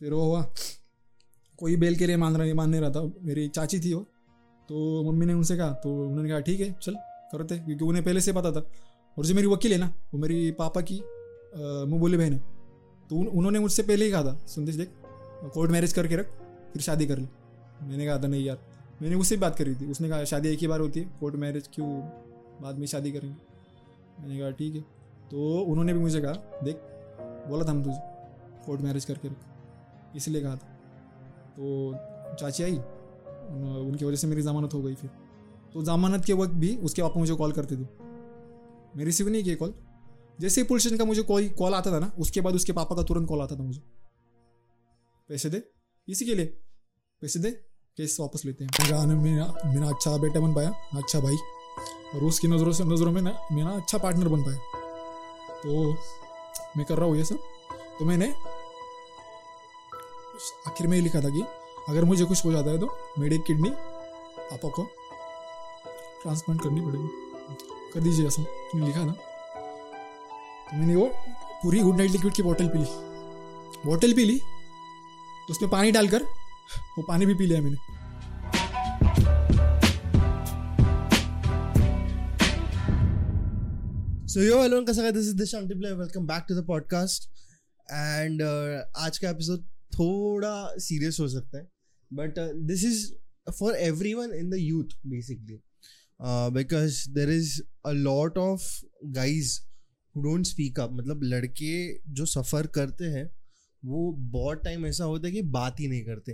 फिर वो हुआ। कोई बेल के लिए मान रहा मान नहीं रहा था। मेरी चाची थी वो। तो मम्मी ने उनसे कहा तो उन्होंने कहा ठीक है चल करते क्योंकि उन्हें पहले से पता था। और जो मेरी वकील है ना वो मेरी पापा की मुँह बोली बहन है। तो उन, उन्होंने मुझसे पहले ही कहा था सुनते देख कोर्ट मैरिज करके रख फिर शादी कर ली। मैंने कहा था नहीं यार। मैंने उससे बात करी थी। उसने कहा शादी एक ही बार होती है कोर्ट मैरिज क्यों बाद में शादी करेंगे? मैंने कहा ठीक है। तो उन्होंने भी मुझे कहा देख बोला था हम तुझे कोर्ट मैरिज करके रख। इसलिए कहा था। तो चाची आई उनकी वजह से मेरी ज़मानत हो गई फिर। तो ज़मानत के वक्त भी उसके पापा मुझे कॉल करते थे। मैं रिसीव नहीं किया कॉल जैसे ही पुलिस स्टेशन का मुझे कोई कॉल आता था ना, उसके बाद उसके पापा का तुरंत कॉल आता था मुझे। पैसे दे, इसी के लिए। पैसे दे केस वापस लेते हैं। मेरा मेरा मेरा अच्छा बेटा बन पाया अच्छा भाई। और उसकी नज़रों से, नज़रों में ना, मेरा अच्छा पार्टनर बन पाया। तो मैं कर रहा हूँ ये सब। तो मैंने आखिर में ही लिखा था कि अगर मुझे कुछ हो जाता है तो मेरी किडनी पापा को ट्रांसप्लांट करनी पड़ेगी। कर दीजिए ऐसा तुमने लिखा ना? तो मैंने वो पूरी गुड नाइट लिक्विड की बोतल पी ली। बोतल पी ली तो उसमें पानी डालकर वो पानी भी पी लिया मैंने। सो यो हेलो कैसा this is Dishank Tiple welcome back to the podcast and आज का एपिसोड थोड़ा सीरियस हो सकता है. But this is for everyone in the youth basically because there is a lot of guys who don't speak up मतलब लड़के जो सफ़र करते हैं वो बहुत टाइम ऐसा होता है कि बात ही नहीं करते.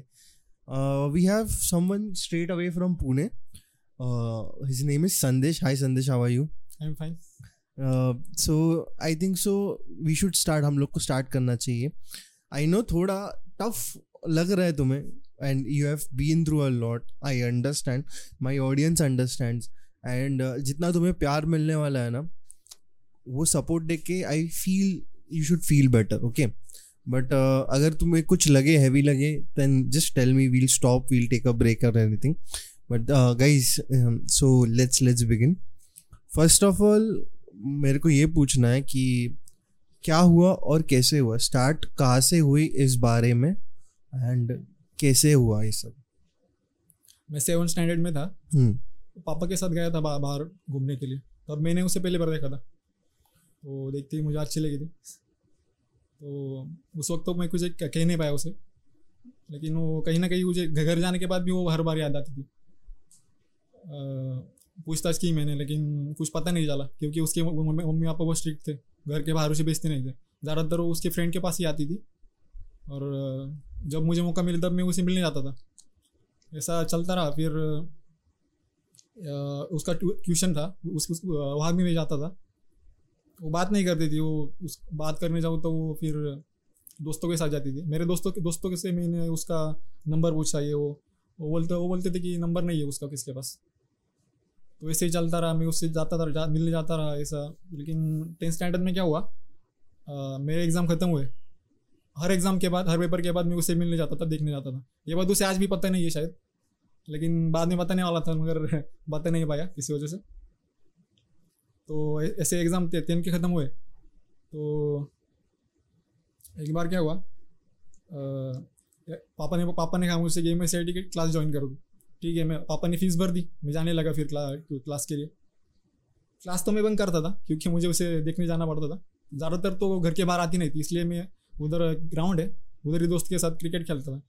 We have someone straight away from Pune his name is Sandesh hi Sandesh how are you I am fine so I think so we should start हम लोग को स्टार्ट करना चाहिए. आई नो थोड़ा टफ लग रहा है तुम्हें and you have been through a lot I understand my audience understand and जितना तुम्हें प्यार मिलने वाला है ना वो सपोर्ट देख के I feel you should feel better okay but अगर तुम्हें कुछ लगे हैवी लगे then just tell me we'll stop we'll take a break और anything but guys so let's let's begin first of all मेरे को ये पूछना है कि क्या हुआ और कैसे हुआ? स्टार्ट कहाँ से हुई इस बारे में? एंड कैसे हुआ ये सब? मैं सेवन स्टैंडर्ड में था। हम्म। पापा के साथ गया था बा, बाहर घूमने के लिए। तब मैंने उसे पहले बार देखा था। तो देखते ही मुझे अच्छी लगी थी। तो उस वक्त तो मैं कुछ कह नहीं पाया उसे। लेकिन वो कहीं ना कहीं मुझे घर जाने के बाद भी वो हर बार याद आती थी। पूछताछ की मैंने लेकिन कुछ पता नहीं चला क्योंकि उसके मम्मी पापा बहुत स्ट्रिक्ट थे। घर के बाहर उसे बेचते नहीं थे। ज़्यादातर वो उसके फ्रेंड के पास ही आती थी। और जब मुझे मौका मिला तब मैं उसे मिलने जाता था। ऐसा चलता रहा। फिर उसका ट्यूशन था। उस, उस वहाँ भी मैं जाता था। वो बात नहीं करती थी। वो उस बात करने जाऊँ तो वो फिर दोस्तों के साथ जाती थी। मेरे दोस्तों के दोस्तों के से मैंने उसका नंबर पूछा ये वो वो बोलते वो बोलते थे कि नंबर नहीं है उसका किसके पास। तो ऐसे ही चलता रहा मैं उससे जाता था जा, मिलने जाता रहा ऐसा। लेकिन टेंथ स्टैंडर्ड में क्या हुआ? आ, मेरे एग्ज़ाम ख़त्म हुए। हर एग्ज़ाम के बाद हर पेपर के बाद मैं उससे मिलने जाता था देखने जाता था। ये बात उसे आज भी पता नहीं है शायद। लेकिन बाद में पता नहीं वाला था मगर बता नहीं पाया किसी वजह से। तो ऐसे एग्ज़ाम थे टेन के ख़त्म हुए। तो एक बार क्या हुआ? आ, पापा ने पापा ने कहा मुझसे कि मैं सी की क्लास ज्वाइन करोगे। ठीक है मैं पापा ने फ़ीस भर दी मैं जाने लगा फिर क्ला, क्लास के लिए। क्लास तो मैं बंद करता था क्योंकि मुझे उसे देखने जाना पड़ता था। ज़्यादातर तो घर के बाहर आती नहीं थी इसलिए मैं उधर ग्राउंड है उधर ही दोस्त के साथ क्रिकेट खेलता था।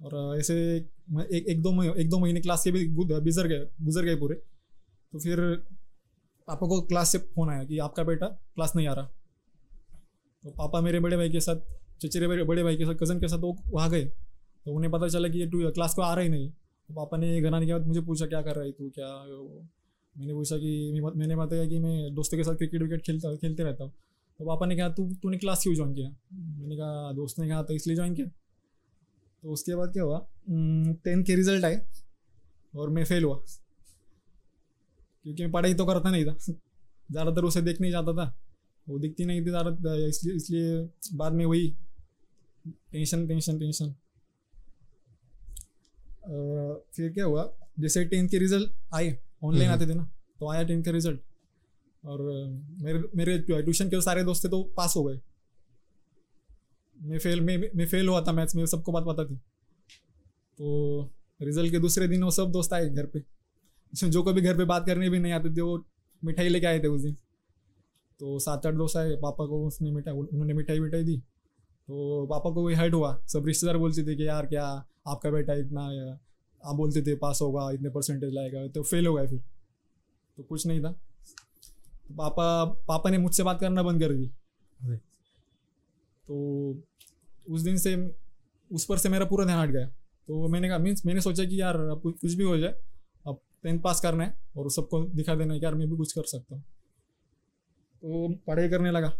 और ऐसे एक एक दो महीने एक दो महीने क्लास के भी गुजर गए गुजर गए पूरे। तो फिर पापा को क्लास से फ़ोन आया कि आपका बेटा क्लास नहीं आ रहा। तो पापा मेरे बड़े भाई के साथ चचेरे बड़े भाई के साथ कज़न के साथ वो वहाँ गए। तो उन्हें पता चला कि ये क्लास को आ रहा ही नहीं। तो पापा ने घर आने के बाद मुझे पूछा, क्या कर रही तू? क्या मैंने पूछा कि मैंने बताया कि मैं दोस्तों के साथ क्रिकेट विकेट खेलता, खेलते रहता हूँ। तो पापा ने कहा, तू, तूने क्लास क्यों ज्वाइन किया? मैंने कहा, दोस्त ने कहा तो इसलिए ज्वाइन किया। तो उसके बाद क्या हुआ टेंथ के रिज़ल्ट आए और मैं फेल हुआ। क्योंकि मैं पढ़ाई तो करता नहीं था। ज़्यादातर उसे देख नहीं जाता था। वो दिखती नहीं थी ज़्यादा, इसलिए इसलिए बाद में वही टेंशन टेंशन टेंशन फिर क्या हुआ जैसे टेंथ के रिज़ल्ट आए ऑनलाइन हम्म। आते थे ना तो आया टेंथ का रिज़ल्ट और मेरे मेरे ट्यूशन के सारे दोस्त थे तो पास हो गए। मैं फेल मैं मैं फेल हुआ था मैथ्स में सबको बात पता थी। तो रिज़ल्ट के दूसरे दिन वो सब दोस्त आए घर पे। जो कभी घर पे बात करने भी नहीं आते थे वो मिठाई लेके आए थे उस दिन। तो सात आठ दोस्त आए पापा को उसने मिठाई उन्होंने मिठाई मिठाई दी। तो पापा को वही हर्ट हुआ। सब रिश्तेदार बोलते थे कि यार क्या आपका बेटा इतना आप बोलते थे पास होगा इतने परसेंटेज लाएगा तो फेल हो गया फिर। तो कुछ नहीं था। तो पापा पापा ने मुझसे बात करना बंद कर दी। तो उस दिन से उस पर से मेरा पूरा ध्यान हट गया। तो मैंने कहा मीन्स मैंने सोचा कि यार अब कुछ भी हो जाए अब टेंथ पास करना है और सबको दिखा देना है कि यार मैं भी कुछ कर सकता हूँ। तो पढ़ाई करने लगा।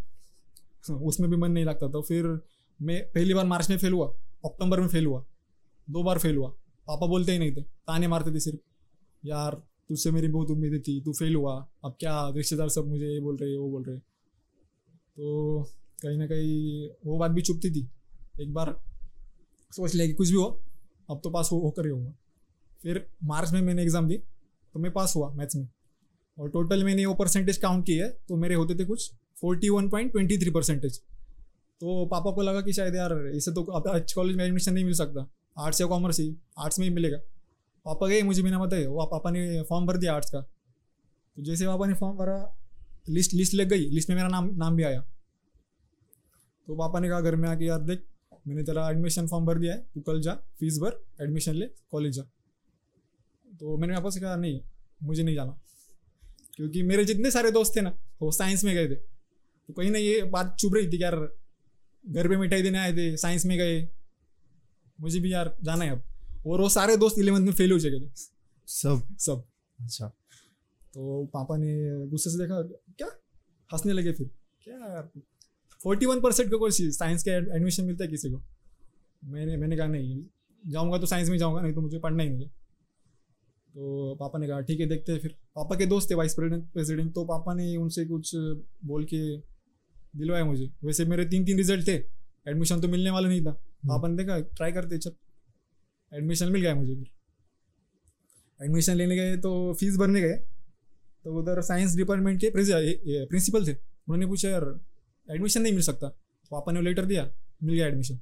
उसमें भी मन नहीं लगता तो फिर मैं पहली बार मार्च में फेल हुआ, अक्टूबर में फेल हुआ, दो बार फेल हुआ। पापा बोलते ही नहीं थे, ताने मारते थे सिर्फ़, यार, तुझसे मेरी बहुत उम्मीद थी, तू फेल हुआ, अब क्या रिश्तेदार सब मुझे ये बोल रहे, वो बोल रहे? तो कहीं ना कहीं वो बात भी चुपती थी। एक बार सोच लिया कि कुछ भी हो, अब तो पास हो, होकर ही होगा फिर मार्च में मैंने एग्ज़ाम दी तो मैं पास हुआ मैथ्स में। और टोटल मैंने वो परसेंटेज काउंट की है तो मेरे होते थे कुछ forty one point twenty three percentage तो पापा को लगा कि शायद यार इसे तो अच्छे कॉलेज में एडमिशन नहीं मिल सकता। आर्ट्स या कॉमर्स ही आर्ट्स में ही मिलेगा। पापा गए, मुझे बिना बताए। वो पापा ने फॉर्म भर दिया आर्ट्स का। तो जैसे पापा ने फॉर्म भरा लिस्ट लिस्ट लग गई। लिस्ट में मेरा नाम नाम भी आया। तो पापा ने कहा घर में आके, यार देख, मैंने तेरा एडमिशन फॉर्म भर दिया है। तू कल जा फ़ीस भर एडमिशन ले कॉलेज जा। तो मैंने पापा से कहा, नहीं, मुझे नहीं जाना। क्योंकि मेरे जितने सारे दोस्त थे ना, वो साइंस में गए थे। तो कहीं ना ये बात चुभ रही थी कि यार घर पे मिठाई देने आए थे साइंस में गए। मुझे भी यार जाना है अब। और वो सारे दोस्त इलेवंथ में फेल हो चुके थे। सब। सब। अच्छा। तो पापा ने गुस्से से देखा क्या? हंसने लगे फिर। क्या यार? फोर्टी वन परसेंट का कोई साइंस का एडमिशन मिलता है किसी को। मैंने मैंने कहा नहीं जाऊँगा तो साइंस में जाऊँगा नहीं तो मुझे पढ़ना ही नहीं है। तो पापा ने कहा ठीक है देखते हैं फिर। पापा के दोस्त थे वाइस प्रेसिडेंट प्रेसिडेंट तो पापा ने उनसे कुछ बोल के दिलवाया मुझे। वैसे मेरे तीन तीन रिज़ल्ट थे। एडमिशन तो मिलने वाला नहीं था। पापा ने देखा ट्राई करते चल। एडमिशन मिल गया मुझे फिर। एडमिशन लेने गए तो फ़ीस भरने गए। तो उधर साइंस डिपार्टमेंट के प्रिंसिपल थे। उन्होंने पूछा यार एडमिशन नहीं मिल सकता। पापा ने लेटर दिया मिल गया एडमिशन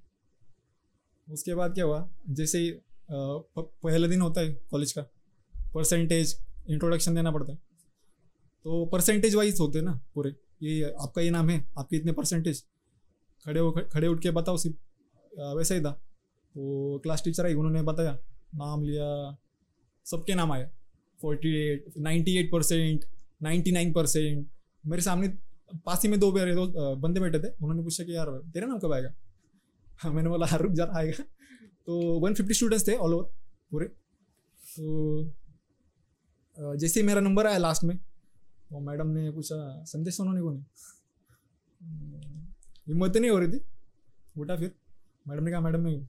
उसके बाद क्या हुआ जैसे ही पहला दिन होता है कॉलेज का परसेंटेज इंट्रोडक्शन देना पड़ता है। तो परसेंटेज वाइज होते हैं ना पूरे। ये आपका ये नाम है? आपके इतने परसेंटेज खड़े हो, खड़े उठ के बताओ सिर्फ़। वैसा ही था। तो क्लास टीचर आई, उन्होंने बताया, नाम लिया, सबके नाम आए forty eight ninety eight percent ninety nine percent मेरे सामने पास ही में दो मेरे दो बंदे बैठे थे। उन्होंने पूछा कि यार, तेरा नाम कब आएगा? हाँ मैंने बोला हर रुक जा, आएगा। तो वन फिफ्टी स्टूडेंट्स थे ऑल ओवर पूरे। तो जैसे ही मेरा नंबर आया लास्ट में वो मैडम ने पूछा, संदेश उन्होंने को नहीं हिम्मत नहीं हो रही थी। उठा फिर। मैडम ने कहा, मैडम नहीं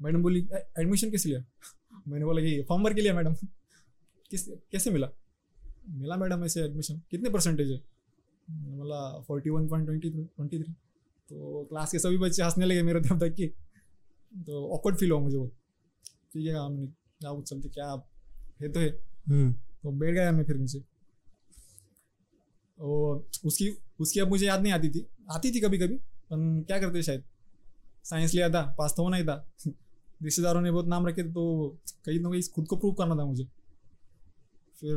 मैडम बोली एडमिशन किस लिया मैंने बोला कि फॉर्म भर के लिया मैडम। किस, कैसे मिला? मिला मैडम ऐसे एडमिशन कितने परसेंटेज है? बोला forty one point twenty twenty three तो क्लास के सभी बच्चे हंसने लगे मेरे तरफ़ तक के। तो ऑकवर्ड फील हुआ मुझे वो ठीक है, हमने, क्या कुछ चलते, क्या है तो है। तो बैठ गया मैं फिर नीचे और उसकी उसकी अब मुझे याद नहीं आती थी। आती थी कभी कभी पर क्या करते शायद? साइंस लिया था, पास तो होना ही था। रिश्तेदारों ने बहुत नाम रखे थे तो कहीं ना कहीं खुद को प्रूव करना था मुझे। फिर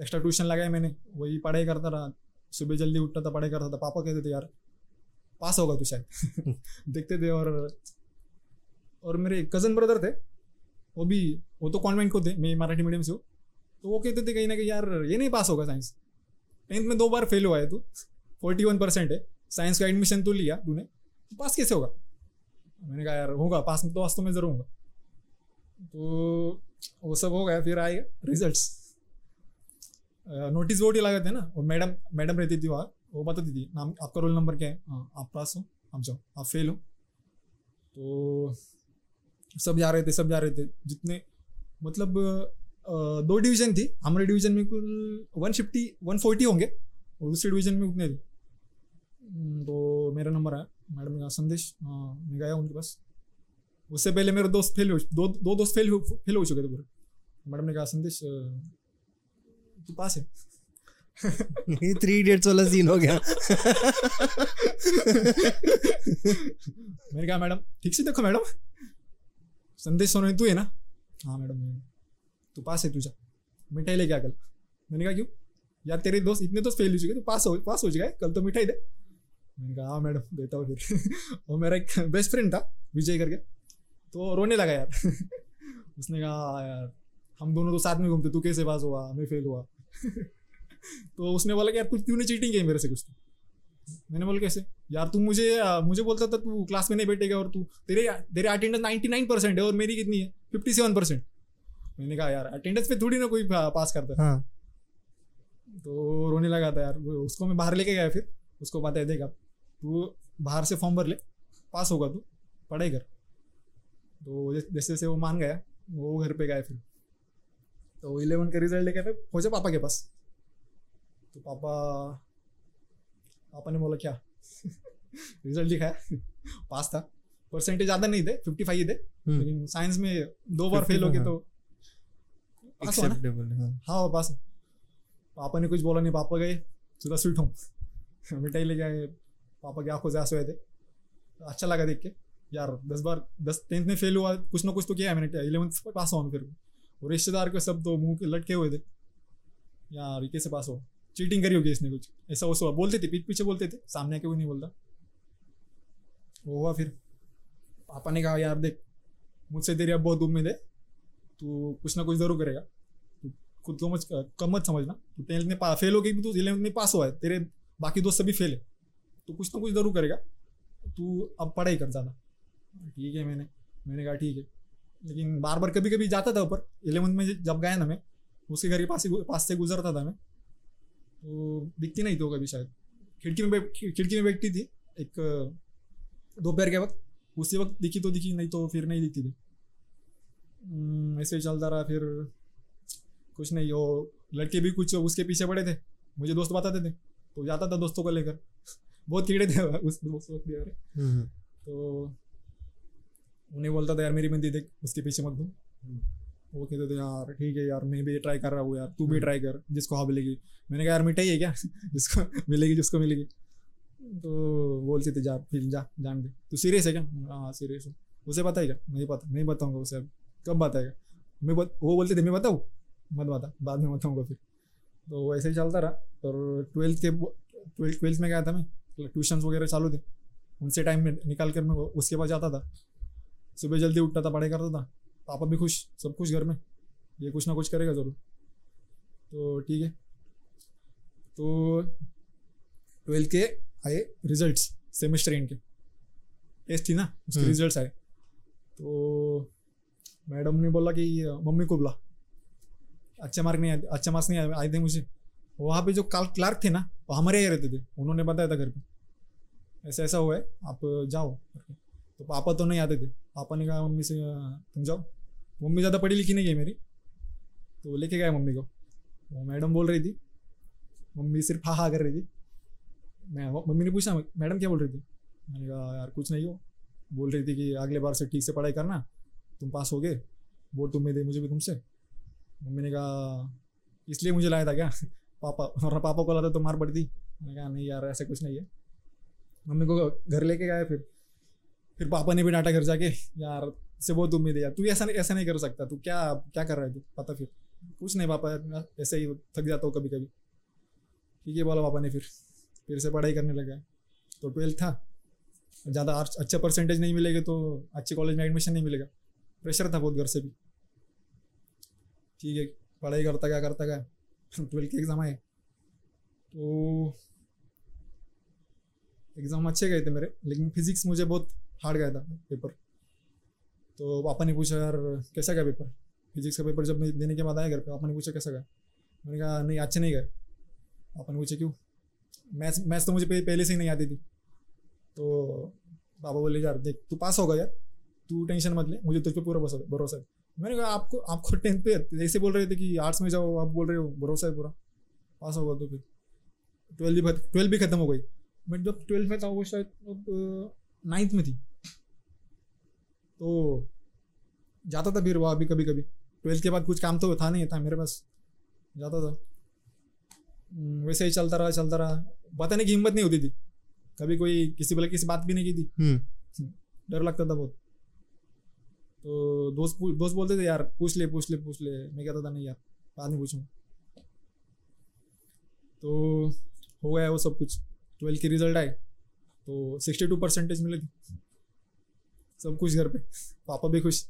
एक्स्ट्रा ट्यूशन लगाया मैंने, वही पढ़ाई करता रहा। सुबह जल्दी उठता था, पढ़ाई करता था। पापा कहते थे, यार, पास होगा तू शायद। देखते थे और और मेरे कज़न ब्रदर थे, वो भी, वो तो कॉन्वेंट को थे, मैं मराठी मीडियम से हो। तो वो कहते थे कहीं ना कहीं, यार, ये नहीं पास होगा साइंस टेंथ में दो बार फेल हुआ है तू। फोर्टी वन परसेंट है। साइंस का एडमिशन तो लिया तूने। पास कैसे होगा? मैंने कहा, यार, होगा पास में तो वास्तव में ज़रूर होगा। तो वो सब हो गया, फिर आए रिजल्ट्स नोटिस बोर्ड ही लगे थे ना? वो मैडम मैडम रहती थी वहाँ। वो बताती थी, नाम, आपका रोल नंबर क्या है? हाँ आप पास हो, आप जाओ, आप फेल हो। तो सब जा रहे थे, सब जा रहे थे। जितने मतलब दो डिवीज़न थी। हमारे डिवीज़न में कुल वन फिफ्टी वन फोर्टी होंगे। और दूसरे डिवीज़न में उतने थे। तो मेरा नंबर आया। मैडम कहा संदेश हाँ मैं गया उनके पास। उससे पहले मेरे दोस्त फेल हो दो दो दोस्त फेल फेल हो चुके थे पूरे। मैडम ने कहा संदेश तू पास है? ये थ्री इडियट्स वाला सीन हो गया। मैंने कहा मैडम ठीक से देखो मैडम। संदेश सोनी तू है ना? हाँ मैडम। तू पास है तुझा मिठाई लेके आ कल मैंने कहा क्यों यार, तेरे दोस्त, इतने दोस्त फेल हो चुके तू पास हो पास हो चुका है. कल तो मिठाई दे. मैंने कहा हाँ मैडम, देता हूँ फिर. और मेरा एक बेस्ट फ्रेंड था, विजय करके. तो रोने लगा यार. उसने कहा "हाँ यार, हम दोनों तो साथ में घूमते, तू कैसे पास हुआ? मैं फेल हुआ. तो उसने बोला कि, यार, तू, तूने चीटिंग की मेरे से कुछ तो. मैंने बोला, कैसे? यार, तू मुझे मुझे बोलता था, तू क्लास में नहीं बैठेगा और तू, तेरे तेरे अटेंडेंस नाइन्टी नाइन परसेंट है और मेरी कितनी है? फिफ्टी सेवन परसेंट मैंने कहा यार अटेंडेंस पे थोड़ी ना कोई पास करता है। हाँ। तो रोने लगा था यार उसको मैं बाहर लेके गया फिर उसको पता है देखा तू बाहर से फॉर्म भर ले पास होगा तू पढ़ाई कर। तो जैसे जैसे वो मान गया वो घर पे गया फिर। तो इलेवन का रिज़ल्ट लेके फिर पहुँचे पापा के पास। तो पापा पापा ने बोला क्या? रिज़ल्ट दिखाया पास था। परसेंटेज ज़्यादा नहीं थे फिफ्टी फाइव थे। हम्म। लेकिन साइंस में दो बार फेल हो गए तो ना एक्सेप्टेबल हाँ। हाँ। पास पापा ने कुछ बोला नहीं पापा गए सीधा स्वीट होम मिठाई लेके आए पापा की आँखों से आँसू आए थे। अच्छा लगा देख के। यार दस बार दस टेंथ में फेल हुआ कुछ ना कुछ तो किया है मैंने इलेवंथ पर पास हुआ फिर। और रिश्तेदार के सब तो मुँह के लटके हुए थे। यार कैसे पास हो चीटिंग करी होगी इसने कुछ। ऐसा वैसा बोलते थे पीठ पीछे बोलते थे सामने आके कोई नहीं बोलता। वो हुआ फिर। पापा ने कहा यार देख मुझसे तेरी अब बहुत उम्मीद है। तू कुछ ना कुछ ज़रूर करेगा. तू खुद को मत कम मत समझना. तो टेंथ में पा फेल हो गई तू इलेवंथ में पास हुआ है तेरे बाकी दोस्त सभी फेल है. तो कुछ ना कुछ ज़रूर करेगा. तू अब पढ़ाई कर ज़्यादा. ठीक है मैंने मैंने कहा ठीक है. लेकिन बार बार कभी कभी जाता था ऊपर. इलेवंथ में जब गया ना मैं, उसके घर के पास ही पास से गुजरता था मैं. तो दिखती नहीं वो कभी शायद. खिड़की में बैठ, खिड़की में बैठती थी. एक, दोपहर के वक्त. उसी वक्त दिखी तो दिखी, नहीं तो फिर नहीं दिखती थी. ऐसे ही चलता रहा फिर कुछ नहीं वो लड़के भी कुछ उसके पीछे पड़े थे मुझे दोस्त बताते थे तो जाता था दोस्तों को लेकर। बहुत कीड़े थे उस उस वक्त यार हम्म, तो उन्हें बोलता था यार मेरी मेहंदी देख उसके पीछे मत घूम। वो कहते थे यार ठीक है यार मैं भी ट्राई कर रहा हूँ यार तू भी हम्म। ट्राई कर जिसको हाँ मिलेगी। मैंने कहा यार मिठाई है क्या? जिसको मिलेगी जिसको मिलेगी। तो बोलते थे जा फिर जा जान दे। तू सीरियस है क्या? हाँ सीरियस हूँ। उसे पता है क्या? नहीं पता नहीं बताऊँगा उसे अब। कब बताएगा मैं बत, वो बोलते थे मैं बताऊँ? मत बता बाद में बताऊँगा फिर। तो वैसे ही चलता रहा। और ट्वेल्थ के ट्वेल्थ ट्वेल्थ में गया था मैं। ट्यूशन्स वगैरह चालू थे। उनसे टाइम में निकाल कर मैं उसके पास जाता था। सुबह जल्दी उठता था पढ़ाई करता था। पापा भी खुश सब खुश घर में। ये कुछ ना कुछ करेगा ज़रूर। तो ठीक है। तो ट्वेल्थ के आए रिजल्ट्स सेमेस्टर के। टेस्ट थी ना उसके हम्म। रिजल्ट्स आए। तो मैडम ने बोला कि, मम्मी को बुला। अच्छे मार्क नहीं अच्छे मार्क्स नहीं आए थे मुझे। वहाँ पे जो क्लार्क थे ना, वो हमारे यहाँ रहते थे। उन्होंने बताया था घर पे। ऐसा ऐसा हुआ है, आप जाओ करके तो पापा तो नहीं आते थे। पापा ने कहा, मम्मी से, तुम जाओ। मम्मी ज़्यादा पढ़ी लिखी नहीं है मेरी। तो लेके गए मम्मी को। वो मैडम बोल रही थी, मम्मी सिर्फ़ हा हा कर रही थी। मैं, मम्मी ने पूछा, मैडम क्या बोल रही थी? मैंने कहा, यार कुछ नहीं हो। बोल रही थी कि, अगले बार से ठीक से पढ़ाई करना। तुम पास हो गए? बोर्ड तुम में दे, मुझे भी तुमसे। मम्मी ने कहा, इसलिए मुझे लाया था क्या? पापा और पापा को लाता तो मार पड़ती। मैंने कहा, नहीं यार, ऐसा कुछ नहीं है। मम्मी को घर लेके गए फिर। फिर पापा ने भी डांटा घर जाके, यार से बहुत उम्मीद है यार। तू ऐसा नहीं ऐसा नहीं कर सकता। तू क्या क्या कर रहा है तू? पता फिर, कुछ नहीं पापा, ऐसे ही थक जाता हूँ कभी कभी ठीक है, बोला पापा ने फिर। फिर से पढ़ाई करने लगा। तो ट्वेल्थ था। ज़्यादा अच्छा परसेंटेज नहीं मिलेगा तो अच्छे कॉलेज में एडमिशन नहीं मिलेगा। प्रेशर था बहुत घर से भी। ठीक है, पढ़ाई करता गया करता गया। ट्वेल्थ के एग्ज़ाम आए। तो एग्ज़ाम अच्छे गए थे मेरे, लेकिन फिजिक्स मुझे बहुत हार्ड गया था पेपर तो पापा ने पूछा, यार, कैसा गया पेपर फिजिक्स का पेपर जब मैं देने के बाद आया घर पे, पापा ने पूछा, कैसा गया? मैंने कहा, नहीं, अच्छे नहीं गए। पापा ने पूछा, क्यों? मैथ्स मैथ्स तो मुझे पहले से ही नहीं आती थी। तो पापा बोले, यार, देख, तू पास होगा यार। तू टेंशन मत ले मुझे तुझ पे पूरा भरोसा भरोसा है। मैंने कहा आपको आपको टेंथ पे जैसे बोल रहे थे कि आर्ट्स में जाओ आप बोल रहे हो भरोसा है पूरा। पास होगा तो फिर। ट्वेल्थ भी ट्वेल्थ भी खत्म हो गई। मैं जब ट्वेल्थ में था वो शायद नाइन्थ में थी। तो जाता था फिर वहाँ भी कभी कभी ट्वेल्थ के बाद कुछ काम तो था नहीं था मेरे पास। जाता था। हम्म, वैसे ही चलता रहा चलता रहा। बताने की हिम्मत नहीं होती थी। कभी कोई किसी बोले किसी बात भी नहीं की थी। हम्म। डर लगता था बहुत। तो दोस्त दोस्त बोलते थे यार पूछ ले पूछ ले पूछ ले। मैं कहता था नहीं यार बाद में पूछूँगा। तो हो गया वो सब कुछ। ट्वेल्थ की रिज़ल्ट आए तो सिक्सटी टू परसेंटेज मिले थे। सब कुछ घर पे पापा भी खुश।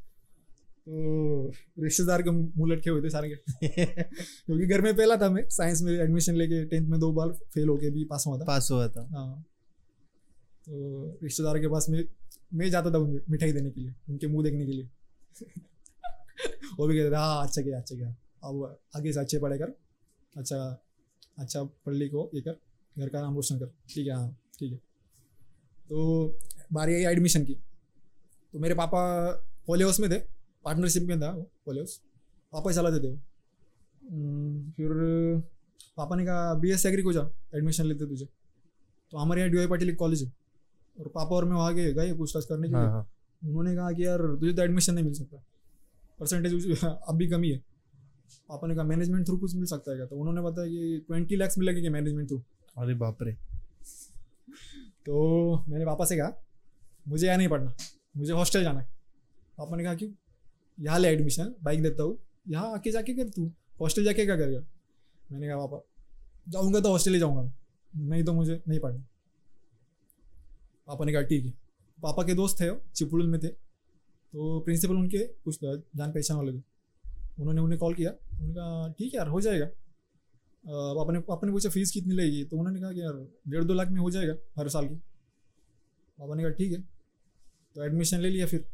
तो रिश्तेदार के मुँह लटके हुए थे सारे के। क्योंकि घर में पहला था मैं साइंस में एडमिशन लेके टेंथ में दो बार फेल होके भी पास हुआ था। पास हुआ था। हाँ। तो रिश्तेदार के पास मैं मैं जाता था मिठाई देने के लिए उनके मुँह देखने के लिए। वो भी कहते थे हाँ अच्छा गया अच्छा गया अब आगे से अच्छे पढ़ाई कर अच्छा अच्छा पढ़ लिख ये कर घर का नाम रोशन कर। ठीक है हाँ ठीक है। तो बारी आई एडमिशन की। तो मेरे पापा पोले हाउस में थे पार्टनरशिप में था वो पोले हाउस पापा ही चलाते थे वो। हम्म, फिर पापा ने कहा बी एस एग्री को जा एडमिशन लेते तुझे। तो हमारे यहाँ डी वाई पाटिल कॉलेज है। और पापा और मैं वहाँ गए गए पूछताछ करने के लिए। हाँ। हाँ उन्होंने कहा कि यार तुझे तो एडमिशन नहीं मिल सकता। परसेंटेज अब भी कमी है। पापा ने कहा मैनेजमेंट थ्रू कुछ मिल सकता है क्या? तो उन्होंने बताया कि ट्वेंटी लैक्स मिलेंगे क्या मैनेजमेंट थ्रू अरे बाप रे। तो मैंने पापा से कहा मुझे यहाँ नहीं पढ़ना मुझे हॉस्टल जाना है। पापा ने कहा कि यहाँ ले एडमिशन बाइक देता हूँ। यहाँ आके जाके कर तू हॉस्टल जाके क्या करेगा? मैंने कहा पापा जाऊँगा तो हॉस्टल ही जाऊँगा। नहीं तो मुझे नहीं पढ़ना। पापा ने कहा, ठीक है। पापा के दोस्त थे वो, चिपड़ुल में थे। तो प्रिंसिपल उनके कुछ जान पहचान वाले थे। उन्होंने उन्हें कॉल किया। उन्होंने कहा, ठीक है यार, हो जाएगा। पापा ने पापा ने पूछा, फ़ीस कितनी लगेगी? तो उन्होंने कहा कि, यार, डेढ़ दो लाख में हो जाएगा हर साल की। पापा ने कहा, ठीक है। तो एडमिशन ले लिया फिर।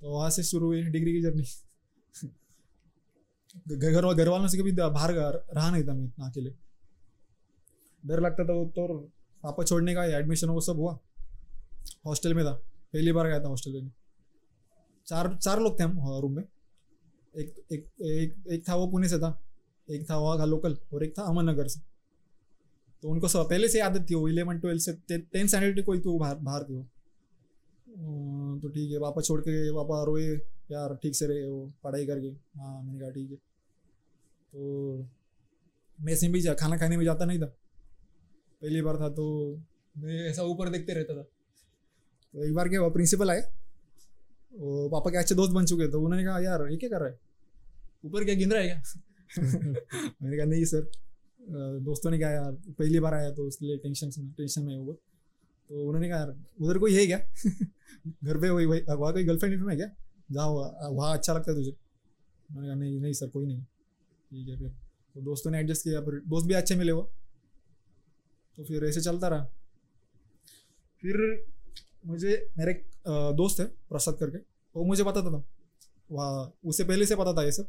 तो वहाँ से शुरू हुई डिग्री की जर्नी घर घर वालों से कभी बाहर रहा नहीं था मैं इतना अकेले। डर लगता था वो तो पापा छोड़ने का एडमिशन वो सब हुआ। हॉस्टल में था। पहली बार गया था हॉस्टल में चार चार लोग थे हम रूम में। एक एक एक एक था वो पुणे से था। एक था वहाँ का लोकल और एक था अमन नगर से। तो उनको सब, पहले से आदत थी वो इलेवन ट्वेल्थ से टेंथ स्टैंडर्ड कोई तो बाहर बाहर थे वो। तो ठीक है पापा छोड़ के गए पापा रोए। यार, ठीक से रहे वो, पढ़ाई करके। हाँ मैंने कहा, ठीक है। तो मेस में भी जा, खाना खाने में जाता नहीं था। पहली बार था तो मैं ऐसा ऊपर देखते रहता था। तो एक बार क्या हुआ प्रिंसिपल आए वो पापा के अच्छे दोस्त बन चुके तो उन्होंने कहा, यार, ये क्या कर रहा है? ऊपर क्या गिन रहा है क्या? मैंने कहा, नहीं सर दोस्तों ने कहा, यार, पहली बार आया तो इसलिए टेंशन टेंशन में वो तो उन्होंने कहा, यार, उधर कोई है क्या? घर पे वही वही वहाँ कोई गर्लफ्रेंड है क्या? जाओ वहाँ अच्छा लगता है तुझे। मैंने कहा, नहीं नहीं सर, कोई नहीं। ठीक है फिर। तो दोस्तों ने एडजस्ट किया, फिर दोस्त भी अच्छे मिले वो। तो फिर ऐसे चलता रहा। फिर मुझे मेरे एक दोस्त है प्रसाद करके वो मुझे बताता था। वहाँ उससे पहले से पता था ये सब।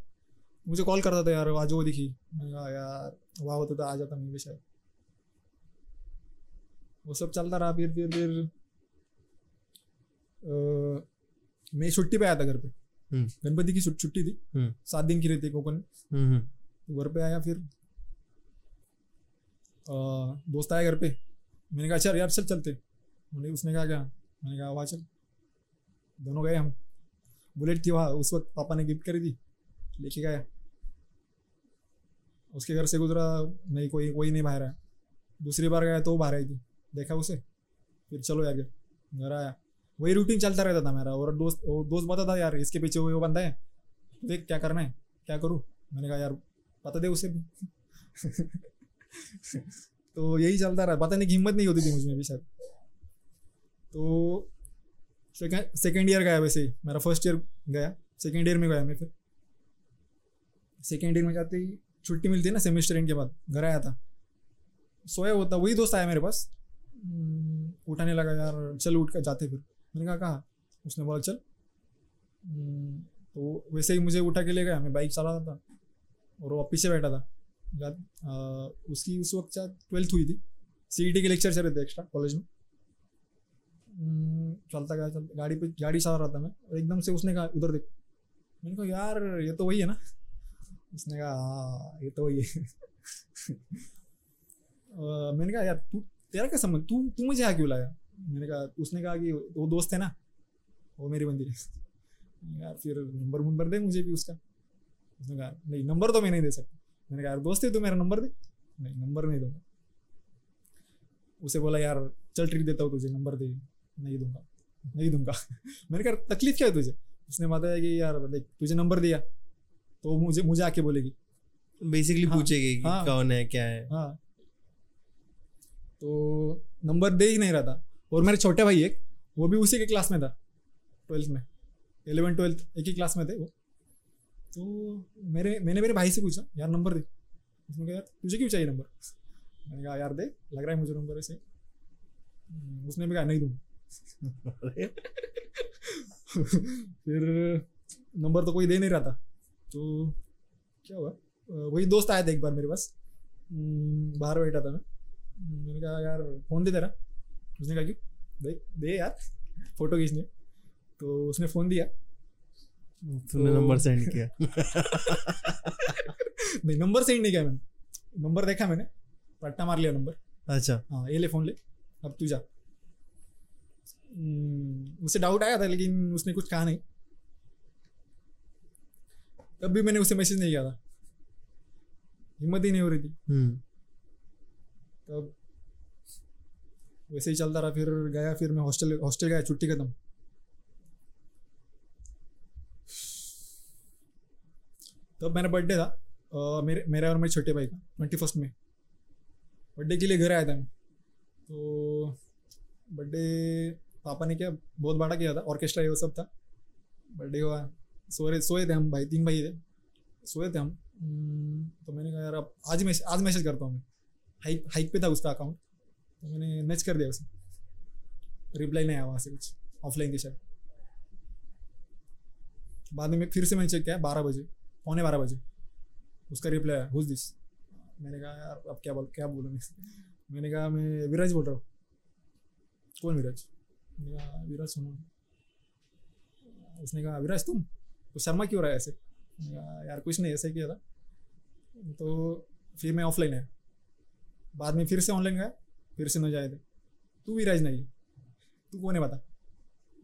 मुझे कॉल करता था यार आज वो दिखी। मैंने कहा यार वहाँ होता था आ जाता मैं भी शायद वो सब चलता रहा फिर फिर फिर। मैं छुट्टी पे आया था घर पे। हम्म। गणपति की छुट्टी थी। हम्म। सात दिन की रहती है में हम्म। घर पे आया फिर। दोस्त आया घर पे। मैंने कहा चल यार चल चलते उन्हें उसने कहा क्या? मैंने कहा, वहाँ, चल। दोनों गए हम। बुलेट थी वहाँ, उस वक्त पापा ने गिफ्ट करी थी, लेके गया उसके घर से गुजरा, नहीं, कोई कोई नहीं बाहर आया। दूसरी बार गया तो बाहर आई थी। देखा उसे, फिर चलो यार घर आया। वही रूटीन चलता रहता था मेरा, और दोस्त, वो दोस्त बता था, यार, इसके पीछे वो बंदा है, देख क्या करना है, क्या करूँ? मैंने कहा, यार, पता दे उसे भी। तो यही चलता रहा। बताने की हिम्मत नहीं होती थी मुझमें भी शायद। तो सेकेंड सेकेंड ईयर गया वैसे ही। मेरा फ़र्स्ट ईयर गया। सेकेंड ईयर में गया मैं फिर। सेकेंड ईयर में जाते ही छुट्टी मिलती है ना सेमेस्टर एंड के बाद। घर आया था। सोया होता वही दोस्त आया मेरे पास। हम्म, उठाने लगा यार चल उठ कर जाते फिर। मैंने कहा कहाँ? उसने बोला चल। हम्म, तो वैसे ही मुझे उठा के ले गया। मैं बाइक चला रहा था और वो पीछे बैठा था। जा- आ, उसकी उस वक्त ट्वेल्थ हुई थी। सी के लेक्चर चल रहे थे एक्स्ट्रा कॉलेज में। हम्म, चलता गया चलता गाड़ी पे गाड़ी चला रहा था मैं और एकदम से उसने कहा उधर देख। मैंने कहा यार ये तो वही है ना? उसने कहा हाँ ये तो वही है। मैंने कहा यार तू तेरा क्या समझ तू तू मुझे यहाँ क्यों लाया? मैंने कहा उसने कहा कि वो दोस्त है ना वो मेरी बंदी है। यार फिर नंबर नंबर दे मुझे भी उसका। उसने कहा नहीं नंबर तो मैं नहीं दे सकता। मैंने कहा यार दोस्त है तू मेरा नंबर दे. नहीं नंबर नहीं दूँगा. उसे बोला यार चल ट्रीट देता हूँ तुझे नंबर दे नहीं दूँगा नहीं दूँगा। मैंने कहा तकलीफ़ क्या है तुझे? उसने बताया कि यार देख तुझे नंबर दिया तो मुझे मुझे आके बोलेगी। बेसिकली हाँ, पूछेगी कि हाँ। कौन है क्या है। हाँ। तो नंबर दे ही नहीं रहा था। और मेरे छोटे भाई एक वो भी उसी के क्लास में था ट्वेल्थ में। इलेवन ट्वेल्थ एक ही क्लास में थे वो। तो मेरे मैंने मेरे भाई से पूछा यार नंबर दे। उसने कहा यार तुझे क्यों चाहिए नंबर मैंने कहा यार दे लग रहा है मुझे नंबर ऐसे हम्म, उसने भी कहा नहीं दूँ फिर नंबर तो कोई दे नहीं रहा था। तो क्या हुआ? वही दोस्त आया था एक बार मेरे पास। हम्म, बाहर बैठा था मैं। मैंने कहा यार फ़ोन दे तेरा। उसने कहा क्यों? दे दे यार फ़ोटो खींचने। तो उसने फ़ोन दिया। तूने तो- नंबर सेंड किया। नहीं नंबर सेंड नहीं किया मैंने। नंबर देखा मैंने पट्टा मार लिया नंबर अच्छा। हाँ ये ले फ़ोन ले। अब तू जा। हम्म, उसे डाउट आया था लेकिन उसने कुछ कहा नहीं। तब भी मैंने उसे मैसेज नहीं किया था। हिम्मत ही नहीं हो रही थी। हम्म। तब वैसे ही चलता रहा फिर गया फिर मैं हॉस्टल हॉस्टल गया छुट्टी खत्म। तब मेरा बर्थडे था अ, मेरे मेरा और मेरे छोटे भाई का ट्वेंटी फ़र्स्ट में बर्थडे के लिए घर आया था मैं। तो बर्थडे पापा ने क्या बहुत बड़ा किया था ऑर्केस्ट्रा ये सब था। बर्थडे हुआ सोए सोए थे हम भाई तीन भाई थे। सोए थे हम। हम्म, तो मैंने कहा यार अब आज मैसेज आज मैसेज करता हूँ मैं। हाइक हाइक पे था उसका अकाउंट तो मैंने मैच कर दिया उसे। रिप्लाई नहीं आया वहाँ से कुछ ऑफलाइन के शायद बाद में फिर से मैंने चेक किया बारह बजे। पौने बारह बजे। उसका रिप्लाई आया हुज दिस मैंने कहा, यार, अब क्या बोल, क्या बोलूँ मैं? मैंने कहा, मैं विराज बोल रहा हूँ। कौन विराज? मैंने कहा, विराज सुनो। उसने कहा, विराज तुम? तो शर्मा क्यों रहा है ऐसे? यार, कुछ नहीं, ऐसे ही किया था। तो फिर मैं ऑफलाइन आया। बाद में फिर से ऑनलाइन गया, फिर से न जाए थे। तू विराज नहीं तू कौन है बता?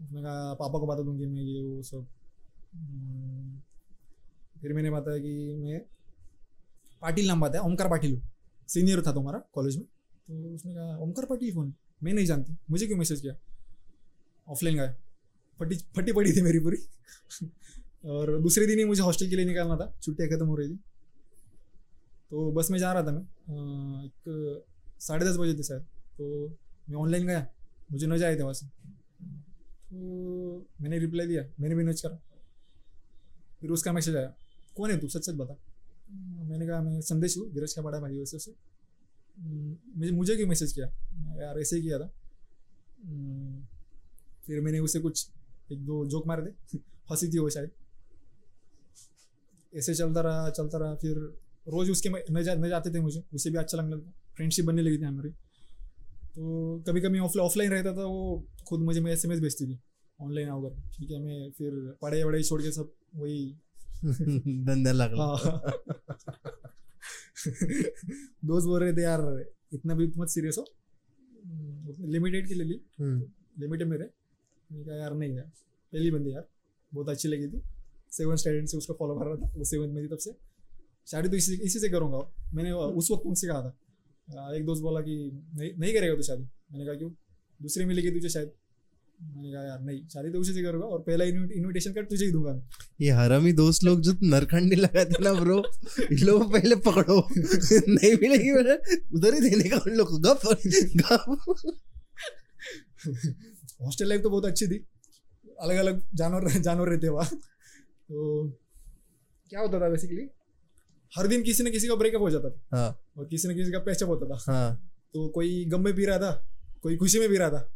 उसने कहा, पापा को बता दूँगी मैं, ये, वो सब। फिर मैंने बताया कि मैं पाटिल नाम बताया ओमकार पाटिल। हूँ सीनियर था तुम्हारा कॉलेज में। तो उसने कहा ओमकार पाटिल कौन? मैं नहीं जानती। मुझे क्यों मैसेज किया? ऑफलाइन गया फटी फटी पड़ी थी मेरी पूरी। और दूसरे दिन ही मुझे हॉस्टल के लिए निकालना था। छुट्टियाँ खत्म हो रही थी। तो बस में जा रहा था मैं। एक साढ़े दस बजे थे शायद। तो मैं ऑनलाइन गया। मुझे न आए थे वहाँ से। तो मैंने रिप्लाई दिया। मैंने भी नच करा। फिर उसका मैसेज आया। कौन है तू सच सच बता। मैंने कहा मैं संदेश हूँ धीरज का बड़ा भाई वैसे से मुझे मुझे क्यों मैसेज किया? यार ऐसे ही किया था। फिर मैंने उसे कुछ एक दो जोक मारे थे। हँसी थी वो शायद। ऐसे चलता रहा चलता रहा फिर रोज उसके न, जा, न जाते थे मुझे। उसे भी अच्छा लगने लगा। फ्रेंडशिप बनने लगी थी हमारी। तो कभी कभी ऑफ़ ऑफलाइन रहता था वो खुद मुझे मैं एस एम भेजती थी। ऑनलाइन आओ ठीक है मैं फिर पढ़ाई वढ़ाई छोड़ के सब वही धंधा लागला. हाँ. दोस्त बोल रहे थे यार इतना भी मत सीरियस हो. लिमिटेड की ले ली. हम्म, लिमिटेड में रहे मैंने कहा यार नहीं यार पहली बंदी यार. बहुत अच्छी लगी थी. सेवन स्टैंडर्ड से उसको फॉलो कर रहा था. वो सेवन में थी तब से. शादी तो इसी इसी से करूँगा. मैंने उस वक्त उनसे कहा था. एक दोस्त बोला कि नहीं नहीं करेगा तू शादी? मैंने कहा क्यों? दूसरी मिलेगी तुझे शायद. मैंने कहा यार नहीं शादी तो उसी से करूँगा और पहला इन्विटेशन कार्ड तुझे ही दूँगा ये हरामी दोस्त लोग जो नरखंडी लगाते ना ब्रो इन लोगों पहले पकड़ो। नहीं मिलेगी उधर ही देने का उन लोग को गप गप। हॉस्टल लाइफ तो बहुत अच्छी थी। अलग अलग जानवर जानवर रहते वहाँ। तो क्या होता था बेसिकली हर दिन किसी न किसी का ब्रेकअप हो जाता था। हाँ। और किसी न किसी का पैचअप होता था। हाँ। तो कोई गम में पी रहा था कोई खुशी में पी रहा था।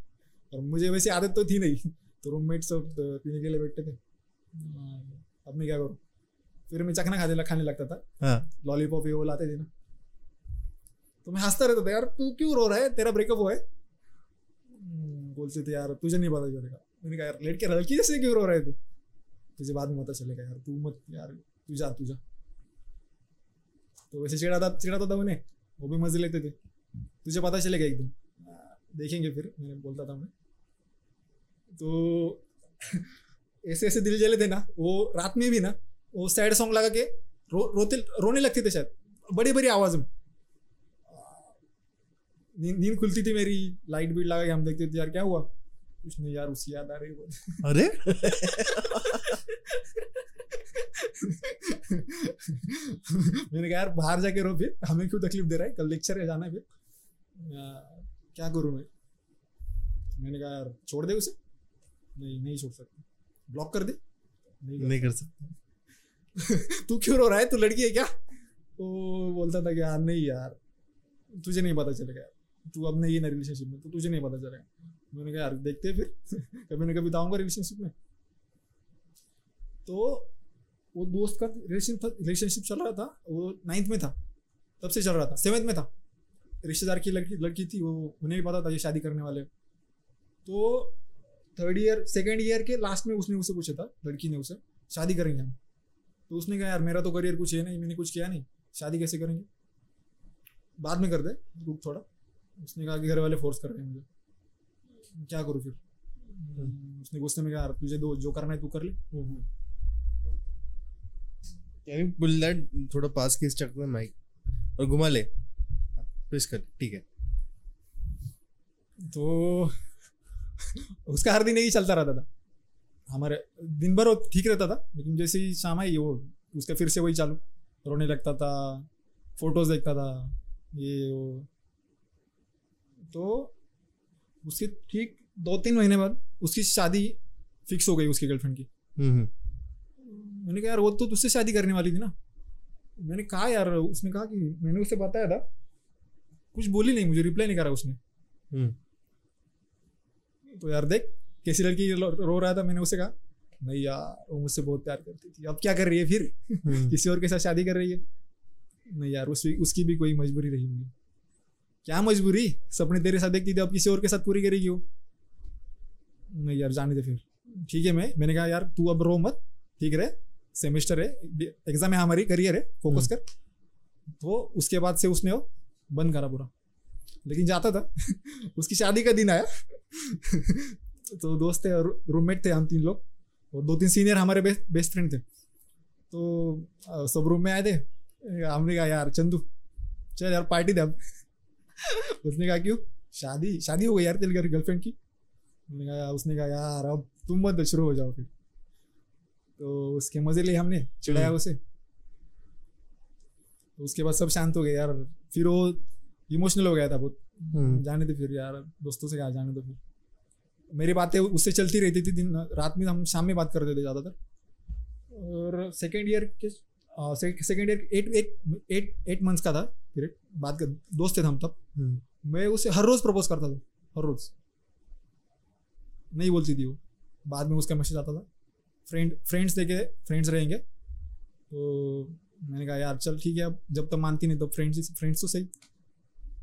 और मुझे वैसे आदत तो थी नहीं। तो रूममेट सब पीने के लिए बैठते थे। हाँ, अब मैं क्या करूँ? फिर मैं चखना खाने खाने लगता था। हाँ। लॉलीपॉप ये वो लाते थे ना। तो मैं हंसता रहता था यार तू क्यों रो रहा है? तेरा ब्रेकअप हुआ है? हम्म, बोलते थे यार तुझे नहीं पता चलेगा। मैंने कहा यार लेट के हल्की जैसे क्यों रो रहे थे तुझे बाद में पता चलेगा यार तू मत यार तू जा तू जा। तो वैसे चिढ़ाता चिड़ाता था उन्हें वो भी मज़े लेते थे। तुझे पता चलेगा एक दिन। देखेंगे फिर मैंने बोलता था मैं तो ऐसे ऐसे दिल जले थे ना वो रात में भी ना वो सैड सॉन्ग लगा के रो रोते रोने लगते थे शायद बड़ी बड़ी आवाज़ में। नींद नींद खुलती थी मेरी लाइट बीट लगा के हम देखते थे यार क्या हुआ? कुछ नहीं यार उसकी याद आ रही है अरे? मैंने कहा यार बाहर जाके रो फिर हमें क्यों तकलीफ़ दे रहा है? कल लेक्चर है जाना है फिर। क्या करूँ मैं? मैंने कहा यार छोड़ दे उसे। नहीं नहीं छोड़ सकता। ब्लॉक कर दे। नहीं कर नहीं कर सकता। तू क्यों रो रहा है? तू लड़की है क्या? वो बोलता था कि यार नहीं यार। तुझे नहीं पता चलेगा यार। तू अब नहीं है ना रिलेशनशिप में तो तुझे नहीं पता चलेगा। मैंने कहा यार देखते हैं फिर। कभी ना कभी तो रिलेशनशिप में। तो वो दोस्त का रिलेशन रिलेशनशिप चल रहा था। वो नाइन्थ में था। तब से चल रहा था। सेवन्थ में था। रिश्तेदार की लड़की लड़की थी वो। उन्हें भी पता था ये शादी करने वाले। तो थर्ड ईयर सेकेंड ईयर के लास्ट में उसने उसे पूछा था लड़की ने उसे शादी करेंगे हम? तो उसने कहा यार मेरा तो करियर कुछ है नहीं मैंने कुछ किया नहीं शादी कैसे करेंगे? बाद में कर दे रुक थोड़ा। उसने कहा कि घर वाले फोर्स कर रहे हैं मुझे। क्या करूँ फिर? उसने गुस्से में कहा यार तुझे दो जो करना है तू कर ले। कैन यू पुल दैट थोड़ा पास की स्टक में माइक और घुमा ले। प्रेस कर ठीक है। तो उसका हर दिन यही चलता रहता था। हमारे दिन भर वो ठीक रहता था लेकिन जैसे ही शाम आई वो उसका फिर से वही चालू। रोने लगता था फ़ोटोज़ देखता था ये वो। तो उसके ठीक दो तीन महीने बाद उसकी शादी फिक्स हो गई उसकी गर्लफ्रेंड की। हम्म मैंने कहा यार वो तो तुझसे शादी करने वाली थी ना? मैंने कहा यार उसने कहा कि मैंने उससे बताया था कुछ बोली नहीं मुझे रिप्लाई नहीं करा उसने। हम्म। तो यार देख कैसी लड़की रो रहा था मैंने उसे कहा नहीं यार वो मुझसे बहुत प्यार करती थी। अब क्या कर रही है फिर? हम्म। किसी और के साथ शादी कर रही है? नहीं यार उसकी उसकी भी कोई मजबूरी रही होगी। क्या मजबूरी? सपने तेरे साथ देखती थी अब किसी और के साथ पूरी करेगी वो? नहीं यार जाने दे फिर। ठीक है मैं मैंने कहा यार तू अब रो मत ठीक रहे? सेमेस्टर है एग्ज़ाम है हमारी करियर है फोकस कर। तो उसके बाद से उसने वो बंद करा पूरा। लेकिन जाता था। उसकी शादी का दिन आया। तो दोस्त थे रूममेट थे हम तीन लोग और दो तीन सीनियर हमारे बेस्ट बेस्ट फ्रेंड थे। तो सब रूम में आए थे। हमने कहा यार चंदू चल यार पार्टी दे अब। उसने कहा क्यों? शादी शादी हो गई यार तेरी गर्लफ्रेंड की? मैंने कहा उसने कहा यार अब तुम मत शुरू हो जाओ फिर। तो उसके मज़े लिए हमने चिढ़ाया हम्म। उसे। तो उसके बाद सब शांत हो गए यार। फिर वो इमोशनल हो गया था बहुत। हम्म। जाने दे फिर यार दोस्तों से कहा जाने दो फिर। मेरी बातें उससे चलती रहती थी दिन रात में हम शाम में बात करते थे ज़्यादातर। और सेकेंड ईयर के second year eight eight eight eight months का था पीरियड बात कर दोस्त थे हम तब। हम्म। मैं उसे हर रोज़ प्रपोज करता था हर रोज़। नहीं बोलती थी वो। बाद में उसका मैसेज आता था। फ्रेंड फ्रेंड्स देखे फ्रेंड्स रहेंगे। तो मैंने कहा यार चल ठीक है अब जब तक मानती नहीं तो फ्रेंड्स फ्रेंड्स तो सही।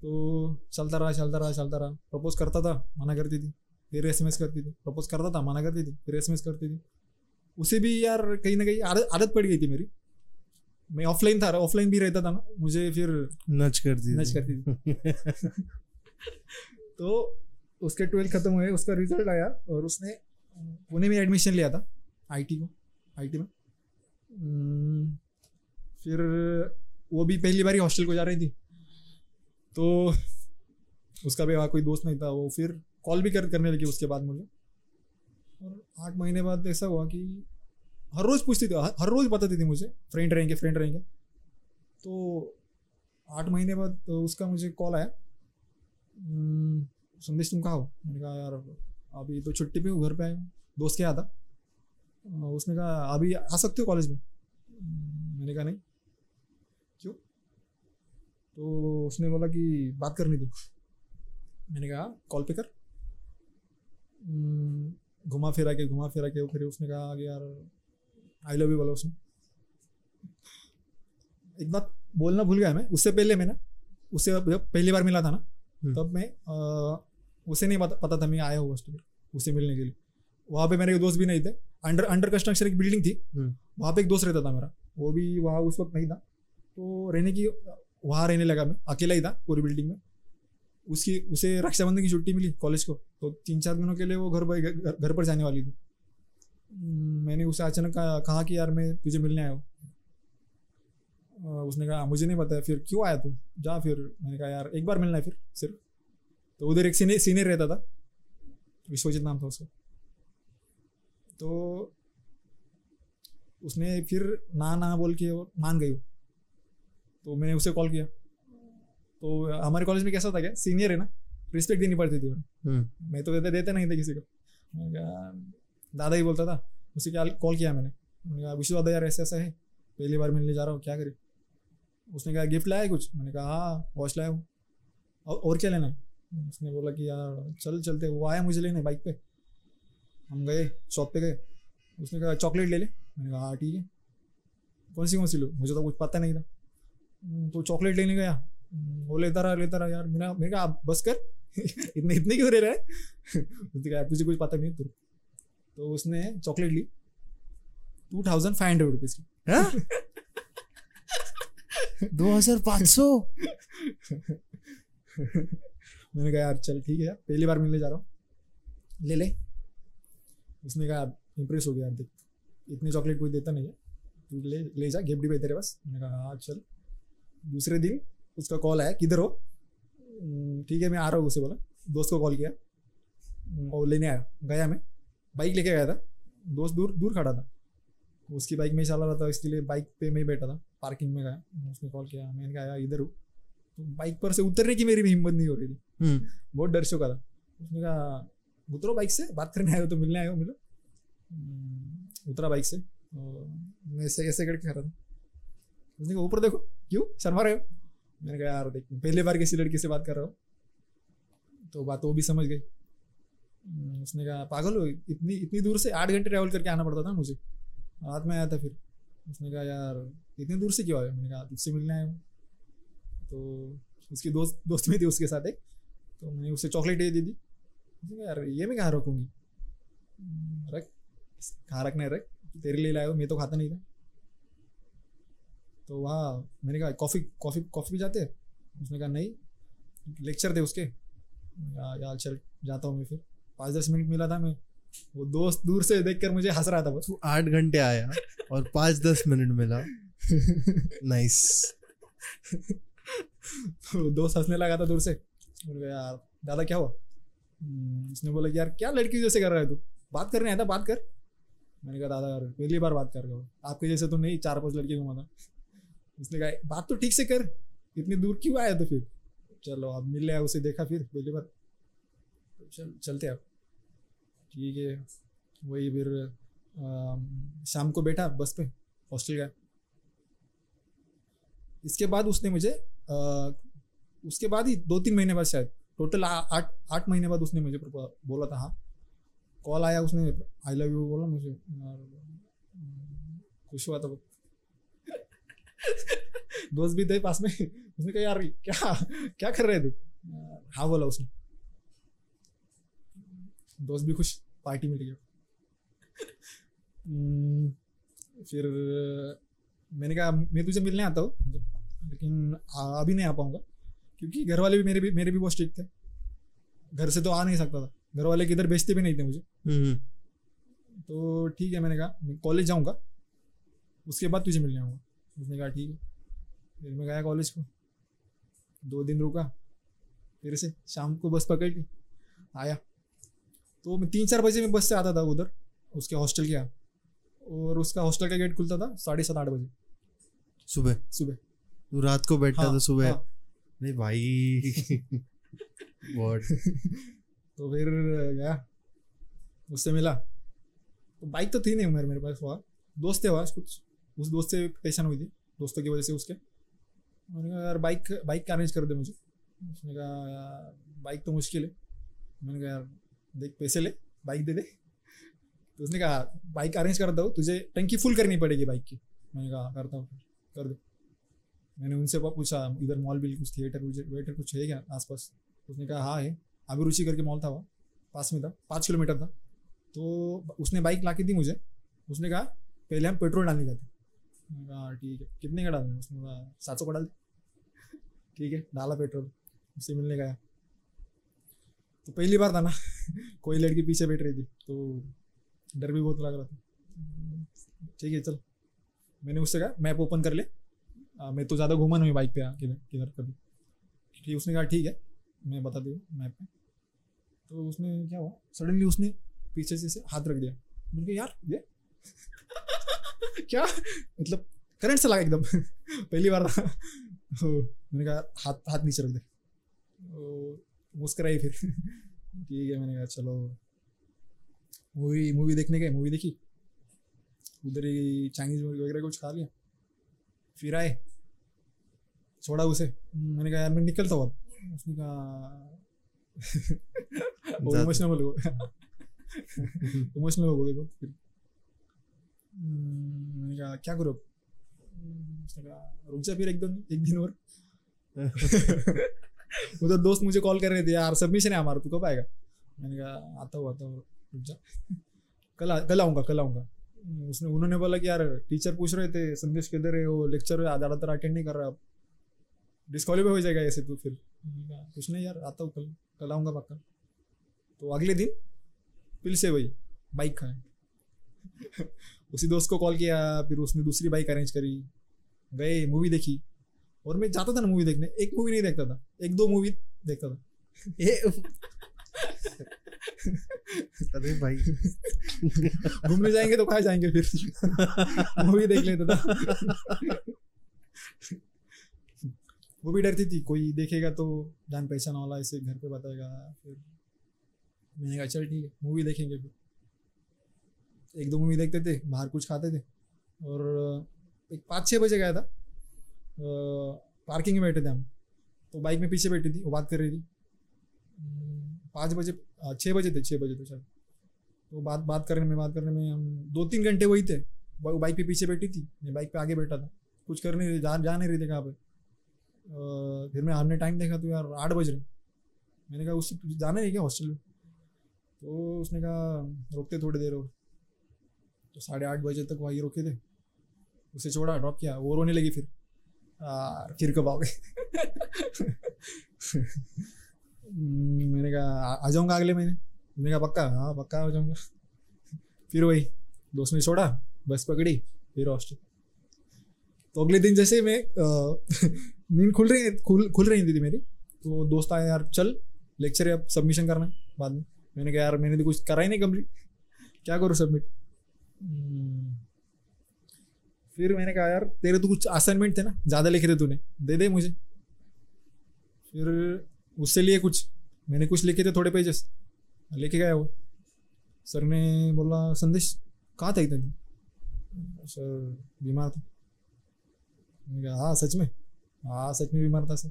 तो चलता रहा चलता रहा चलता रहा। प्रपोज करता था मना करती थी। फिर एस एम एस करती थी। प्रपोज करता था मना करती थी। फिर एस एम एस करती थी। उसे भी यार कहीं ना कहीं आदत आदत पड़ गई थी मेरी। मैं ऑफलाइन था ऑफलाइन भी रहता था ना। मुझे फिर नच कर दी नच करती थी। तो उसके ट्वेल्थ खत्म हुए उसका रिज़ल्ट आया और उसने पुणे में एडमिशन लिया था आईटी को आईटी में। फिर वो भी पहली बार ही हॉस्टल को जा रही थी। तो उसका भी वहाँ कोई दोस्त नहीं था वो फिर कॉल भी कर करने लगी उसके बाद मुझे। और आठ महीने बाद ऐसा हुआ कि हर रोज़ पूछती थी हर रोज़ बताती थी मुझे फ्रेंड रहेंगे फ्रेंड रहेंगे। तो आठ महीने बाद तो उसका मुझे कॉल आया। हम्म, संदेश तुम कहा हो? मैंने कहा यार अभी तो छुट्टी पे हूँ घर पे आया दोस्त के यहाँ था। उसने कहा अभी आ सकते हो कॉलेज में? मैंने कहा नहीं। क्यों तो उसने बोला कि बात करनी थी मैंने कहा कॉल पे कर। हम्म, घुमा फिरा के घुमा फिरा के फिर उसने कहा कि यार आई लव यू बोला उसने। एक बात बोलना भूल गया मैं उससे पहले मैं ना उससे जब पहली बार मिला था ना हम्म। तब मैं अ, उसे नहीं पता, पता था मैं आया हूँ हॉस्टल उसे मिलने के लिए। वहाँ पे मेरे दोस्त भी नहीं थे। अंडर अंडर कंस्ट्रक्शन एक बिल्डिंग थी। हम्म। वहाँ पे एक दोस्त रहता था मेरा वो भी वहाँ उस वक्त नहीं था। तो रहने की वहाँ रहने लगा मैं अकेला ही था पूरी बिल्डिंग में। उसकी उसे रक्षाबंधन की छुट्टी मिली कॉलेज को तो तीन चार दिनों के लिए वो घर पर घर पर जाने वाली थी। हम्म, मैंने उसे अचानक कहा, कि यार मैं तुझे मिलने आया हूँ। उसने कहा मुझे नहीं पता फिर क्यों आया तू? जा फिर। मैंने कहा यार एक बार मिलना है फिर सिर्फ़। तो उधर एक सीनियर सीनियर रहता था विश्वजीत नाम था उसका। तो उसने फिर ना ना बोल के मान गई वो। तो मैंने उसे कॉल किया। तो हमारे कॉलेज में कैसा था क्या? सीनियर है ना? रिस्पेक्ट देनी पड़ती थी उन्हें। हम्म, मैं तो देते देते नहीं थे किसी को। मैंने कहा दादा ही बोलता था उसे क्या कॉल किया मैंने। मैंने कहा विश्व दादा यार ऐसा ऐसा है। पहली बार मिलने जा रहा हूँ क्या करे? उसने कहा गिफ्ट लाया कुछ? मैंने कहा हाँ वॉच लाया हूँ। और, और क्या लेना है? उसने बोला कि यार चल चलते वो आया मुझे लेने बाइक पे। हम गए शॉप पे गए। उसने कहा चॉकलेट ले ले। मैंने कहा हाँ ठीक है। कौन सी कौन सी लो? मुझे तो कुछ पता नहीं था। तो चॉकलेट लेने गया। हम्म, वो लेता रहा लेता रहा। यार मेरा मैंने कहा आप बस कर। इतने इतने क्यों रह रहा है? उसने कहा तुझे कुछ पता नहीं तो तो उसने चॉकलेट ली। Two thousand five hundred rupees की हाँ? दो हज़ार पाँच सौ? मैंने कहा यार चल ठीक है। यार पहली बार मिलने जा रहा हूँ। ले ले। उसने कहा इम्प्रेस हो गया यार देख। इतनी चॉकलेट कोई देता नहीं है। तू ले ले जा गिफ्ट भी तेरे पास। मैंने कहा हाँ चल। दूसरे दिन उसका कॉल आया किधर हो? "हम्म, ठीक है मैं आ रहा हूँ उसे बोला। दोस्त को कॉल किया। और लेने आया गया मैं। बाइक लेके गया था। दोस्त दूर दूर खड़ा था। उसकी बाइक में ही चला रहा था इसके लिए बाइक पे मैं बैठा था। पार्किंग में गया। उसने कॉल किया मैंने कहा इधर हूँ। तो बाइक पर से उतरने की मेरी भी हिम्मत नहीं हो रही थी। हम्म, बहुत डर चुका था। उसने कहा उतरो बाइक से बात करने आए हो तो मिलने आए हो मिलो। हम्म, उतरा बाइक से। और मैं ऐसे ऐसे करके खड़ा था। उसने कहा ऊपर देखो। क्यों? शर्मा रहे हो? मैंने कहा यार देख पहली बार किसी लड़की से बात कर रहा हो। तो बात वो भी समझ गई। हम्म, उसने कहा पागल हो इतनी इतनी दूर से आठ घंटे ट्रैवल करके आना पड़ता था मुझे। रात में आया था फिर। उसने कहा यार इतनी दूर से क्यों आया? मैंने कहा तुझसे मिलने आया हूँ। तो उसकी दोस्त दोस्त भी थी उसके साथ एक। तो मैंने उसे चॉकलेट दे दी। उसने कहा यार ये मैं कहाँ रखूँगी? हम्म, रख कहाँ रखना है रख। तेरे लिए लाया मैं तो खाता नहीं था। तो वहाँ मैंने कहा कॉफ़ी कॉफ़ी कॉफ़ी भी जाते हैं? उसने कहा नहीं लेक्चर थे उसके। यार चल जाता हूँ मैं फिर। पाँच दस मिनट मिला था मैं। वो दोस्त दूर से देख कर मुझे हंस रहा था बस तू आठ घंटे आया और पाँच दस मिनट मिला। नाइस तो दोस्त हंसने लगा था दूर से। बोल गया यार दादा क्या हुआ? हम्म, उसने बोला कि यार क्या लड़की जैसे कर रहा है तू? बात करने आया था बात कर। मैंने कहा दादा यार पहली बार बात कर रहा हूँ। आपके जैसे तो नहीं चार पाँच लड़के घुमा था। उसने कहा बात तो ठीक से कर इतनी दूर क्यों आया तो फिर? चलो अब मिल लिया उसे देखा फिर पहली बार तो चल चलते अब। ठीक है। वही फिर शाम को बैठा बस पे हॉस्टल गया। इसके बाद उसने मुझे अ, उसके बाद ही दो तीन महीने बाद शायद टोटल आठ आठ महीने बाद उसने मुझे बोला था हाँ। कॉल आया उसने आई लव यू बोला मुझे खुश हुआ था दोस्त भी थे पास में। उसने कहा यार क्या क्या कर रहे तू? हाँ बोला उसने। दोस्त भी खुश पार्टी मिल गया हम्म, फिर मैंने कहा मैं तुझे मिलने आता हूँ लेकिन अभी नहीं आ पाऊँगा क्योंकि घर वाले भी मेरे भी मेरे भी बहुत स्ट्रिक्ट थे। घर से तो आ नहीं सकता था। घर वाले किधर भेजते भी नहीं थे मुझे। हम्म, तो ठीक है मैंने कहा मैं कॉलेज जाऊँगा उसके बाद तुझे मिलने आऊँगा। उसने कहा ठीक है। फिर मैं गया कॉलेज को। दो दिन रुका। फिर से शाम को बस पकड़ ली आया। तो मैं तीन चार बजे में बस से आता था उधर उसके हॉस्टल के यहाँ। और उसका हॉस्टल का गेट खुलता था साढ़े सात आठ बजे। सुबह? सुबह। तू रात को बैठता हाँ, था सुबह? हाँ। नहीं भाई? तो फिर गया। उससे मिला। तो बाइक तो थी नहीं मेरे मेरे पास वहाँ। दोस्त थे वहाँ कुछ। उस दोस्त से पेशन हुई थी, दोस्तों की वजह से उसके। मैंने कहा, यार बाइक बाइक का अरेंज कर दे मुझे। उसने कहा बाइक तो मुश्किल है। मैंने कहा, यार, देख, पैसे ले बाइक दे दे। तो उसने कहा बाइक अरेंज करता हूँ, तुझे टंकी फुल करनी पड़ेगी बाइक की। मैंने कहा करता हूँ, कर दे। मैंने उनसे पूछा, इधर मॉल बिल कुछ थिएटर वेटर कुछ है क्या आसपास? उसने कहा हाँ है। अभिरुचि करके मॉल था वहाँ पास में था, पाँच किलोमीटर था। तो उसने बाइक ला के दी मुझे। उसने कहा, पहले हम पेट्रोल डालने जाते कहा "हाँ, ठीक है कितने का डालना है?" उसने सात सौ का डाल ठीक है डाला पेट्रोल उससे मिलने गया। तो पहली बार था ना कोई लड़की पीछे बैठ रही थी तो डर भी बहुत लग रहा था। ठीक है चल। मैंने उससे कहा मैप ओपन कर ले। आ, मैं तो ज़्यादा घूमा नहीं बाइक पे किधर किधर कभी। ठीक उसने कहा ठीक है मैं बता दूँ मैप पे। तो उसने क्या हुआ सडनली उसने पीछे से हाथ रख दिया। मैंने कहा यार ये क्या? मतलब करंट से लगा एकदम। पहली बार था। तो मैंने कहा हाथ हाथ नीचे रख दे। तो मुस्कराई फिर। ठीक है मैंने कहा चलो। मूवी मूवी देखने गए मूवी देखी। उधर ही चाइनीज़ वगैरह कुछ खा लिया। फिर आए। छोड़ा उसे। मैंने कहा यार मैं निकलता हूँ उसने कहा इमोशनल हो गया इमोशनल हो गए बहुत फिर। मैंने कहा क्या करो अब? हम्म, उसने कहा रुक जा फिर एक दिन एक दिन और उधर दोस्त मुझे कॉल कर रहे थे यार सबमिशन है हमारा तू कब आएगा मैंने कहा आता हूँ आता हूँ रुक जा. कल कल आऊँगा कल आऊँगा. उसने उन्होंने बोला कि यार टीचर पूछ रहे थे संदेश किधर है वो? लेक्चर ज़्यादातर अटेंड नहीं कर रहा अब. डिस्क्वालीफाई हो जाएगा ऐसे तू फिर. कुछ नहीं यार आता हूँ कल कल आऊँगा पक्का. तो अगले दिन फिर से वही बाइक खाए. उसी दोस्त को कॉल किया फिर उसने दूसरी बाइक अरेंज करी। गए मूवी देखी। और मैं जाता था ना मूवी देखने एक मूवी नहीं देखता था एक दो मूवी देखता था। ए- अरे भाई। घूमने जाएँगे तो कहाँ जाएँगे फिर? मूवी देख लेता था। वो भी डरती थी कोई देखेगा तो जान पहचान वाला ऐसे घर पे बताएगा फिर मैंने कहा चल ठीक है मूवी देखेंगे फिर। एक दो मूवी देखते थे बाहर कुछ खाते थे। और एक पाँच छः बजे गया था। पार्किंग में बैठे थे हम। तो बाइक में पीछे बैठी थी वो बात कर रही थी। हम्म, पाँच बजे छः बजे थे छः बजे थे शायद। तो बात बात करने में बात करने में हम दो तीन घंटे वही थे। वो बाइक पे पीछे बैठी थी मैं बाइक पे आगे बैठा था। कुछ कर नहीं रही जा जा नहीं रही थी कहाँ पे। अ, फिर मैं हमने टाइम देखा तो यार आठ बज रहे। मैंने कहा उससे जाना है क्या हॉस्टल में? तो उसने कहा रोकते थोड़ी देर और तो साढ़े आठ बजे तक वहीं रोके थे। उसे छोड़ा ड्रॉप किया, वो रोने लगी फिर। यार, फिर कब आओगे? मैंने कहा, "आ- जाऊँगा अगले महीने। मैंने कहा, पक्का? हाँ पक्का, आ जाऊँगा। फिर वही, दोस्त ने छोड़ा, बस पकड़ी, फिर हॉस्टल तो अगले दिन जैसे मैं नींद खुल रही खुल खुल रही थी मेरी। तो दोस्त आया यार, चल लेक्चर अब सबमिशन करना बाद में। मैंने कहा, यार, मैंने तो कुछ करा ही नहीं कंप्लीट क्या करूँ सबमिट फिर मैंने कहा, यार, तेरे तो कुछ असाइनमेंट थे ना, ज़्यादा लिखे थे तूने, दे दे मुझे। फिर उससे लिए कुछ, मैंने कुछ लिखे थे थोड़े पेजेस लेके गया वो। सर ने बोला, संदेश, कहाँ था इतने सर, बीमार था। मैंने कहा हाँ सच में? हाँ सच में बीमार था सर।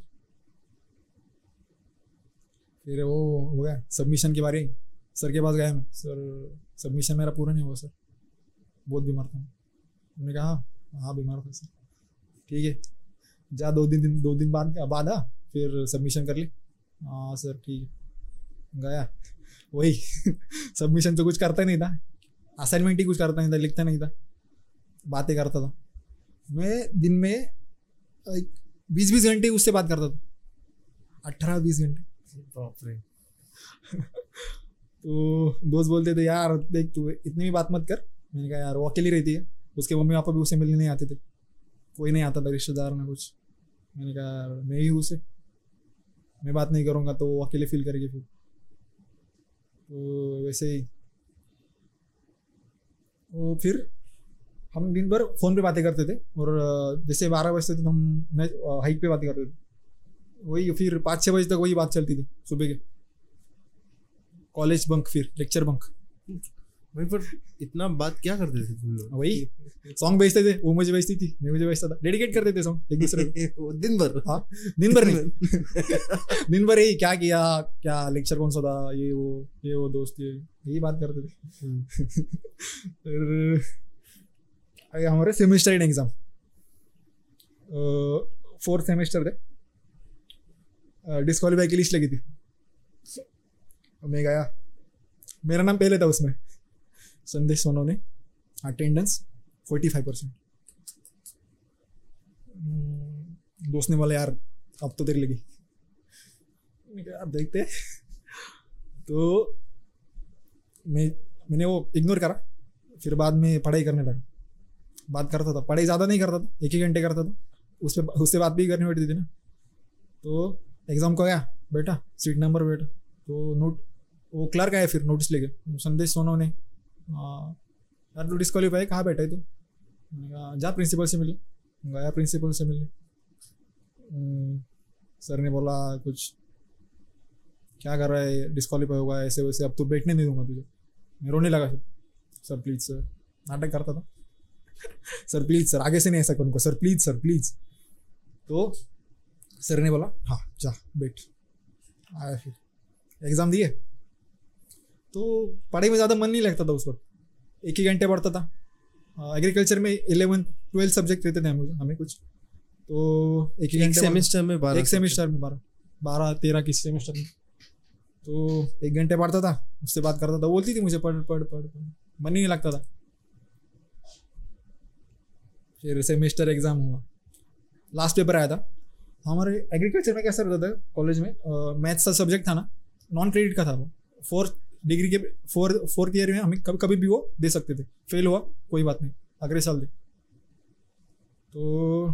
फिर वो हो गया सबमिशन के बारे सर के पास गया मैं। सर सबमिशन मेरा पूरा नहीं हुआ, सर। बहुत बीमार था। मैंने कहा हाँ हाँ बीमार था सर। ठीक है। जा दो दिन दिन दो दिन बाद बाद आ फिर सबमिशन कर ली। हाँ सर ठीक है। गया। वही सबमिशन तो कुछ करता नहीं था। असाइनमेंट ही कुछ करता नहीं था लिखता नहीं था। बातें करता था। मैं दिन में एक बीस बीस घंटे उससे बात करता था। अठारह बीस घंटे तो दोस्त बोलते थे यार देख तू इतनी भी बात मत कर। मैंने कहा, यार, वो अकेली रहती है। उसके मम्मी पापा भी उसे मिलने नहीं आते थे। कोई नहीं आता था रिश्तेदार ना कुछ। मैंने कहा, यार, मैं ही हूँ उसे। मैं बात नहीं करूँगा। तो वो अकेले फील करेगी फिर। तो वैसे ही। वो फिर हम दिन भर फ़ोन पे बातें करते थे और जैसे बारह बजते थे तो हम हाइक पे बातें करते थे। वही फिर पाँच छः बजे तक वही बात चलती थी सुबह के। कॉलेज बंक फिर लेक्चर बंक भाई पर इतना बात क्या करते थे तुम लोग? वही सॉन्ग भेजते थे वो मुझे भेजती थी मैं मुझे भेजता था। डेडिकेट करते थे सॉन्ग एक दूसरे को। दिन भर। हाँ दिन भर नहीं। दिन भर यही क्या किया क्या लेक्चर कौन सा था ये वो ये वो दोस्त ये यही बात करते थे। फिर हमारे semester end exam fourth semester थे। डिस्क्वालीफाई की लिस्ट लगी थी। मैं गया। मेरा नाम पहले था उसमें। Sandesh Sonone attendance forty five percent दोस्त ने बोला यार अब तो देर लगी. अब देखते तो मैं मैंने वो इग्नोर करा फिर बाद में पढ़ाई करने लगा। बात करता था पढ़ाई ज़्यादा नहीं करता था एक ही घंटे करता था। उस पर उससे बात भी करनी पड़ती थी ना। तो एग्ज़ाम को गया बेटा सीट नंबर बेटा। तो नोट वो क्लर्क आया फिर नोटिस लेके। संदेश सोनो ने "हाँ, यार तू डिस्क्वालीफाई कहाँ बैठा है तू? जा प्रिंसिपल से मिले। गया प्रिंसिपल से हम्म, सर ने बोला कुछ क्या कर रहा है डिस्क्वालीफाई होगा ऐसे वैसे अब तो बैठने नहीं दूँगा तुझे। मैं रोने लगा फिर। सर प्लीज़ सर नाटक करता था। सर प्लीज़ सर आगे से नहीं ऐसा करूँगा। सर प्लीज़ सर प्लीज़ तो सर ने बोला हाँ जा बैठ। आया फिर। एग्ज़ाम दिए? तो पढ़ाई में ज़्यादा मन नहीं लगता था उस वक्त। एक ही घंटे पढ़ता था। एग्रीकल्चर में इलेवन ट्वेल्थ सब्जेक्ट रहते थे हमें हमें कुछ। तो एक ही घंटे सेमेस्टर में बारह एक सेमेस्टर में बारह। बारह तेरह किस सेमेस्टर में। तो एक घंटे पढ़ता था उससे बात करता था बोलती थी मुझे पढ़ पढ़ पढ़ पढ़। मन ही नहीं लगता था। फिर सेमेस्टर एग्ज़ाम हुआ। लास्ट पेपर आया था। हमारे एग्रीकल्चर में कैसा रहता था? कॉलेज में मैथ्स का सब्जेक्ट था ना नॉन क्रेडिट का था वो। फोर्थ डिग्री के फोर फोर्थ ईयर में हमें कभी कभी भी वो दे सकते थे। फेल हुआ कोई बात नहीं। अगले साल दे। तो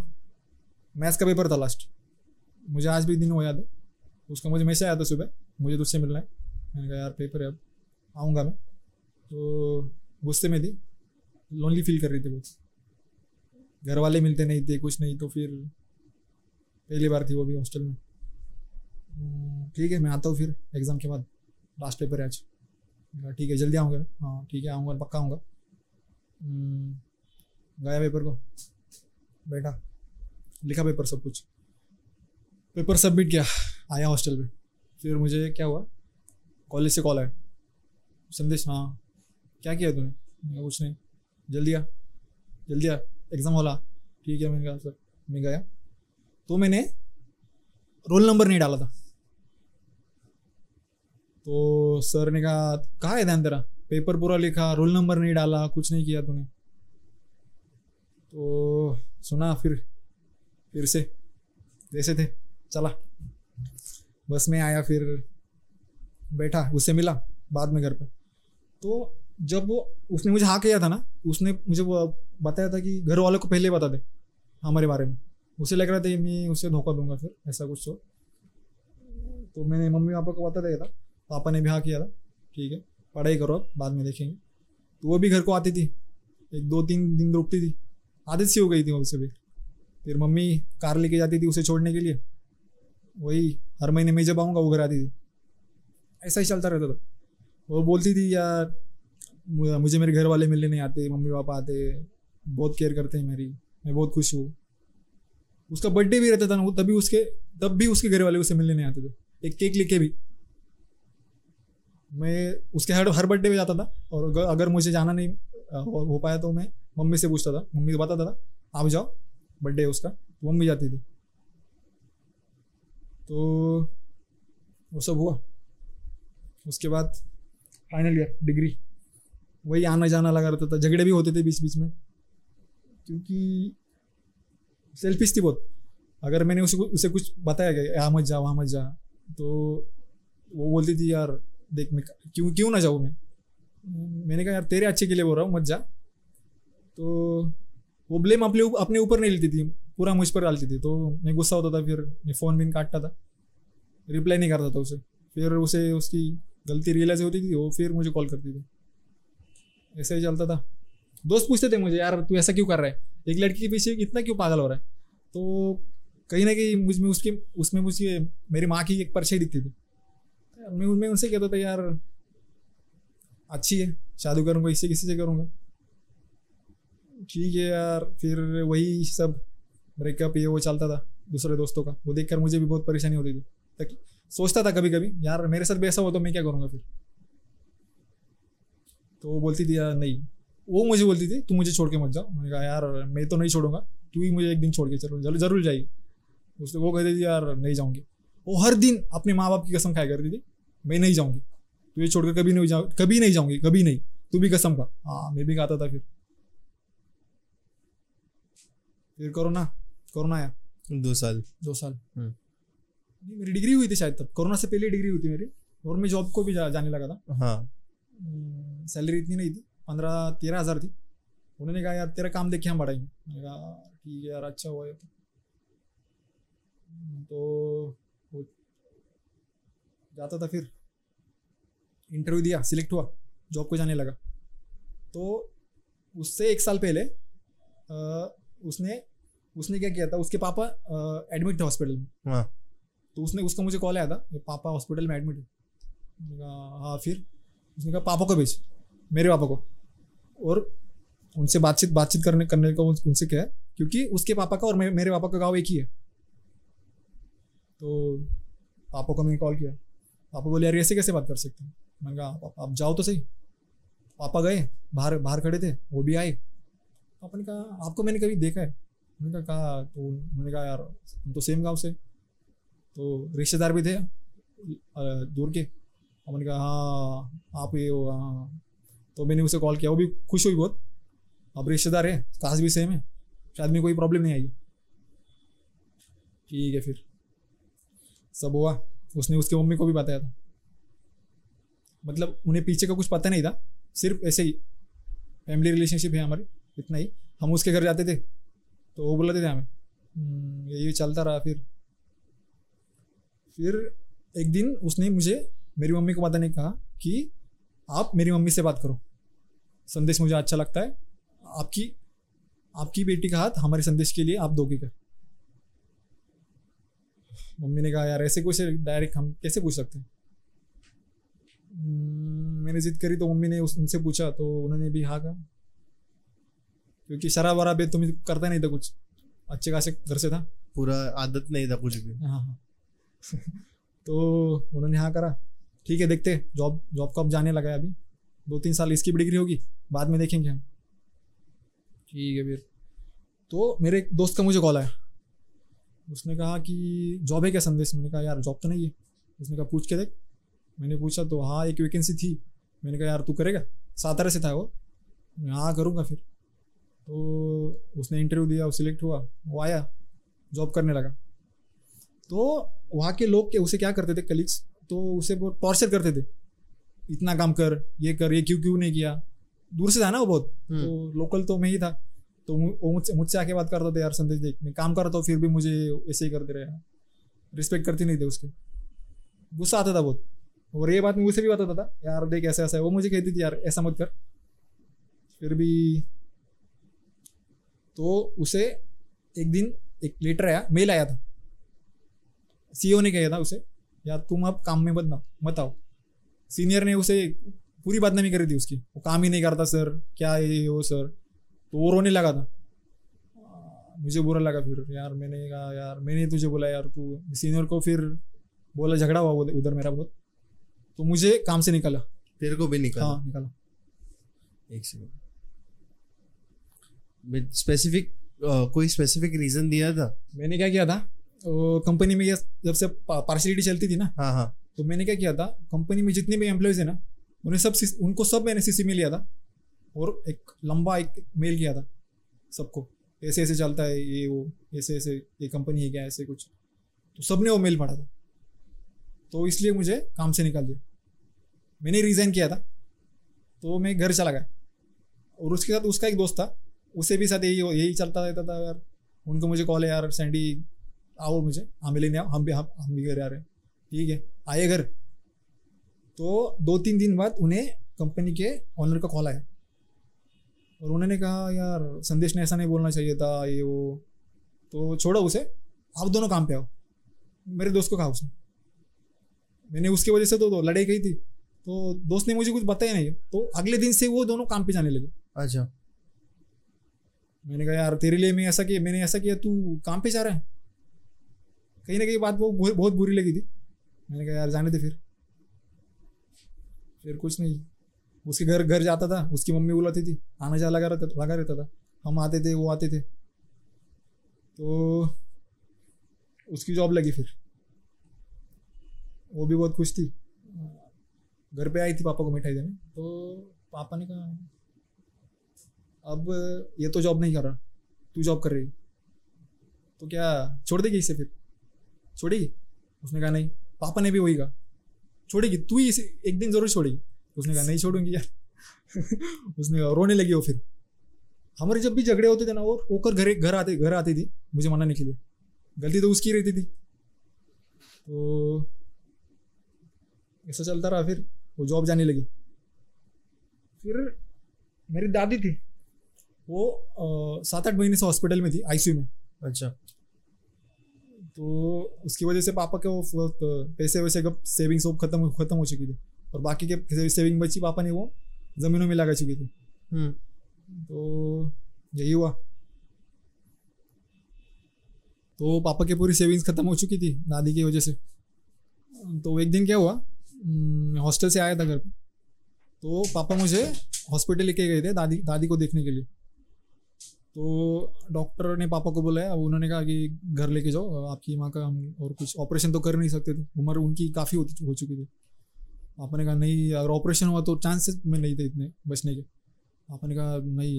मैथ्स का पेपर था लास्ट मुझे आज भी दिन वो याद है। उसका मुझे मैसेज आया था सुबह। मुझे तुझसे मिलना है मैंने कहा यार पेपर है अब। आऊँगा मैं। तो गुस्से में थी लोनली फील कर रही थी बहुत घर वाले मिलते नहीं थे कुछ नहीं तो फिर पहली बार थी वो भी हॉस्टल में। हम्म, ठीक है मैं आता हूँ फिर एग्ज़ाम के बाद। लास्ट पेपर है आज। ठीक है जल्दी आऊँगा हाँ ठीक है आऊँगा पक्का आऊँगा। हम्म, गया पेपर को? बैठा। लिखा पेपर सब कुछ। पेपर सबमिट किया आया हॉस्टल पे। फिर मुझे क्या हुआ? कॉलेज से कॉल आया। संदेश हाँ। क्या किया तूने? कुछ नहीं। जल्दी आ जल्दी आ। एग्ज़ाम वाला ठीक है मैंने कहा सर मैं गया। तो मैंने रोल नंबर नहीं डाला था। तो सर ने कहा, कहाँ है ध्यान तेरा? पेपर पूरा लिखा, रोल नंबर नहीं डाला, कुछ नहीं किया तूने? तो सुना फिर फिर से। जैसे थे, चला। बस में आया फिर, बैठा, उससे मिला बाद में घर पे। तो जब वो, उसने मुझे हाँ किया था ना, उसने मुझे बताया था कि घर वालों को पहले बता दे, हमारे बारे में। उसे लग रहा था, मैं उसे धोखा दूँगा फिर, ऐसा कुछ तो। तो मैंने मम्मी पापा को बता दिया था। पापा ने भी हाँ किया था। ठीक है, पढ़ाई करो अब बाद में देखेंगे। तो वो भी घर को आती थी। एक दो तीन दिन रुकती थी। आदत सी हो गई थी उसे भी। फिर मम्मी कार लेके जाती थी उसे छोड़ने के लिए। वही हर महीने मैं जब आऊँगा, वो घर आती थी। ऐसा ही चलता रहता था। वो बोलती थी, यार मुझे मेरे घर वाले मिलने नहीं आते, मम्मी पापा आते, बहुत केयर करते हैं मेरी, मैं बहुत खुश हूँ। उसका बर्थडे भी रहता था ना, वो तभी उसके, तब भी उसके घर वाले उसे मिलने नहीं आते थे। एक केक लेके भी। मैं उसके हर हर बर्थडे पे जाता था और अगर, मुझे जाना नहीं हो, पाया तो मैं मम्मी से पूछता था मम्मी को बताता था आप जाओ बर्थडे उसका। तो मम्मी जाती थी। तो वो सब हुआ। उसके बाद फाइनल ईयर डिग्री वही आना जाना लगा रहता था। झगड़े भी होते थे बीच बीच में। क्योंकि सेल्फिश थी बहुत। अगर मैंने उसे उसे कुछ बताया कि यहाँ मत जा वहाँ मत जा। तो वो बोलती थी यार देख, मैं क्यों क्यों ना जाऊँ मैं? मैंने कहा, यार, तेरे अच्छे के लिए बोल रहा हूँ, मत जा। तो वो ब्लेम अपने अपने ऊपर नहीं लेती थी, पूरा मुझ पर डालती थी। तो मैं गुस्सा होता था, फिर मैं फ़ोन भी काटता था। रिप्लाई नहीं करता था उसे। फिर उसे उसकी गलती रियलाइज़ होती थी, वो फिर मुझे कॉल करती थी। ऐसे ही चलता था। दोस्त पूछते थे मुझे, यार, तू ऐसा क्यों कर रहा है? एक लड़की के पीछे इतना क्यों पागल हो रहा है? तो कहीं ना कहीं मुझमें उसकी, उसमें मुझे, मेरी माँ की एक परछाई दिखती थी। मैं मैं उनसे कहता था, यार, अच्छी है, शादी करूँगा इससे किसी से करूँगा। ठीक है यार, फिर वही सब ब्रेकअप ये वो चलता था, दूसरे दोस्तों का। वो देखकर मुझे भी बहुत परेशानी होती थी। तक सोचता था कभी कभी यार, मेरे साथ भी ऐसा हो तो मैं क्या करूँगा फिर? तो वो बोलती थी, यार, नहीं। वो मुझे बोलती थी, तू मुझे छोड़ के मत जाओ। मैंने कहा, यार, मैं तो नहीं छोड़ूँगा। तू ही मुझे एक दिन छोड़ के चलो ज़रूर ज़रूर जाएगी। उसने, वो कहती थी, यार, नहीं जाऊँगी। वो हर दिन अपने माँ बाप की कसम खाया करती थी। मैं नहीं जाऊँगी। तुझे छोड़कर कभी नहीं जाऊँ कभी नहीं जाऊँगी कभी नहीं। तू भी कसम खा। हाँ मैं भी खाता था फिर। फिर कोरोना कोरोना आया। दो साल। दो साल। हम्म। नहीं, मेरी डिग्री हुई थी शायद तब। कोरोना से पहले डिग्री हुई थी मेरी। और मैं जॉब को भी जा, जाने लगा था। हाँ। सैलरी इतनी नहीं थी। पंद्रह तेरह हज़ार थी। उन्होंने कहा यार तेरा काम देखे हम बढ़ाएँगे। मैंने कहा ठीक है यार अच्छा हुआ ये तो। तो जाता था फिर। इंटरव्यू दिया सिलेक्ट हुआ जॉब को जाने लगा। तो उससे एक साल पहले अ, उसने उसने क्या किया था उसके पापा एडमिट थे हॉस्पिटल में। हाँ। तो उसने उसका मुझे कॉल आया था पापा हॉस्पिटल में एडमिट है। हाँ फिर? उसने कहा पापा को भेज मेरे पापा को। और उनसे बातचीत बातचीत करने करने को उन- उनसे क्या है क्योंकि उसके पापा का और मेरे पापा का गाँव एक ही है। तो पापा को मैंने कॉल किया। पापा बोले यार ऐसे कैसे बात कर सकते हैं? मैंने कहा "आप- जाओ तो सही। पापा गए, बाहर बाहर खड़े थे, वो भी आए। पापा ने कहा, आपको मैंने कभी देखा है? मैंने कहा तो उन्होंने कहा, यार, हम तो सेम गाँव से तो रिश्तेदार भी थे दूर के। मैंने कहा हाँ आप ये हो हाँ तो मैंने उसे कॉल किया, वो भी खुश हुई बहुत। अब रिश्तेदार है कास्ट भी सेम है, शायद में कोई प्रॉब्लम नहीं आई। ठीक है फिर। सब हुआ। उसने उसकी मम्मी को भी बताया था। मतलब उन्हें पीछे का कुछ पता नहीं था सिर्फ़ ऐसे ही फैमिली रिलेशनशिप है हमारी इतना ही। हम उसके घर जाते थे तो वो बोलते थे हमें। "हम्म, ये चलता रहा फिर। फिर एक दिन उसने मुझे मेरी मम्मी को पता नहीं कहा कि आप मेरी मम्मी से बात करो। संदेश मुझे अच्छा लगता है। आपकी आपकी बेटी का हाथ हमारे संदेश के लिए आप दोगे क्या? मम्मी ने कहा यार ऐसे कुछ डायरेक्ट हम कैसे पूछ सकते हैं? हम्म, मैंने जिद करी तो मम्मी ने उस- उनसे पूछा तो उन्होंने भी हाँ कहा। क्योंकि शराब वराब है तुम करता नहीं था कुछ। अच्छे खासे घर से था। पूरा आदत नहीं था कुछ भी। हाँ हाँ। तो उन्होंने हाँ करा। ठीक है देखते जॉब जॉब को अब जाने लगा है अभी। दो तीन साल इसकी डिग्री होगी। बाद में देखेंगे हम। ठीक है फिर। तो मेरे एक दोस्त का मुझे कॉल आया। उसने कहा कि जॉब है क्या संदेश? मैंने कहा यार जॉब तो नहीं है। उसने कहा पूछ के देख। मैंने पूछा तो हाँ एक वैकेंसी थी। मैंने कहा यार तू करेगा? सातारा से था वो। हाँ करूँगा फिर। तो उसने इंटरव्यू दिया वो सिलेक्ट हुआ वो आया जॉब करने लगा। तो वहाँ के लोग के उसे क्या करते थे कलीग्स तो उसे बहुत टॉर्चर करते थे। इतना काम कर ये कर ये क्यों क्यों नहीं किया? दूर से था ना वो बहुत। हम्म। तो लोकल तो मैं ही था। तो मुझसे मुझसे आके बात करता था, यार संदेश देख, मैं काम करता हूँ फिर भी मुझे ऐसे ही करते रहे रिस्पेक्ट करते नहीं थे उसके। गुस्सा आता था बहुत। और ये बात मैं उसे भी बताता था, यार देख, ऐसा ऐसा है। वो मुझे कहती थी, यार, ऐसा मत कर। फिर भी तो उसे एक दिन एक लेटर आया मेल आया था। सीईओ ने कहा था उसे, यार, तुम अब काम में मत ना, मत आओ। सीनियर ने उसे पूरी बदनामी करी थी उसकी। वो काम ही नहीं करता सर क्या ये, वो सर तो वो रोने लगा था। मुझे बुरा लगा फिर यार मैंने कहा यार मैंने तुझे बोला यार तू सीनियर को फिर बोला झगड़ा हुआ उधर मेरा बहुत। तो मुझे काम से निकाला। तेरे को भी निकाला? हाँ निकाला। एक सेकंड स्पेसिफिक कोई स्पेसिफिक रीजन दिया था? मैंने क्या किया था? कंपनी में जब से पार्शलिटी चलती थी ना हाँ हाँ। तो मैंने क्या किया था? कंपनी में जितने भी एम्प्लॉयज़ है ना उन्हें सब उनको सब मैंने सीसी में लिया था। और एक लंबा एक मेल किया था सबको। ऐसे ऐसे चलता है ये, वो, ऐसे ऐसे, ये कंपनी है क्या, ऐसे कुछ। तो सबने वो मेल पढ़ा था। तो इसलिए मुझे काम से निकाल दिया। मैंने रिज़ाइन किया था। तो मैं घर चला गया। और उसके साथ उसका एक दोस्त था। उसे भी साथ यही यही चलता रहता था यार। उनको मुझे कॉल है, यार सैंडी आओ मुझे। हाँ मिलेंगे आओ हम भी, हम हम भी घर आ रहे हैं। ठीक है, आए घर। तो दो तीन दिन बाद उन्हें कंपनी के ऑनर का कॉल आया। और उन्होंने कहा यार संदेश ने ऐसा नहीं बोलना चाहिए था ये वो। तो छोड़ो उसे आप दोनों काम पे आओ। मेरे दोस्त को कहा उसने। मैंने उसकी वजह से तो, तो लड़ाई गई थी। तो दोस्त ने मुझे कुछ बताया नहीं। तो अगले दिन से वो दोनों काम पे जाने लगे। अच्छा। मैंने कहा यार तेरे लिए मैं ऐसा किया मैंने ऐसा किया तू काम पे जा रहा है? कहीं ना कहीं बात वो बहुत बुरी लगी थी। मैंने कहा यार जाने दे फिर। फिर कुछ नहीं। उसके घर घर जाता था, उसकी मम्मी बुलाती थी, आना जाना लगा रहता लगा रहता था। हम आते थे, वो आते थे। तो उसकी जॉब लगी फिर। वो भी बहुत खुश थी। घर पे आई थी पापा को मिठाई देने। तो पापा ने कहा, अब ये तो जॉब नहीं कर रहा। तू जॉब कर रही तो क्या, छोड़ देगी इसे फिर? छोड़ेगी? उसने कहा, नहीं। पापा ने भी वही कहा, छोड़ेगी। तू ही इसे एक दिन ज़रूर छोड़ेगी। उसने कहा नहीं छोड़ूँगी यार. उसने कहा रोने लगी वो फिर? हमारे जब भी झगड़े होते थे ना वो होकर घर घर आते घर आती थी मुझे मनाने के लिए गलती तो उसकी रहती थी। तो ऐसा चलता रहा फिर वो जॉब जाने लगी। फिर मेरी दादी थी वो सात आठ महीने से हॉस्पिटल में थी आईसीयू में। अच्छा। तो उसकी वजह से पापा के वो पैसे वैसे कब सेविंग सब खत्म खत्म हो चुकी थी। और बाकी के सेविंग बची पापा ने वो जमीनों में लगा चुकी थी। हम्म। तो यही हुआ। तो पापा की पूरी सेविंग्स खत्म हो चुकी थी दादी की वजह से। तो एक दिन क्या हुआ हम्म, हॉस्टल से आया था घर पे। तो पापा मुझे हॉस्पिटल लेके गए थे दादी दादी को देखने के लिए। तो डॉक्टर ने पापा को बुलाया अब उन्होंने कहा कि घर लेके जाओ आपकी माँ का हम और कुछ ऑपरेशन तो कर नहीं सकते थे। उम्र उनकी काफ़ी हो चुकी थी। पापा ने कहा नहीं अगर ऑपरेशन हुआ तो चांसेस में नहीं थे इतने बचने के. पापा ने कहा नहीं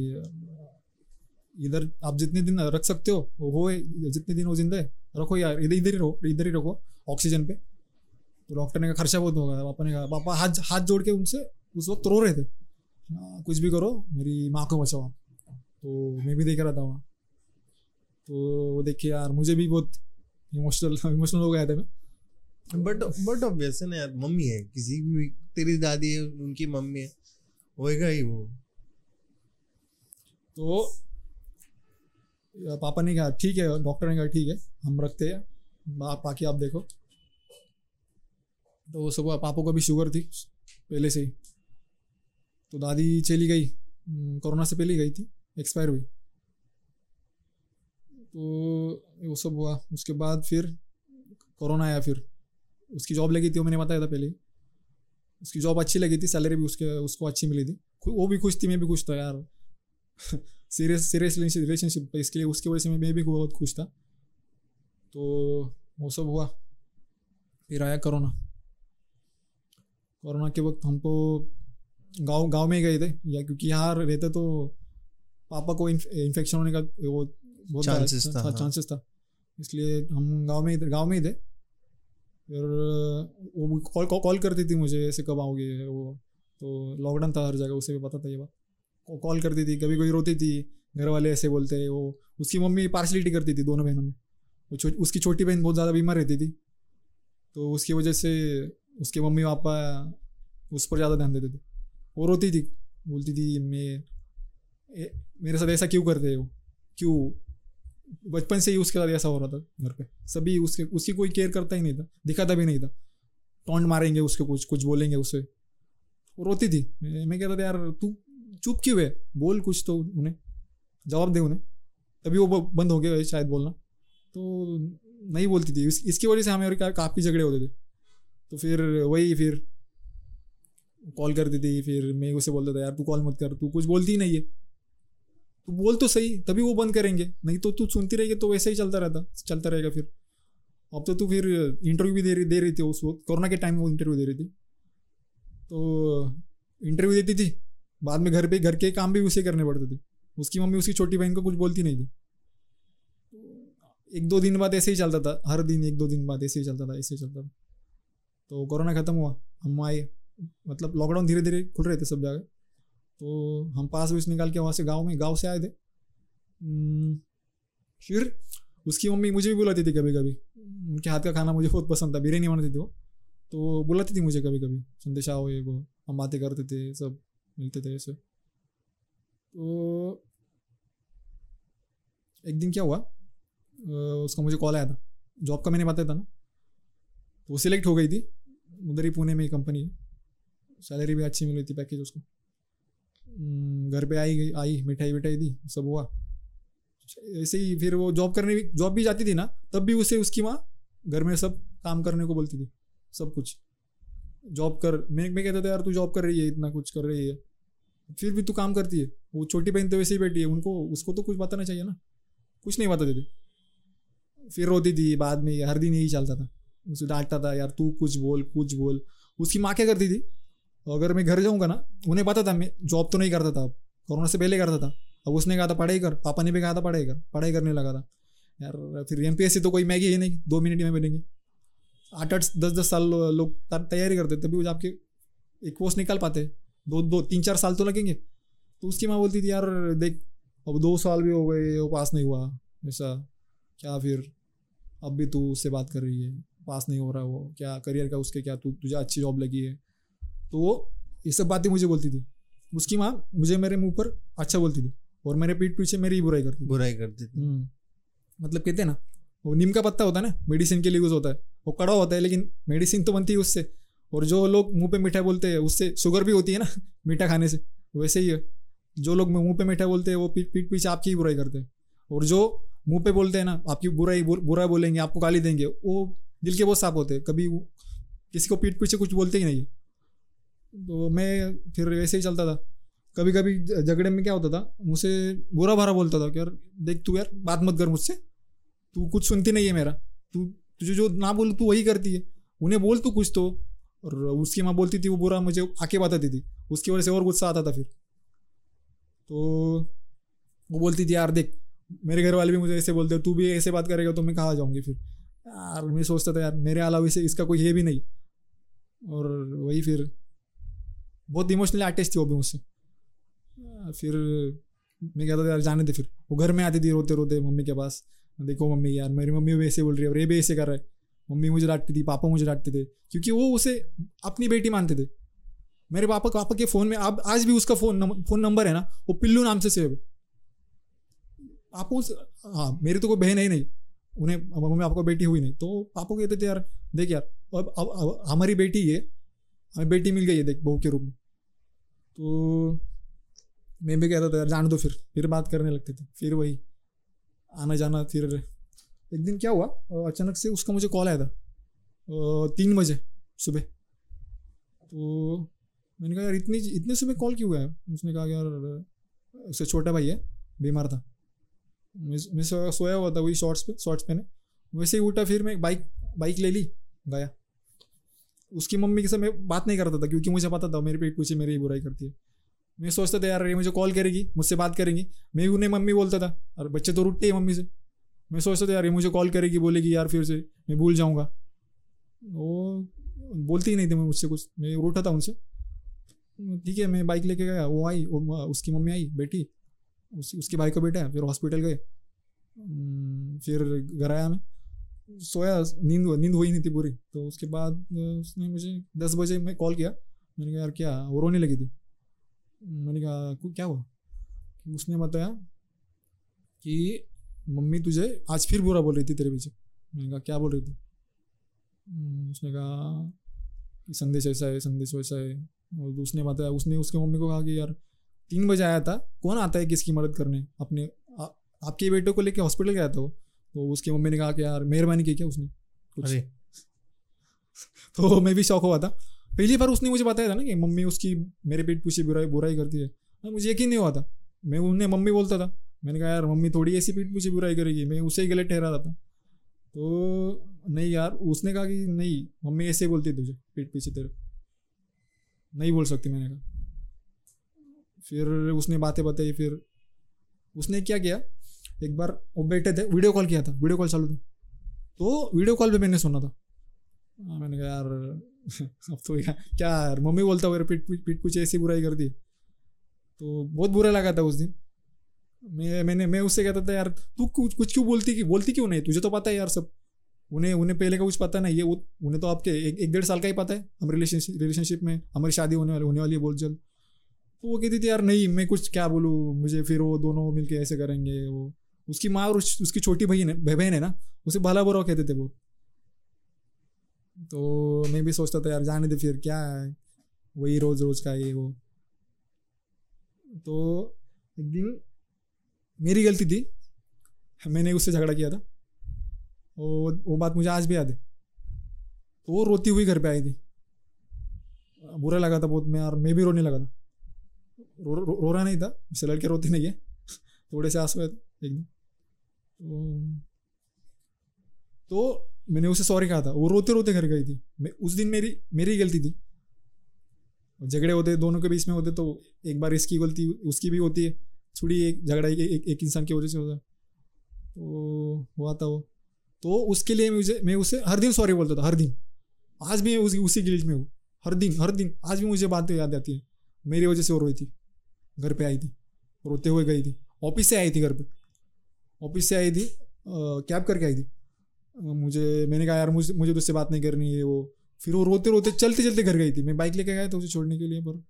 इधर आप जितने दिन रख सकते हो वो हो जितने दिन वो ज़िंदा है रखो यार इधर इधर ही रहो इधर ही रखो ऑक्सीजन पे. तो डॉक्टर ने कहा खर्चा बहुत होगा। पापा ने कहा पापा हाथ हाथ जोड़ के उनसे उस वक्त रो रहे थे। "हाँ, कुछ भी करो मेरी माँ को बचाओ तो मैं भी देख रहा था वहाँ। तो देखिए यार मुझे भी बहुत इमोशनल इमोशनल हो गया था मैं। बट बट ऑब्वियस है ना यार मम्मी है किसी भी तेरी दादी है उनकी मम्मी है होएगा ही वो। तो पापा ने कहा ठीक है डॉक्टर ने कहा ठीक है हम रखते हैं बा- बाकी आप देखो। तो सुबह पापा को भी शुगर थी पहले से ही। तो दादी चली गई हम्म, कोरोना से पहले ही गई थी एक्सपायर हुई। तो वो सब हुआ उसके बाद फिर कोरोना आया फिर। उसकी जॉब लगी थी वो मैंने बताया था पहले उसकी जॉब अच्छी लगी थी सैलरी भी उसके उसको अच्छी मिली थी। वो भी खुश थी मैं भी खुश था यार। सीरियस सीरियस रिलेशनशिप इसके लिए उसकी वजह से मैं भी बहुत खुश था। तो वो सब हुआ। फिर आया कोरोना। कोरोना के वक्त हमको गाँव गाँव में ही गए थे या क्योंकि यहाँ रहते तो पापा को इन्फेक्शन होने का वो बहुत Chances था, हाँ। चांसेस था। इसलिए हम गाँव में ही थे गाँव में ही थे। फिर वो कॉल कॉल करती थी मुझे ऐसे कब आओगे वो तो लॉकडाउन था हर जगह उसे भी पता था ये बात। कॉल करती थी कभी कोई रोती थी घर वाले ऐसे बोलते वो उसकी मम्मी पार्सलिटी करती थी दोनों बहनों में। वो छो, उसकी छोटी बहन बहुत ज़्यादा बीमार रहती थी तो उसकी वजह से उसके मम्मी पापा उस पर ज़्यादा ध्यान देते थे। वो रोती थी बोलती थी मैं मेरे साथ ऐसा क्यों करते हैं? क्यों? बचपन से ही उसके साथ ऐसा हो रहा था घर पे। सभी उसके उसकी कोई केयर करता ही नहीं था दिखाता भी नहीं था। टॉन्ट मारेंगे उसके कुछ कुछ बोलेंगे उसे। रोती थी। मैं कहता था यार तू चुप क्यों है? बोल कुछ तो उन्हें जवाब दे उन्हें। तभी वो बंद हो गया शायद बोलना। तो नहीं बोलती थी। इस, इसकी वजह से हमें और काफ़ी झगड़े होते थे। तो फिर वही फिर कॉल करती थी फिर मैं उसे बोलता था यार तू कॉल मत कर तू कुछ बोलती ही नहीं है। तू बोल तो सही, तभी वो बंद करेंगे। नहीं तो तू सुनती रहेगी तो वैसे ही चलता रहता, चलता रहेगा फिर। अब तो तू फिर इंटरव्यू भी दे रही दे रही थी उस वक्त, कोरोना के टाइम वो इंटरव्यू दे रही थी। तो इंटरव्यू देती थी, बाद में घर पे, घर के काम भी उसे करने पड़ते थे। उसकी मम्मी उसकी छोटी बहन को कुछ बोलती नहीं थी। एक दो दिन बाद ऐसे ही चलता था, हर दिन एक दो दिन बाद ऐसे ही चलता था, ऐसे ही चलता था। तो कोरोना ख़त्म हुआ हम आए मतलब लॉकडाउन धीरे धीरे खुल रहे थे सब जगह। तो हम पास उस निकाल के वहाँ से गाँव में गाँव से आए थे। हम्म, फिर उसकी मम्मी मुझे भी बुलाती थी कभी कभी उनके हाथ का खाना मुझे बहुत पसंद था बिरयानी बनाती थी वो। तो बुलाती थी मुझे कभी कभी संदेश आओ ये वो हम बातें करते थे सब मिलते थे ऐसे। तो एक दिन क्या हुआ उसका मुझे कॉल आया था। जॉब का मैंने बताया था ना। तो वो सिलेक्ट हो गई थी। उधर ही पुणे में ही कंपनी है। सैलरी भी अच्छी मिली थी पैकेज उसको। घर पे आई गई, आई, मिठाई विठाई दी, सब हुआ। ऐसे ही फिर वो जॉब करने भी जॉब भी जाती थी ना, तब भी उसे उसकी माँ घर में सब काम करने को बोलती थी, सब कुछ। जॉब कर, मैं मैं कहता था, यार तू जॉब कर रही है, इतना कुछ कर रही है। फिर भी तू काम करती है, वो छोटी बहन तो वैसे ही बैठी है, उनको, उसको तो कुछ बताना चाहिए ना, कुछ नहीं बताते थे। फिर रोती थी, बाद में हर दिन यही चलता था, उसे डांटता था, यार तू कुछ बोल कुछ बोल। उसकी माँ क्या करती थी अगर मैं घर जाऊँगा ना, उन्हें पता था मैं जॉब तो नहीं करता था अब कोरोना से पहले करता था। अब उसने कहा था, पढ़ाई कर। पापा ने भी कहा था, पढ़ाई कर। पढ़ाई करने लगा था। यार, फिर एमपीएससी तो कोई मैगी है नहीं, दो मिनट में बनेंगे। आठ आठ दस दस साल लोग त- तैयारी करते, तभी वो जाके एक पोस्ट निकाल पाते। दो दो तीन चार साल तो लगेंगे। तो उसकी माँ बोलती थी, यार, देख, अब दो साल भी हो गए, वो पास नहीं हुआ। ऐसा, क्या फिर? अब भी तू उससे बात कर रही है, पास नहीं हो रहा वो। क्या करियर का उसके, क्या तू, तुझे अच्छी जॉब लगी है? तो वो ये सब बातें मुझे बोलती थी। उसकी माँ मुझे मेरे मुँह पर अच्छा बोलती थी और मेरे पीठ पीछे मेरी ही बुराई करती थी। बुराई करती थी। हम्म। मतलब कहते हैं ना वो नीम का पत्ता होता है ना मेडिसिन के लिए यूज़ होता है। वो कड़ा होता है लेकिन मेडिसिन तो बनती है उससे। और जो लोग मुँह पे मीठा बोलते हैं उससे शुगर भी होती है ना मीठा खाने से वैसे ही है। जो लोग मुँह पे मीठा बोलते हैं वो पीठ पीठ पीछे आपकी ही बुराई करते हैं। और जो मुँह पे बोलते हैं ना आपकी बुराई बुर- बुरा बोलेंगे आपको गाली देंगे वो दिल के बहुत साफ़ होते हैं। कभी किसी को पीठ पीछे कुछ बोलते ही नहीं है। तो मैं फिर ऐसे ही चलता था। कभी कभी झगड़े में क्या होता था, मुझसे बुरा भरा बोलता था कि यार देख तू यार बात मत कर मुझसे, तू कुछ सुनती नहीं है मेरा, तू, तुझे जो ना बोल तू वही करती है, उन्हें बोल तू कुछ तो। और उसकी माँ बोलती थी वो बुरा, मुझे आके बताती थी, उसकी वजह से और गुस्सा आता था फिर। तो वो बोलती थी, यार देख, मेरे घर वाले भी मुझे ऐसे बोलते तू भी ऐसे बात करेगा तो मैं कहाँ जाऊँगी फिर? यार मैं सोचता था, यार मेरे अलावा इसे, इसका कोई है भी नहीं। और वही फिर बहुत इमोशनली अटैच थी वो भी मुझसे। फिर मैं कहता था यार जाने दे फिर। वो घर में आती थी रोते रोते मम्मी के पास। देखो मम्मी यार मेरी मम्मी भी ऐसे बोल रही है और ये भी ऐसे कर रहा है। मम्मी मुझे डांटती थी पापा मुझे डांटते थे। क्योंकि वो उसे अपनी बेटी मानते थे। मेरे पापा पापा के फ़ोन में अब आज भी उसका फ़ोन नंबर फ़ोन नंबर है ना वो पिल्लू नाम से सेव है। पापा उस हाँ मेरी तो कोई बहन है ही नहीं। उन्हें मम्मी पापा को बेटी हुई नहीं। तो पापा कहते थे यार देख यार अब, अब हमारी बेटी है हमें बेटी मिल गई है, देख, बहू के रूप में। तो मैं भी कहता था, यार, जान दो फिर। फिर बात करने लगते थे। फिर वही आना जाना फिर एक दिन क्या हुआ अचानक से उसका मुझे कॉल आया था तीन बजे सुबह। तो मैंने कहा, यार, इतनी, इतने सुबह कॉल क्यों है? उसने कहा, यार, उससे छोटा भाई है, बीमार था। मैं मैं सोया हुआ था वही शॉर्ट्स पे शॉर्ट्स पहने। वैसे ही उठा फिर मैं बाइक बाइक ले ली, गया। उसकी मम्मी के साथ मैं बात नहीं करता था क्योंकि मुझे पता था मेरे पेट पूछे मेरी बुराई करती है। मैं सोचता था यार ये मुझे कॉल करेगी मुझसे बात करेंगी। मैं उन्हें मम्मी बोलता था और बच्चे तो रुटते ही मम्मी से। मैं सोचता था यार ये मुझे कॉल करेगी बोलेगी यार फिर से मैं भूल जाऊँगा। वो बोलती ही नहीं थी मैं मुझसे कुछ मैं रूठा था उनसे। ठीक है मैं बाइक लेके गया वो आई वो उसकी मम्मी आई बेटी उस, उसके भाई का बेटा है फिर हॉस्पिटल गए। फिर घर आया मैं। सोया नींद नींद हुई नहीं थी पूरी। तो उसके बाद उसने मुझे दस बजे मैं कॉल किया। मैंने कहा यार क्या वो रोने लगी थी? मैंने कहा "कु- क्या हुआ? उसने बताया कि मम्मी तुझे आज फिर बुरा बोल रही थी तेरे पीछे। मैंने कहा क्या बोल रही थी? हम्म, उसने कहा कि संदेश ऐसा है संदेश वैसा है। और उसने बताया उसने उसके मम्मी को कहा कि यार तीन बजे आया था कौन आता है किसकी मदद करने? अपने आ, आपके बेटे को लेके हॉस्पिटल गया था वो? तो उसकी मम्मी ने कहा कि यार मेहरबानी की क्या उसने? कुछ। अरे। तो मैं भी शौक हुआ था। पहली बार उसने मुझे बताया था ना कि मम्मी उसकी मेरे पेट पूछे बुराई बुराई करती है। हाँ, मुझे यकीन नहीं हुआ था। मैं उन्हें मम्मी बोलता था। मैंने कहा यार मम्मी थोड़ी ऐसी पीठ पूछे बुराई करेगी। मैं उसे ही गलत ठहरा रहा था। तो नहीं यार उसने कहा कि नहीं मम्मी ऐसे बोलती है तुझे पीठ पीछे तेरे नहीं बोल सकती मैंने कहा। फिर उसने बातें बताई फिर उसने क्या किया? एक बार वो बैठे थे वीडियो कॉल किया था वीडियो कॉल चालू था। तो वीडियो कॉल पे मैंने सुना था। हाँ, मैंने कहा यार अब तो क्या क्या यार मम्मी बोलता मेरे पीठ पीठ पीछे ऐसी बुराई कर दी। तो बहुत बुरा लगा था उस दिन। मैं मैंने मैं उससे कहता था यार तू कुछ कुछ क्यों बोलती बोलती क्यों नहीं? तुझे तो पता है यार सब। उन्हें उन्हें पहले का कुछ पता नहीं वो उन्हें तो आपके एक, एक डेढ़ साल का ही पता है हम रिलेशनशिप रिलेशनशिप में हमारी शादी होने वाली होने वाली है बहुत जल्द तो वो कहती थी यार नहीं मैं कुछ क्या बोलूँ मुझे फिर वो दोनों मिलके ऐसे करेंगे वो उसकी माँ और उस, उसकी छोटी बहन है बहन है ना उसे भला बुरा कहते थे वो। तो मैं भी सोचता था यार जाने दे फिर क्या है? वही रोज रोज का ये वो। तो एक दिन मेरी गलती थी मैंने उससे झगड़ा किया था वो वो बात मुझे आज भी याद है। तो वो रोती हुई घर पे आई थी। बुरा लगा था बहुत मैं यार मैं भी रोने लगा था। रो, रो, रो रहा नहीं था वैसे लड़के रोते नहीं है थोड़े से आँसू थे एकदम तो मैंने उसे सॉरी कहा था। वो रोते रोते घर गई थी। मैं उस दिन मेरी मेरी गलती थी। झगड़े होते दोनों के बीच में होते तो एक बार इसकी गलती उसकी भी होती है। थोड़ी एक झगड़ा एक, एक, इंसान की वजह से होता तो हुआ था वो। तो उसके लिए मुझे मैं उसे हर दिन सॉरी बोलता था हर दिन। आज भी उसी उसी गिल्ट में हूँ। हर दिन हर दिन आज भी मुझे बातें याद आती है। मेरी वजह से वो रोई थी। घर पे आई थी। रोते हुए गई थी। ऑफ़िस से आई थी घर पे। ऑफ़िस से आई थी कैब करके आई थी। मुझे, मैंने कहा, यार, मुझे मुझे तुझसे बात नहीं करनी है वो। फिर वो रोते रोते चलते चलते घर गई थी। मैं बाइक लेके गया था उसे छोड़ने के लिए, पर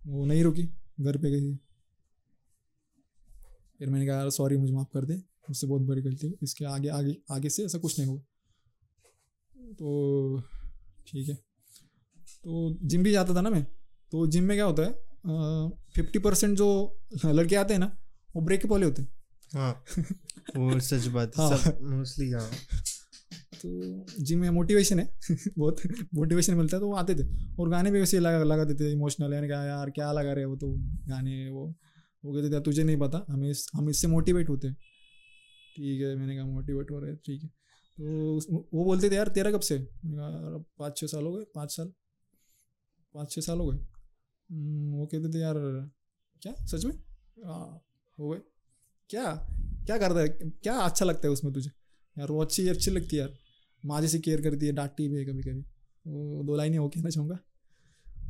वो नहीं रुकी, घर पे गई थी। फिर मैंने कहा, यार, सॉरी, मुझे माफ़ कर दे मुझसे बहुत बड़ी गलती हुई, इसके आगे आगे आगे से ऐसा कुछ नहीं होगा। तो ठीक है। तो जिम भी जाता था ना मैं तो जिम में क्या होता है फिफ्टी परसेंट जो लड़के आते हैं ना, वो ब्रेकअप वाले होते हैं। हाँ। वो सच बात है हाँ। मोस्टली हाँ। तो जिम में मोटिवेशन है। बहुत मोटिवेशन मिलता है तो वो आते थे। और गाने भी वैसे लगा लगा देते थे इमोशनल यानी कहा यार क्या लगा रहे हो तो गाने वो वो कहते थे तुझे नहीं पता हमें इस, हम इससे मोटिवेट होते हैं। ठीक है मैंने कहा मोटिवेट हो रहे हैं ठीक है। तो वो बोलते थे यार तेरा कब से? मैंने कहा यार पाँच छः साल हो गए पाँच साल पाँच छः साल हो गए। हम्म, वो कहते थे यार क्या? सच में? हाँ हो गए। क्या क्या करता है? क्या अच्छा लगता है उसमें तुझे? यार वो अच्छी अच्छी लगती है यार। माँ जैसी केयर करती है डांटती भी है कभी कभी वो दो लाइनें वो कहना चाहूँगा।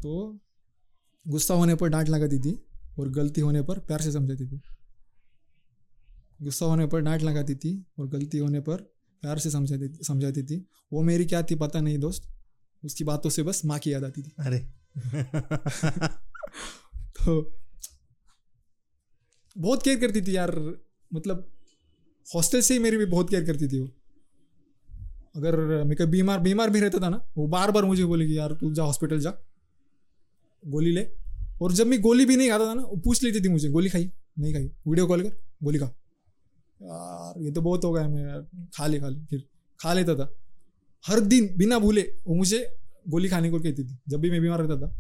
तो गुस्सा होने पर डांट लगाती थी और गलती होने पर प्यार से समझाती थी। गुस्सा होने पर डांट लगाती थी और गलती होने पर प्यार से समझाती समझाती थी। वो मेरी क्या थी पता नहीं दोस्त। उसकी बातों से बस माँ की याद आती थी। अरे। तो बहुत केयर करती थी यार। मतलब हॉस्टल से ही मेरी भी बहुत केयर करती थी वो। अगर मैं कभी बीमार बीमार भी रहता था ना, वो बार बार मुझे बोलेगी यार तू जा हॉस्पिटल जा, गोली ले। और जब मैं गोली भी नहीं खाता था ना, वो पूछ लेती थी मुझे, गोली खाई? नहीं खाई। वीडियो कॉल कर, गोली खा। यार, ये तो बहुत हो गया मैं यार खा ले खा ले, फिर खा लेता था। हर दिन बिना भूले वो मुझे गोली खाने को कहती थी, जब भी मैं बीमार रहता था।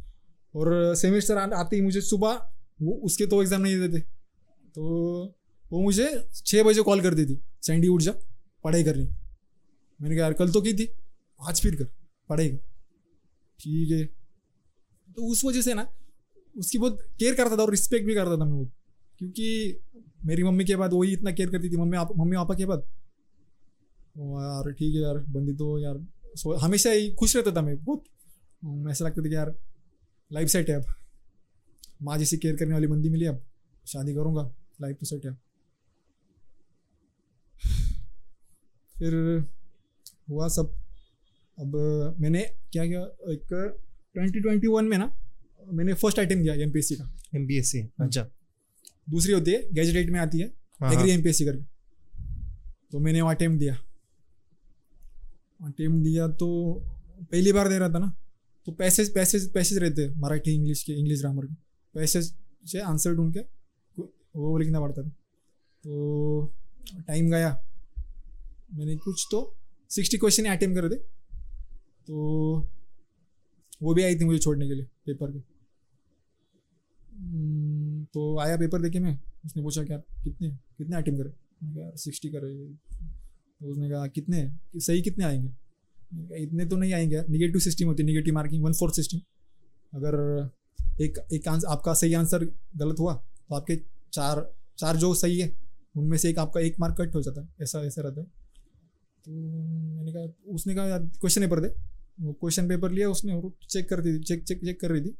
और सेमेस्टर आते ही मुझे सुबह वो उसके तो एग्ज़ाम नहीं देते। तो वो मुझे छः बजे कॉल करती थी सैंडी उठ जा पढ़ाई करनी। मैंने कहा यार कल तो की थी आज फिर कर पढ़ाई कर। ठीक है। तो उस वजह से ना उसकी बहुत केयर करता था और रिस्पेक्ट भी करता था मैं बहुत। क्योंकि मेरी मम्मी के बाद वही इतना केयर करती थी मम्मी आप मम्मी पापा के बाद। यार ठीक है यार बंदी तो यार सो हमेशा ही खुश रहता था मैं बहुत। हम्म, ऐसा लगता था कि यार लाइफ सेट है अब। माँ जैसी केयर करने वाली बंदी मिली अब शादी करूँगा। लाइफ तो सेट है। फिर हुआ सब। अब मैंने क्या किया एक ट्वेंटी ट्वेंटी वन में ना मैंने फ़र्स्ट आइटम दिया एमपीसी का। एम सी अच्छा। दूसरी होती है गैजेट में आती है हाँ, एग्री हाँ, एम करके। तो मैंने वहाँ अटेम्प्ट दिया। अटेम्प्ट दिया तो पहली बार दे रहा था ना तो पैसेज पैसेज पैसेज रहते हैं मराठी इंग्लिश के इंग्लिश ग्रामर के। पैसेज से आंसर ढूंढ के वो लिखना पड़ता था तो टाइम गया। मैंने कुछ तो सिक्सटी क्वेश्चन अटेम्प्ट करे थे। तो वो भी आई थी मुझे छोड़ने के लिए पेपर के। हम्म, तो आया पेपर देखे मैं। उसने पूछा क्या कितने कितने अटेम्प्ट करे? यार सिक्सटी करे। तो उसने कहा कितने? सही कितने आएँगे? इतने तो नहीं आएँगे निगेटिव सिस्टम होती है negative marking one fourth system अगर एक एक आंसर आपका सही आंसर गलत हुआ तो आपके चार चार जो सही है। उनमें से एक आपका एक मार्क कट हो जाता है। ऐसा ऐसा रहता है। तो मैंने कहा, उसने कहा, यार क्वेश्चन पेपर दे। वो क्वेश्चन पेपर लिया, उसने और चेक कर दी चेक चेक चेक कर रही थी।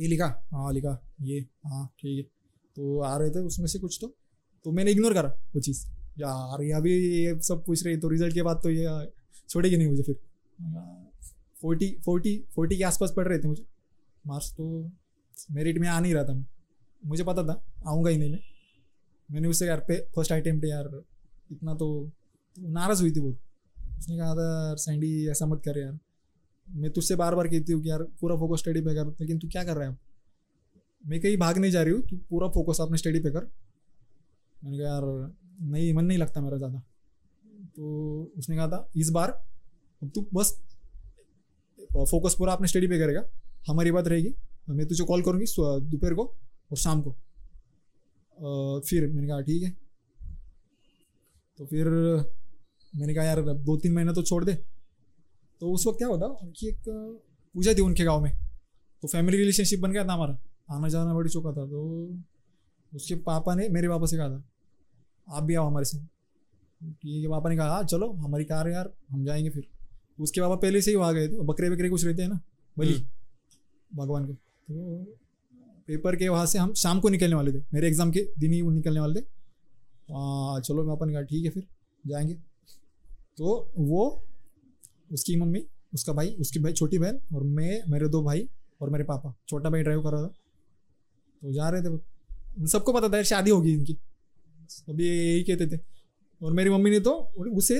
ये लिखा। हाँ लिखा। ये हाँ ठीक है। तो आ रहे थे उसमें से कुछ तो। तो मैंने इग्नोर करा वो चीज़। यार, ये अभी ये सब पूछ रही तो रिज़ल्ट के बाद तो ये छोड़ेगी नहीं मुझे फिर। फोर्टी फोर्टी फोर्टी के आसपास पढ़ रहे थे मुझे। मार्क्स तो मेरिट में आ नहीं रहा था मैं। मुझे पता था आऊँगा ही नहीं मैं। मैंने उससे यार पे फ़र्स्ट अटेम्प्ट यार इतना तो, तो नाराज़ हुई थी बहुत उसने कहा था यार सैंडी ऐसा मत कर यार। मैं तुझसे बार बार कहती हूँ कि यार पूरा फोकस स्टडी पे कर लेकिन तू क्या कर रहा है? मैं कहीं भाग नहीं जा रही हूँ तू पूरा फोकस अपने स्टडी पे कर। मैंने कहा यार नहीं मन नहीं लगता मेरा ज़्यादा। तो उसने कहा था इस बार अब तू बस फोकस पूरा अपने स्टडी पे करेगा हमारी बात रहेगी। मैं तुझे कॉल करूँगी दोपहर को और शाम को। अ, फिर मैंने कहा ठीक है। तो फिर मैंने कहा यार अब दो तीन महीना तो छोड़ दे। तो उस वक्त क्या होता उनकी एक पूजा थी उनके गाँव में। तो फैमिली रिलेशनशिप बन गया था हमारा। आना जाना बढ़ चुका था। तो उसके पापा ने मेरे पापा से कहा था आप भी आओ हमारे साथ। ठीक है पापा ने कहा हाँ चलो हमारी कार है यार हम जाएँगे फिर। उसके पापा पहले से ही वहाँ गए थे बकरे बकरे कुछ रहते हैं ना बलि भगवान के। तो पेपर के वहाँ से हम शाम को निकलने वाले थे। मेरे एग्ज़ाम के दिन ही वो निकलने वाले थे। आ, चलो मैं अपन कहा ठीक है फिर जाएँगे। तो वो उसकी मम्मी उसका भाई उसकी भाई छोटी बहन और मैं मेरे दो भाई और मेरे पापा। छोटा भाई ड्राइव कर रहा था। तो जा रहे थे। उन सबको पता था शादी होगी इनकी। अभी यही कहते थे। और मेरी मम्मी ने तो उसे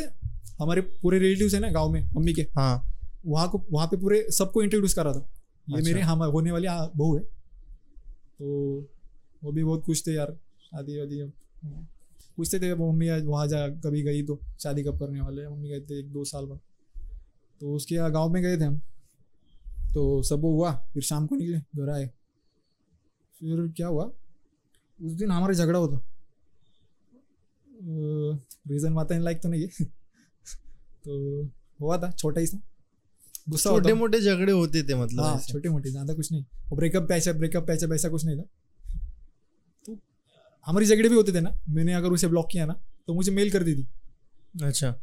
हमारे पूरे रिलेटिव है ना गाँव में मम्मी के हाँ। वहाँ को वहाँ पे पूरे सबको इंट्रोड्यूस करा था। ये अच्छा। मेरे हम होने वाली बहू है। तो वो भी बहुत खुश थे यार, शादी वादी पूछते थे मम्मी आज वहाँ जा, कभी गई तो शादी कब करने वाले मम्मी गए थे एक दो साल बाद। तो उसके यहाँ गाँव में गए थे हम। तो सब वो हुआ, फिर शाम को निकले, घर आए। फिर क्या हुआ, उस दिन हमारा झगड़ा होता। रीज़न बताने लाइक तो नहीं। है तो हुआ था, छोटा ही सा गुस्सा छोटे मोटे झगड़े होते थे मतलब हाँ छोटे मोटे ज़्यादा कुछ नहीं। और ब्रेकअप पैसा ब्रेकअप पैसा वैसा कुछ नहीं था। तो हमारी झगड़े भी होते थे ना। मैंने अगर उसे ब्लॉक किया ना तो मुझे मेल कर दी थी। अच्छा।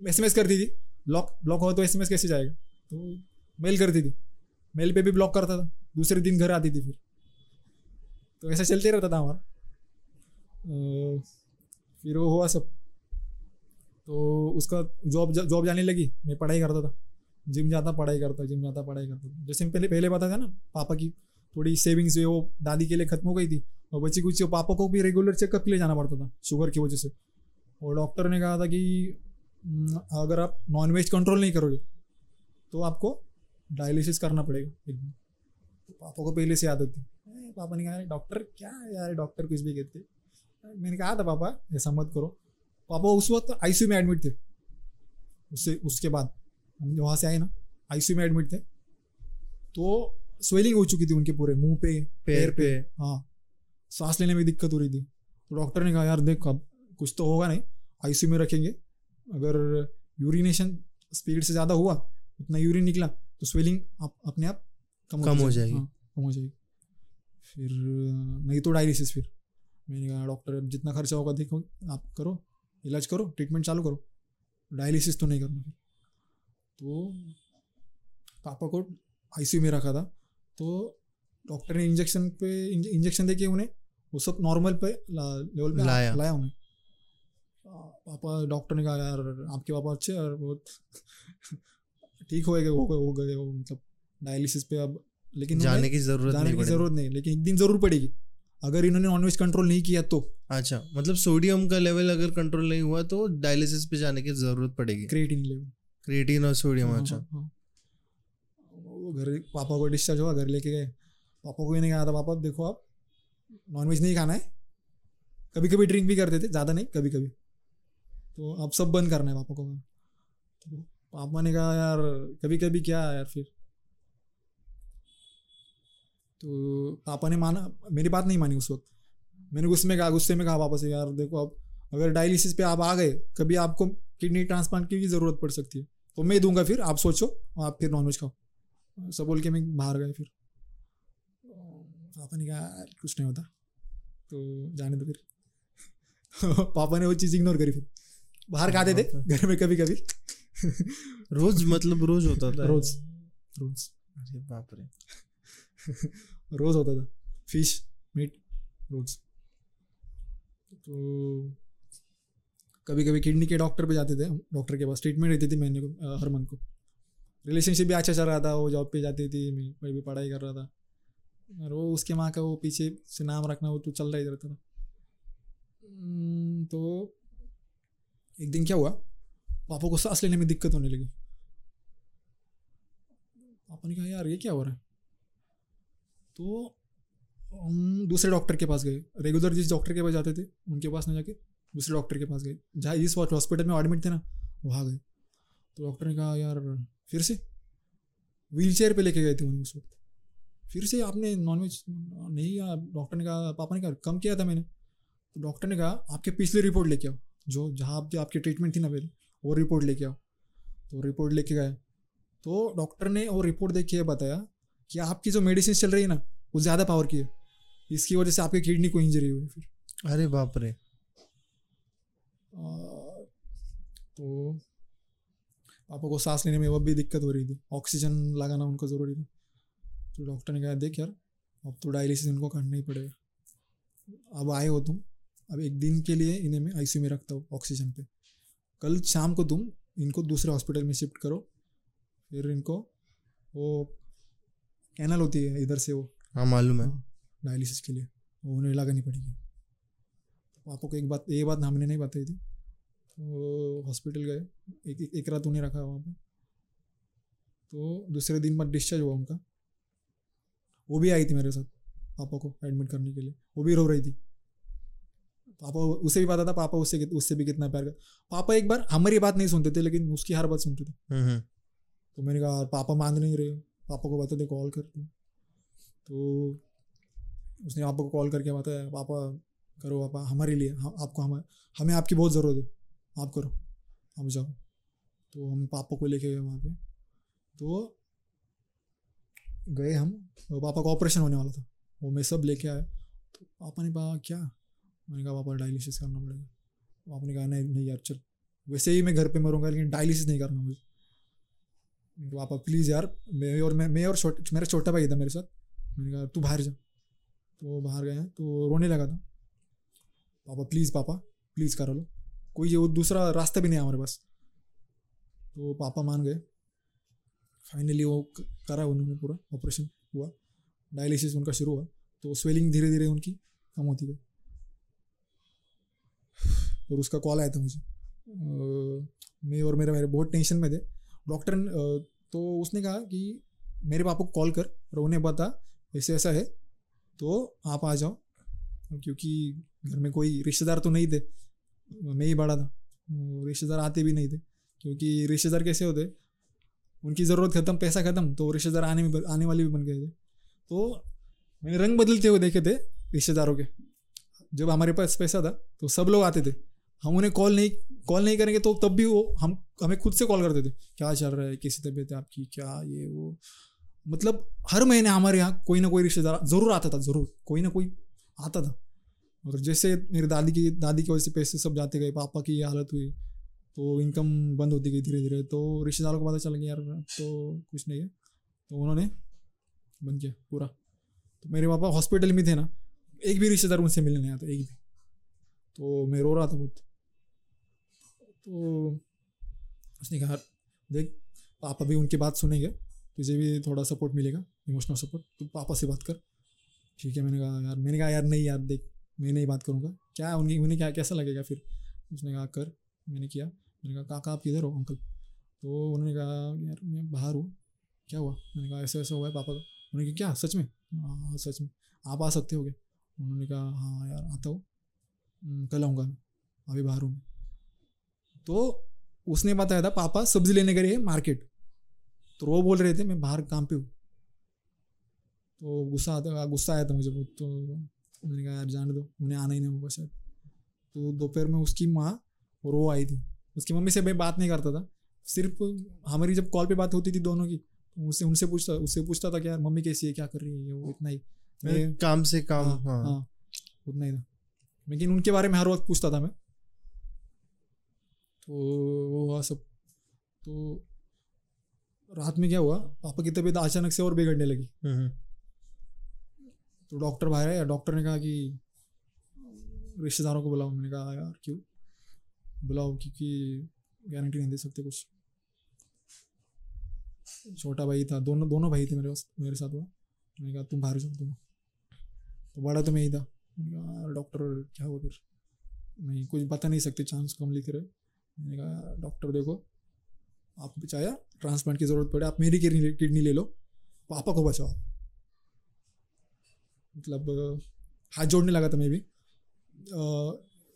एस एम एस कर दी थी। ब्लॉक ब्लॉक हुआ तो एस एम एस कैसे जाएगा? तो मेल करती थी। मेल पे भी ब्लॉक करता था। दूसरे दिन घर आती थी फिर। तो ऐसा चलते रहता था हमारा। फिर वो हुआ सब। तो उसका जॉब जॉब जाने लगी। मैं पढ़ाई करता था। जिम जाता पढ़ाई करता जिम जाता पढ़ाई करता। जैसे मैं पहले पहले बताया था ना पापा की थोड़ी सेविंग्स वो दादी के लिए खत्म हो गई थी और बची कुछ पापा को भी रेगुलर चेकअप के लिए जाना पड़ता था शुगर की वजह से। और डॉक्टर ने कहा था कि "हम्म, अगर आप नॉन वेज कंट्रोल नहीं करोगे तो आपको डायलिसिस करना पड़ेगा। एक दिन। तो पापा को पहले से आदत थी। पापा ने कहा डॉक्टर क्या यार डॉक्टर कुछ भी कहते? मैंने कहा था पापा ऐसा मत करो। पापा उस वक्त आईसीयू में एडमिट थे। उससे उसके बाद। हम वहाँ से आए ना आईसीयू में एडमिट थे। तो स्वेलिंग हो चुकी थी उनके पूरे मुँह पे पैर पे। हाँ सांस लेने में दिक्कत हो रही थी। तो डॉक्टर ने कहा यार देख अब कुछ तो होगा नहीं आईसीयू में रखेंगे। अगर यूरिनेशन स्पीड से ज़्यादा हुआ उतना यूरिन निकला तो स्वेलिंग आप अपने आप कम कम हो जाएगी। हाँ, कम हो जाएगी। फिर नहीं तो डायलिसिस फिर। मैंने कहा डॉक्टर जितना खर्चा होगा देखो आप करो इलाज करो ट्रीटमेंट चालू करो। डायलिसिस तो नहीं करना फिर। तो पापा को आईसीयू में रखा था। तो डॉक्टर ने इंजेक्शन पे इंजेक्शन देके उन्हें वो सब नॉर्मल पे लेवल पे लाया। लाया उन्हें। पापा डॉक्टर ने कहा यार आपके पापा अच्छे और बहुत ठीक हो गए हो गए हो गए हो मतलब डायलिसिस पे अब लेकिन जाने की ज़रूरत जाने नहीं की ज़रूरत नहीं लेकिन एक दिन ज़रूर पड़ेगी। अगर इन्होंने नॉनवेज कंट्रोल नहीं किया तो। अच्छा मतलब सोडियम का लेवल अगर कंट्रोल नहीं हुआ तो डायलिसिस पे जाने की ज़रूरत पड़ेगी। क्रिएटिन लेवल क्रिएटिन और सोडियम हाँ, अच्छा। हाँ, हाँ। वो घर पापा को डिस्चार्ज हुआ घर लेके गए। पापा को मैंने कहा था। पापा देखो आप नॉनवेज नहीं खाना है। कभी कभी ड्रिंक भी करते थे ज़्यादा नहीं कभी कभी तो अब सब बंद करना है पापा को। तो पापा ने कहा यार कभी कभी क्या यार फिर? तो पापा ने माना मेरी बात नहीं मानी उस वक्त। मैंने गुस्से में कहा गुस्से में कहा पापा से यार देखो अब अगर डायलिसिस पे आप आ गए कभी आपको किडनी ट्रांसप्लांट की भी ज़रूरत पड़ सकती है। तो मैं दूँगा फिर आप सोचो आप फिर नॉनवेज खाओ। सब बोल के मैं बाहर गए फिर। पापा ने कहा कुछ नहीं होता। तो जाने दो फिर। पापा ने वो चीज़ इग्नोर करी फिर। बाहर खाते थे घर में कभी कभी रोज मतलब रोज होता था। रोज रोज। अरे बाप रे। रोज होता था। फ़िश मीट रोज। तो कभी कभी किडनी के डॉक्टर पे जाते थे डॉक्टर के पास ट्रीटमेंट रहती थी महीने को हर मंथ को। रिलेशनशिप भी अच्छा चल रहा था वो जॉब पे जाती थी मैं मैं भी पढ़ाई कर रहा था। और वो उसके माँ का वो पीछे से नाम रखना वो तो चल रहा ही रहता था। हम्म, तो एक दिन क्या हुआ? पापा को सांस लेने में दिक्कत होने लगी। पापा ने कहा यार ये क्या हो रहा है? तो हम दूसरे डॉक्टर के पास गए। रेगुलर जिस डॉक्टर के पास जाते थे उनके पास ना जाके दूसरे डॉक्टर के पास गए जहाँ जिस हॉस्पिटल में एडमिट थे ना, वहाँ गए तो डॉक्टर ने कहा, यार, फिर से? व्हील चेयर पर लेके गए थे उन्हें उस वक्त। फिर से आपने नॉनवेज नहीं किया डॉक्टर ने कहा, पापा ने कहा, कम किया था मैंने। तो डॉक्टर ने कहा, आपके पिछली रिपोर्ट लेके आओ। जो, जहाँ आपकी आपकी ट्रीटमेंट थी ना पहले, वो रिपोर्ट लेके आओ। तो रिपोर्ट लेके गए। तो डॉक्टर ने वो रिपोर्ट देख के बताया कि आपकी जो मेडिसिन चल रही है ना, वो ज़्यादा पावर की है। इसकी वजह से आपकी किडनी को इंजरी हुई फिर। अरे बाप रे। तो पापा को सांस लेने में वह भी दिक्कत हो रही थी। ऑक्सीजन लगाना उनको ज़रूरी था। तो डॉक्टर ने कहा देख यार अब तो डायलिसिस इनको करना ही पड़ेगा। अब आए हो तुम अब एक दिन के लिए इन्हें मैं आईसीयू में रखता हूँ ऑक्सीजन पे। कल शाम को तुम इनको दूसरे हॉस्पिटल में शिफ्ट करो फिर इनको वो कैनल होती है इधर से वो हाँ मालूम है। डायलिसिस के लिए। वो उन्हें लगानी पड़ेगी। पापा को एक बात ये बात हमने नहीं बताई थी। वो हॉस्पिटल गए एक, एक, रात उन्हें रखा वहाँ पे। तो दूसरे दिन बाद डिस्चार्ज हुआ उनका। वो भी आई थी मेरे साथ पापा को एडमिट करने के लिए। वो भी रो रही थी। पापा उसे भी पता था पापा उससे उससे भी कितना प्यार कर पापा एक बार हमारी बात नहीं सुनते थे लेकिन उसकी हर बात सुनते थे। हम्म, हम्म। तो मैंने कहा पापा मान नहीं रहे पापा को बता दे कॉल कर तो उसने पापा को कॉल करके बताया पापा करो पापा हमारे लिए, हम, आपको हम, हमें आपकी बहुत ज़रूरत है। आप करो, आप जाओ। तो हम पापा को लेके गए वहाँ पे। तो गए हम, वो पापा का ऑपरेशन होने वाला था। वो मैं सब लेके आया तो पापा ने कहा, क्या? मैंने कहा, पापा डायलिसिस करना पड़ेगा। पापा ने कहा, नहीं नहीं यार, चल, वैसे ही मैं घर पे मरूँगा, लेकिन डायलिसिस नहीं करना मुझे। पापा प्लीज़ यार, मैं और, मैं मैं और छोट, मेरा छोटा भाई था मेरे साथ। मैंने कहा, तू बाहर जा। तो बाहर गए तो रोने लगा था। पापा प्लीज़ पापा प्लीज़ करा लो। कोई वो दूसरा रास्ता भी नहीं हमारे पास। तो पापा मान गए। फाइनली वो करा उन्होंने पूरा। ऑपरेशन हुआ। डायलिसिस उनका शुरू हुआ। तो स्वेलिंग धीरे धीरे उनकी कम होती गई। और उसका कॉल आया था मुझे। मैं और मेरे मेरे बहुत टेंशन में थे। डॉक्टर तो उसने कहा कि मेरे पापा को कॉल कर और उन्हें बता ऐसे ऐसा है। तो आप आ जाओ। क्योंकि घर में कोई रिश्तेदार तो नहीं थे। मैं ही बड़ा था। रिश्तेदार आते भी नहीं थे, क्योंकि रिश्तेदार कैसे होते? उनकी ज़रूरत ख़त्म, पैसा ख़त्म तो रिश्तेदार आने में, आने वाले भी बन गए थे। तो मैंने रंग बदलते हुए देखे थे रिश्तेदारों के। जब हमारे पास पैसा था तो सब लोग आते थे। हम उन्हें कॉल नहीं कॉल नहीं करेंगे तो तब भी वो हम, हमें खुद से कॉल करते थे। क्या चल रहा है? कैसी तबीयत है आपकी? क्या ये वो? मतलब हर महीने हमारे यहाँ कोई ना कोई रिश्तेदार ज़रूर आता था, ज़रूर। कोई ना कोई आता था। और जैसे मेरी दादी की दादी की वजह से पैसे सब जाते गए, पापा की हालत हुई तो इनकम बंद होती गई धीरे धीरे तो रिश्तेदारों को पता चल गया यार तो कुछ नहीं है तो उन्होंने बंद किया पूरा। तो मेरे पापा हॉस्पिटल में थे ना, एक भी रिश्तेदार उनसे मिलने नहीं आता, एक भी। तो मैं रो रहा था बहुत। तो उसने कहा, देख, पापा भी उनकी बात सुनेंगे, तुझे भी थोड़ा सपोर्ट मिलेगा इमोशनल सपोर्ट तू पापा से बात कर। ठीक है, मैंने कहा, यार, मैंने कहा, यार, नहीं यार, देख मैं नहीं बात करूँगा। क्या उनकी उन्हें क्या कैसा लगेगा फिर? उसने कहा कर। मैंने किया। मैंने कहा काका आप किधर हो अंकल तो उन्होंने कहा यार मैं बाहर हूँ। क्या हुआ? मैंने कहा ऐसा ऐसा हुआ है पापा का। उन्होंने कहा क्या? सच में? हाँ हाँ सच में। आप आ सकते हो क्या? उन्होंने कहा हाँ यार आता हूँ। "हम्म, कल आऊँगा मैं। अभी बाहर हूँ तो उसने बताया था पापा सब्ज़ी लेने गए मार्केट। तो वो बोल रहे थे मैं बाहर काम पे हूँ। तो गुस्सा आता गुस्सा आया था मुझे तो मैंने कहा यार जाने दो उन्हें आना ही नहीं होगा शायद। तो दोपहर में उसकी माँ और वो आई थी। उसकी मम्मी से मैं बात नहीं करता था। सिर्फ़ हमारी जब कॉल पे बात होती थी दोनों की तो उससे उनसे पूछता उससे पूछता था कि यार मम्मी कैसी है क्या कर रही है वो इतना ही। मैं काम से काम हाँ हाँ। हाँ उतना ही था। लेकिन उनके बारे में हर वक्त पूछता था मैं। तो वो हुआ सब। तो रात में क्या हुआ पापा की तबीयत अचानक से और बिगड़ने लगी। हम्म, तो डॉक्टर बाहर आया डॉक्टर ने कहा कि रिश्तेदारों को बुलाओ। मैंने कहा, यार, क्यों? बुलाओ, क्योंकि गारंटी नहीं दे सकते कुछ। छोटा भाई था, दोनों दोनों भाई थे मेरे पास, मेरे साथ हुआ। मैंने कहा, तुम बाहर जाओ, तुम। तो बड़ा तो मैं ही था। मैंने कहा डॉक्टर, क्या हुआ फिर? नहीं, कुछ बता नहीं सकते चांस कम लिख रहे मैंने कहा, डॉक्टर, देखो, आप बचाया ट्रांसप्लांट की ज़रूरत पड़े, आप मेरी किडनी ले लो, पापा को बचाओ मतलब हाथ जोड़ने लगा था मैं भी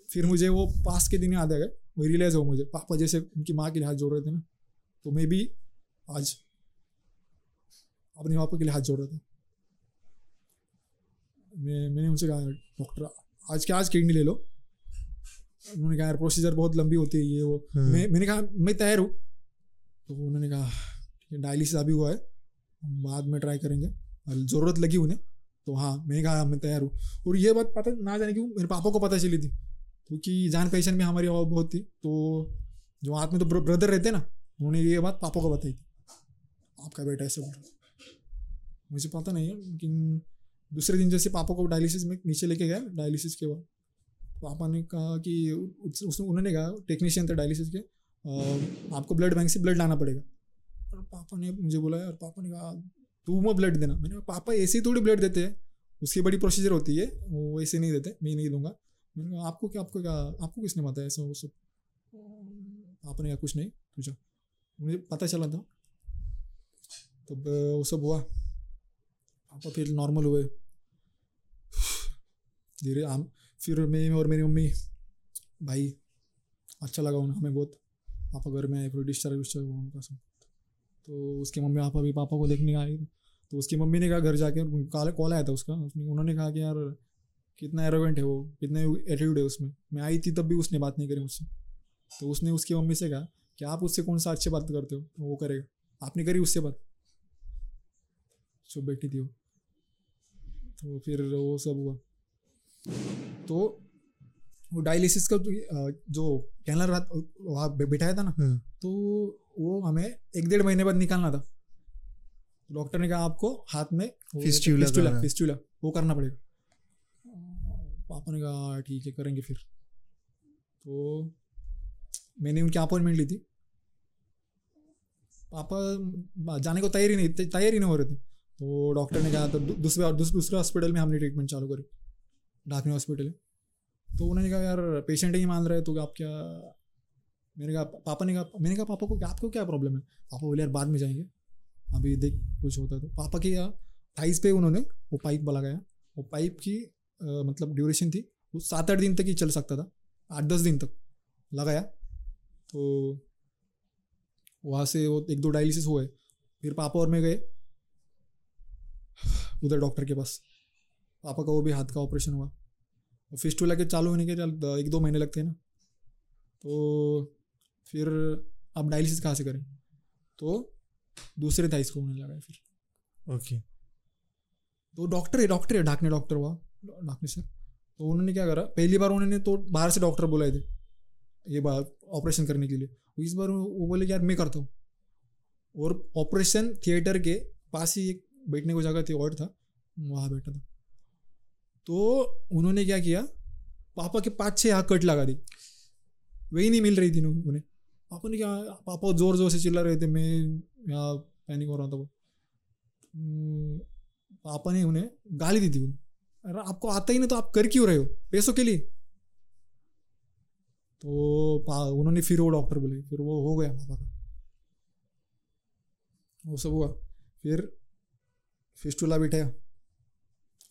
फिर मुझे वो पास के दिन याद आ गए। वो रियलाइज़ हो मुझे पापा जैसे उनकी माँ के लिए हाथ जोड़ रहे थे ना तो मैं भी आज अपने पापा के लिए हाथ जोड़ रहा था। मैं मैंने उनसे कहा डॉक्टर आज के आज किडनी ले लो। उन्होंने कहा यार प्रोसीजर बहुत लंबी होती है ये वो। हम्म। मैं मैंने कहा मैं तैयार हूँ। तो उन्होंने कहा डायलिसिस अभी हुआ है बाद में ट्राई करेंगे। और ज़रूरत लगी उन्हें। तो हाँ मैंने कहा मैं तैयार हूँ। और ये बात पता ना जाने क्यों मेरे पापा को पता चली थी क्योंकि तो जान पहचान में हमारी और बहुत थी। तो जो हाथ में तो ब्रदर रहते ना उन्होंने ये बात पापा को बताई थी। आपका बेटा ऐसे बोल रहा मुझे पता नहीं है लेकिन दूसरे दिन जैसे पापा को डायलिसिस में नीचे लेके गया डायलिसिस के बाद पापा ने कहा कि उस, उस, उन्होंने कहा टेक्नीशियन थे डायलिसिस के "अ, आपको ब्लड बैंक से ब्लड लाना पड़ेगा। और पापा ने मुझे बोला यार पापा ने कहा तू मत ब्लड देना। मैंने पापा, ऐसे ही थोड़ी ब्लड देते हैं। उसकी बड़ी प्रोसीजर होती है, वो ऐसे नहीं देते, मैं नहीं दूँगा। मैंने कहा, आपको क्या आपको क्या, आपको किसने बताया ऐसा वो सब। पापा ने कहा, कुछ नहीं जा। मुझे पता चला था। तब वो सब हुआ। पापा फिर नॉर्मल हुए। धीरे हम फिर मैं और मेरी मम्मी, भाई अच्छा लगा उन्हें, हमें बहुत। पापा घर में आए, फिर डिस्चार्ज विस्चार्ज हुआ उनका सब तो उसके मम्मी पापा भी पापा को देखने आए तो उसकी मम्मी ने कहा घर जाके कॉल कॉल आया था उसका। उन्होंने कहा कि यार कितना एरोवेंट है वो कितना एटीट्यूड है उसमें। मैं आई थी तब भी उसने बात नहीं करी मुझसे। तो उसने उसकी मम्मी से कहा कि आप उससे कौन सा अच्छी बात करते हो? तो वो करेगा। आपने करी उससे बात? चुप बैठी थी वो। तो फिर वो सब हुआ। तो वो डायलिसिस का जो कैनलर वहाँ बिठाया था ना हम्म। तो वो हमें एक डेढ़ महीने बाद निकालना था। डॉक्टर ने कहा आपको हाथ में फिस्टूला फिस्टूला वो करना पड़ेगा। पापा ने कहा ठीक है करेंगे फिर। तो मैंने उनकी अपॉइंटमेंट ली थी। पापा जाने को तैयारी नहीं तैयारी नहीं हो रहे थे। तो डॉक्टर ने कहा तो दूसरे दूस- दूसरे हॉस्पिटल में हमने ट्रीटमेंट चालू करी ढाकने हॉस्पिटल है तो उन्होंने कहा यार पेशेंट ही मान रहे तो आप क्या मैंने कहा पापा ने कहा मैंने कहा पापा को आपको क्या प्रॉब्लम है? पापा बोले यार बाद में जाएँगे। अभी देख कुछ होता है तो। पापा के यहाँ थाइस पे उन्होंने वो पाइप लगाया वो पाइप की अ, मतलब ड्यूरेशन थी वो सात आठ दिन तक ही चल सकता था। आठ दस दिन तक लगाया। तो वहाँ से वो एक दो डायलिसिस हुए। फिर पापा और मैं गए उधर डॉक्टर के पास। पापा का वो भी हाथ का ऑपरेशन हुआ। फिस्टूला के चालू होने के एक दो महीने लगते हैं ना। तो फिर अब डायलिसिस कहाँ से करें? तो दूसरे थाइस को होने लगा है फिर। ओके तो डॉक्टर है डॉक्टर है ढाकने डॉक्टर हुआ। ढाकने सर तो उन्होंने क्या करा पहली बार उन्होंने तो बाहर से डॉक्टर बुलाए थे ये बात ऑपरेशन करने के लिए। तो इस बार वो बोले कि यार मैं करता हूँ। और ऑपरेशन थिएटर के पास ही एक बैठने को जगह थी और था वहाँ बैठा था। तो उन्होंने क्या किया पापा के पाँच छः यहाँ कट लगा दी वही नहीं मिल रही थी उन्हें। पापा ने क्या पापा ज़ोर ज़ोर से चिल्ला रहे थे मैं यहाँ पैनिक हो रहा था वो पापा ने उन्हें गाली दी थी अरे आपको आता ही नहीं तो आप कर क्यों रहे हो पैसों के लिए तो उन्होंने फिर वो डॉक्टर बोले फिर वो हो गया पापा का वो सब हुआ फिर फिस्टूला बिठाया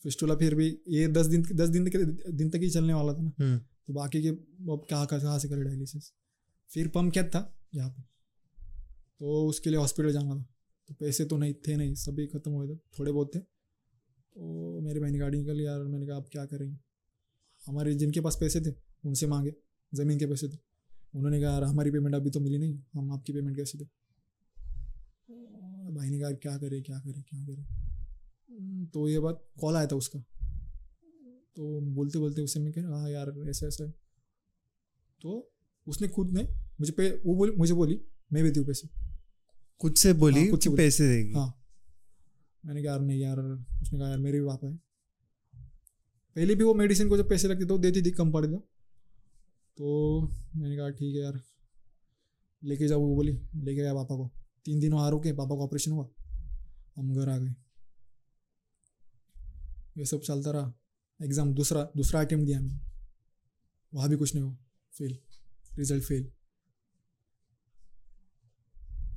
फिस्टूला फिर भी ये दस दिन दस दिन तक दिन तक ही चलने वाला था ना तो बाकी के अब क्या कहाँ से करे डायलिसिस फिर पम्प क्या था? यहाँ पे। तो उसके लिए हॉस्पिटल जाना था। तो पैसे तो नहीं, थे नहीं, सभी खत्म हुए थे, थोड़े बहुत थे। तो मेरी बहन गाड़ी निकली यार, मैंने कहा, आप क्या करेंगे? हमारे जिनके पास पैसे थे, उनसे मांगे, ज़मीन के पैसे थे। उन्होंने कहा, यार, हमारी पेमेंट अभी तो मिली नहीं, हम आपकी पेमेंट कैसे दे? भाई ने कहा क्या करे क्या करे क्या करे? तो ये बात कॉल आया था उसका। तो बोलते बोलते उससे मैं कह हाँ यार ऐसा ऐसा तो उसने खुद ने मुझे पे वो बोली मुझे बोली मैं भी दूँ पैसे? खुद से बोली हाँ, खुद से पैसे देगी। हाँ। मैंने कहा यार नहीं यार। उसने कहा यार मेरे भी पापा है। पहले भी वो मेडिसिन को जब पैसे लगते तो देती थी कम पड़ गया तो मैंने कहा ठीक है यार। लेके जाओ वो बोली लेके गया पापा को। तीन दिन वहाँ रुके पापा का ऑपरेशन हुआ। हम घर आ गए। ये सब चलता रहा। एग्ज़ाम दूसरा दूसरा अटेम्प्ट दिया मैंने। वहाँ भी कुछ नहीं हुआ। फेल रिज़ल्ट फेल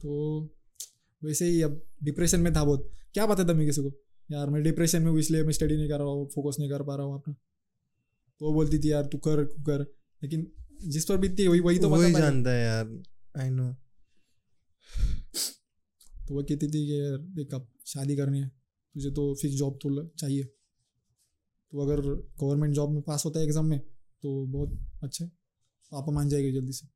तो वैसे ही अब डिप्रेशन में था बहुत। क्या पता था मैं किसी को? यार मैं डिप्रेशन में हूँ इसलिए मैं स्टडी नहीं कर रहा हूँ फोकस नहीं कर पा रहा हूँ अपना। तो बोलती थी यार तू कर कर। लेकिन जिस पर बीतती वही वही तो वही बता जानता है यार। आई नो तो वो कहती थी कि यार देख अब शादी करनी है। तुझे तो फिक्स जॉब तो चाहिए। तो अगर गवर्नमेंट जॉब में पास होता है एग्ज़ाम में तो बहुत अच्छा है। पापा मान जाएँगे जल्दी से।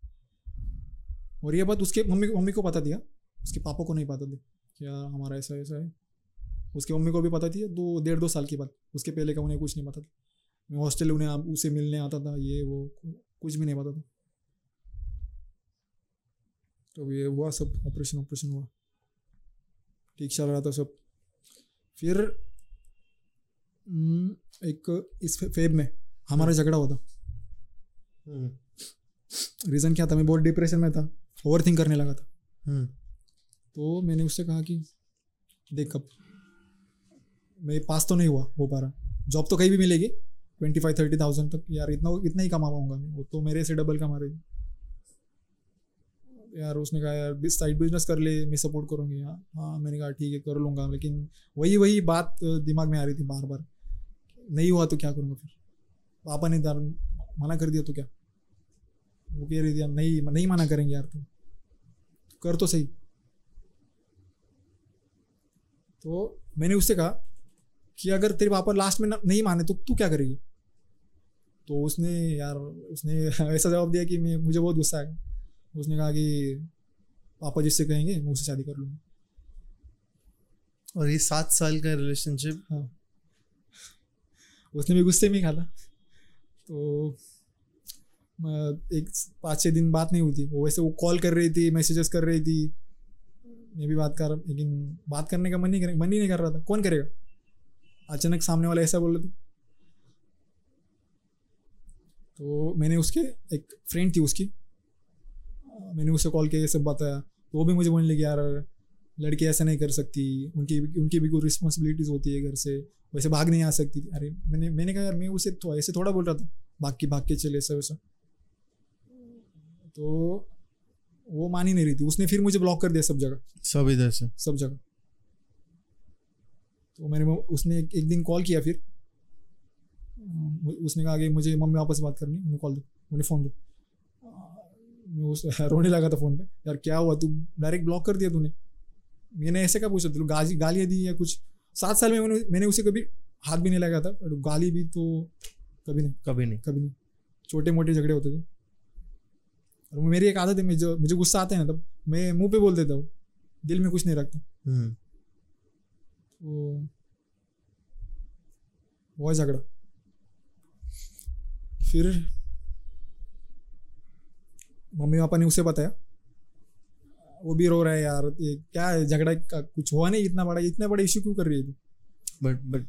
और ये बात उसके मम्मी मम्मी को पता दिया। उसके पापा को नहीं पता थी क्या हमारा ऐसा ऐसा है। उसके मम्मी को भी पता थी दो डेढ़ दो साल की बात उसके पहले का उन्हें कुछ नहीं पता था। मैं हॉस्टल उन्हें उसे मिलने आता था ये वो कुछ भी नहीं पता था। तो ये हुआ सब ऑपरेशन ऑपरेशन हुआ। ठीक चल रहा था सब। फिर हम्म, एक इस फेब में हमारा झगड़ा था। रीज़न क्या था? मैं बहुत डिप्रेशन में था ओवर थिंक करने लगा था। हम्म। तो मैंने उससे कहा कि देख कब मैं पास तो नहीं हुआ हो पा रहा। जॉब तो कहीं भी मिलेगी ट्वेंटी फाइव थर्टी थाउज़ेंड तक। यार इतना इतना ही कमा पाऊँगा मैं। वो तो मेरे से डबल कमा रही यार उसने कहा यार साइड बिज़नेस कर ले मैं सपोर्ट करूँगी। यार हाँ मैंने कहा ठीक है कर लूँगा। लेकिन वही वही बात दिमाग में आ रही थी बार बार नहीं हुआ तो क्या करूँगा फिर? पापा ने यार मना कर दिया तो क्या? वो कह रही थी यार नहीं नहीं मना करेंगे यार तुम कर तो सही तो मैंने उससे कहा कि अगर तेरे पापा लास्ट में नहीं माने तो तू क्या करेगी तो उसने यार उसने ऐसा जवाब दिया कि मैं मुझे बहुत गुस्सा आया उसने कहा कि पापा जिससे कहेंगे मैं उससे शादी कर लूँगी। और ये सात साल का रिलेशनशिप हाँ। उसने भी गुस्से में ही था तो एक पाँच छः दिन बात नहीं हुई थी। वो वैसे वो कॉल कर रही थी मैसेजेस कर रही थी। मैं भी बात कर लेकिन बात करने का मन नहीं कर, मन ही नहीं कर रहा था। कौन करेगा? अचानक सामने वाला ऐसा बोल रहे थे। तो मैंने उसके, एक फ्रेंड थी उसकी। मैंने उसे कॉल किया, ये सब बताया तो वो भी मुझे बोलने लगी, यार, लड़की ऐसा नहीं कर सकती। उनकी उनकी भी कोई रिस्पॉन्सिबिलिटीज़ होती है घर से। वैसे भाग नहीं आ सकती थी। अरे, मैंने मैंने कहा, यार, मैं उसे तो ऐसे थोड़ा बोल रहा था। भाग के भाग के चले ऐसा वैसा तो वो मान ही नहीं रही थी। उसने फिर मुझे ब्लॉक कर दिया सब जगह। सब इधर से। सब जगह। तो मैंने उसने एक, एक दिन कॉल किया फिर। उसने कहा कि मुझे मम्मी वापस बात करनी उन्हें कॉल दो। उन्हें फ़ोन दो। मैं उस रोने लगा था फ़ोन पे। यार क्या हुआ? तू डायरेक्ट ब्लॉक कर दिया तूने। मैंने ऐसे क्या पूछा तू गाली गालियाँ दी या कुछ? सात साल में मैंने मैंने उसे कभी हाथ भी नहीं लगा था। गाली भी तो कभी नहीं। कभी नहीं। कभी नहीं। छोटे मोटे झगड़े होते थे। और मेरी एक आदत है मुझे मुझे गुस्सा आता है ना तब मैं मुँह पे बोल देता हूँ दिल में कुछ नहीं रखता। हम्म। तो वो झगड़ा। फिर मम्मी पापा ने उसे बताया वो भी रो रहा है यार ये क्या है झगड़ा का कुछ हुआ नहीं इतना बड़ा इतना बड़ा इश्यू क्यों कर रही है तू? But but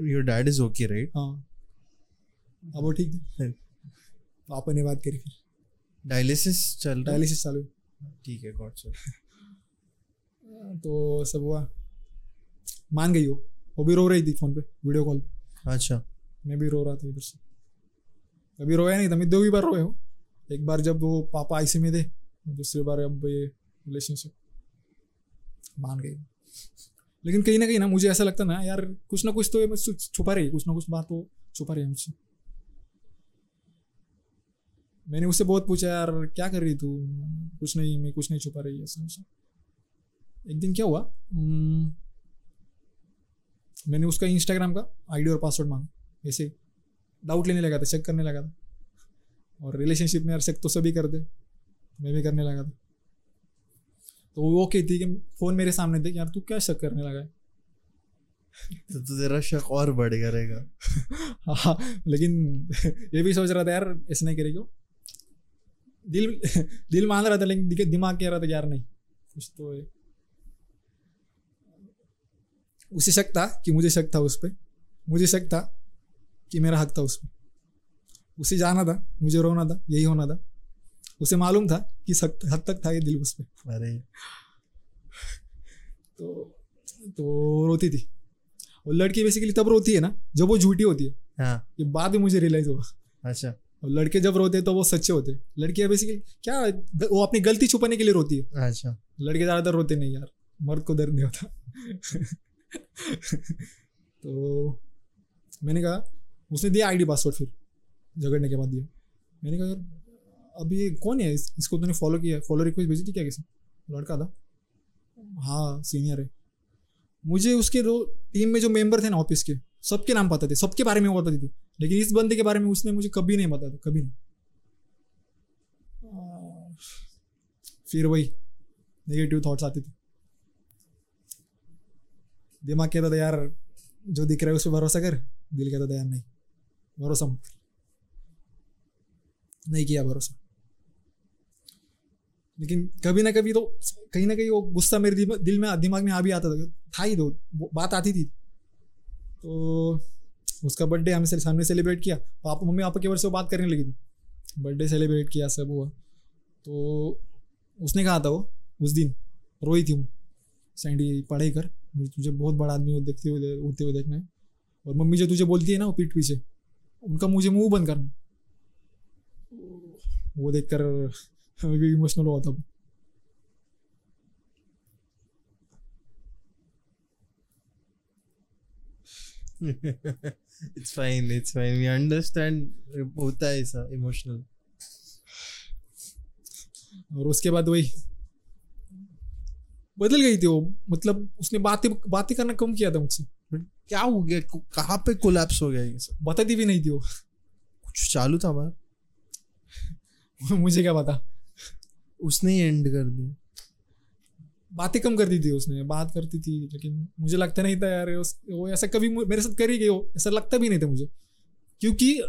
your dad is okay right हाँ। अब वो ठीक है। पापा ने बात करी फिर। डायलिसिस चल डायलिसिस चालू। ठीक है गॉड सर तो सब हुआ। मान गई वो। वो भी रो रही थी फ़ोन पे वीडियो कॉल पे। अच्छा। मैं भी रो रहा था इधर से। कभी रोया नहीं था मैं दो ही बार रोए हूँ। एक बार जब वो पापा आईसी में थे दूसरी बार अब ये रिलेशनशिप मान गई। लेकिन कहीं ना कहीं ना मुझे ऐसा लगता ना यार कुछ ना कुछ तो छुपा रही कुछ ना कुछ बात तो छुपा रही है मुझसे। मैंने उससे बहुत पूछा यार क्या कर रही तू? कुछ नहीं मैं कुछ नहीं छुपा रही ऐसा एक दिन क्या हुआ? मैंने उसका इंस्टाग्राम का आईडी और पासवर्ड मांगा। ऐसे डाउट लेने लगा था चेक करने लगा था। और रिलेशनशिप में यार चेक तो सभी कर दे मैं भी करने लगा था। तो वो कहती कि फ़ोन मेरे सामने थे यार तू क्या शक करने लगा है? तो, तेरा शक और बढ़ेगा रहेगा हाँ लेकिन ये भी सोच रहा था यार ऐसे नहीं करेगी दिल दिल मान रहा था लेकिन दिमाग कह रहा था यार नहीं कुछ तो है। उसे शक था कि मुझे शक था उस पर मुझे शक था कि मेरा हक था उस पर उसे जाना था मुझे रोना था यही होना था। उसे मालूम था कि हद तक था ये दिल उस पर अरे। तो तो रोती थी। और लड़की बेसिकली तब रोती है ना जब वो झूठी होती है। हाँ। ये बाद में मुझे रियलाइज़ हुआ अच्छा। और लड़के जब रोते हैं तो वो सच्चे होते हैं। लड़कियाँ बेसिकली क्या वो अपनी गलती छुपाने के लिए रोती है। अच्छा। लड़के ज़्यादातर रोते नहीं यार मर्द को दर्द नहीं होता। तो मैंने कहा उसने दिया आईडी पासवर्ड फिर झगड़ने के बाद दिया। मैंने कहा यार अब ये कौन है? इस, इसको तूने फॉलो किया फॉलो रिक्वेस्ट भेजी थी क्या किसी लड़का था? हाँ सीनियर है। मुझे उसके दो टीम में जो मेंबर थे ना ऑफ़िस के सबके नाम पता थे सबके बारे में वो बताती थी। लेकिन इस बंदे के बारे में उसने मुझे कभी नहीं बताया कभी नहीं। फिर वही नेगेटिव थॉट्स आते थे। दिमाग कहता था, यार, जो दिख रहा है उस पर भरोसा कर। दिल कहता था, यार, नहीं, भरोसा मत नहीं किया भरोसा। लेकिन कभी ना कभी तो कहीं ना कहीं वो गुस्सा मेरे दिल में, दिमाग में आ भी आता था। था ही तो बात आती थी। तो उसका बर्थडे हमें सामने सेलिब्रेट किया। पापा मम्मी पापा के वर्ष से बात करने लगी थी। बर्थडे सेलिब्रेट किया, सब हुआ। तो उसने कहा था वो, उस दिन रोई थी सैंडी पढ़ाई कर तुझे बहुत बड़ा आदमी हो, देखते हुए, होते हुए देखना है। और मम्मी जो तुझे बोलती है ना, वो पीठ पीछे, उनका मुझे मुँह बंद करना वो देखकर मैं भी इमोशनल हुआ था। it's fine it's fine. We understand होता है ऐसा इमोशनल और उसके बाद वही बदल गई थी वो मतलब उसने बातें बातें करना कम किया था मुझसे। क्या हो गया कहाँ पे कोलैप्स हो गया ये सब? बताती भी नहीं थी वो। कुछ चालू था बार मुझे क्या पता? उसने ही एंड कर दिया। बातें कम करती थी उसने, बात करती थी, लेकिन मुझे लगता नहीं था यार वो ऐसा कभी मेरे साथ कर गई वो, ऐसा लगता भी नहीं था मुझे। क्योंकि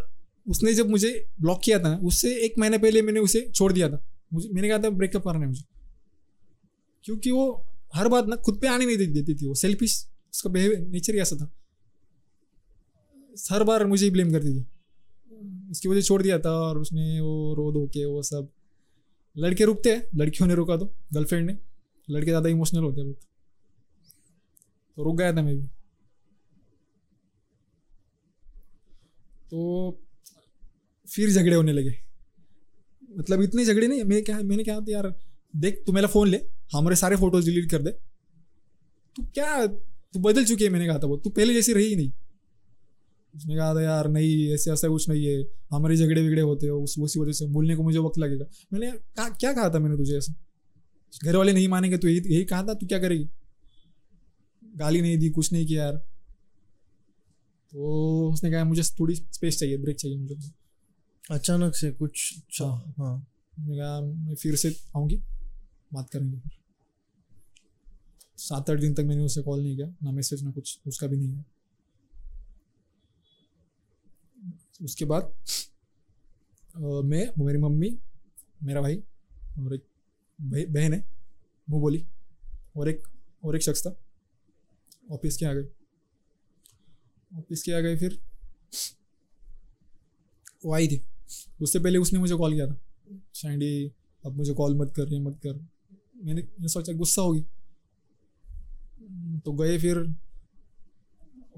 उसने जब मुझे ब्लॉक किया था, उससे एक महीने पहले मैंने उसे छोड़ दिया था। मुझे, मैंने कहा था ब्रेकअप करना है मुझे। क्योंकि वो हर बात ना, खुद पे आने नहीं देती थी वो। सेल्फिश उसका बिहेवियर नेचर ही ऐसा था। हर बार मुझे ही ब्लेम करती थी। उसकी वजह छोड़ दिया था और उसने वो रो धो के वो सब। लड़के रुकते हैं, लड़कियों ने रोका तो गर्लफ्रेंड ने। लड़के ज़्यादा इमोशनल होते हैं तो रुक गया था मैं भी। तो फिर झगड़े होने लगे। मतलब इतने झगड़े नहीं, मैं क्या, मैंने क्या यार, देख, तू मेरा फ़ोन ले, हमारे सारे फ़ोटोज़ डिलीट कर दे। तू क्या, तू बदल चुकी है, मैंने कहा था वो। तू पहले जैसी रही नहीं। उसने कहा था, यार, नहीं, ऐसे, ऐसा कुछ नहीं है। हमारे झगड़े बिगड़े होते हो, उस, उसी वजह से बोलने को मुझे वक्त लगेगा। मैंने कहा क्या कहा था मैंने तुझे ऐसा? घर वाले नहीं मानेंगे तो यही यही कहा था तू क्या करेगी? गाली नहीं दी कुछ नहीं किया यार। तो उसने कहा मुझे थोड़ी स्पेस चाहिए ब्रेक चाहिए मुझे। अचानक से कुछ हाँ। हाँ। कहा मैं फिर से आऊँगी बात करेंगे फिर। सात आठ दिन तक मैंने उसे कॉल नहीं किया ना मैसेज ना कुछ उसका भी नहीं है उसके बाद मैं मेरी मम्मी मेरा भाई और एक बहन है वो बोली और एक और एक शख्स था ऑफ़िस के आ गए। ऑफ़िस के आ गए फिर वो आई थी। उससे पहले उसने मुझे कॉल किया था। शाइडी अब मुझे कॉल मत कर ये मत कर। मैंने मैंने सोचा गुस्सा होगी तो गए फिर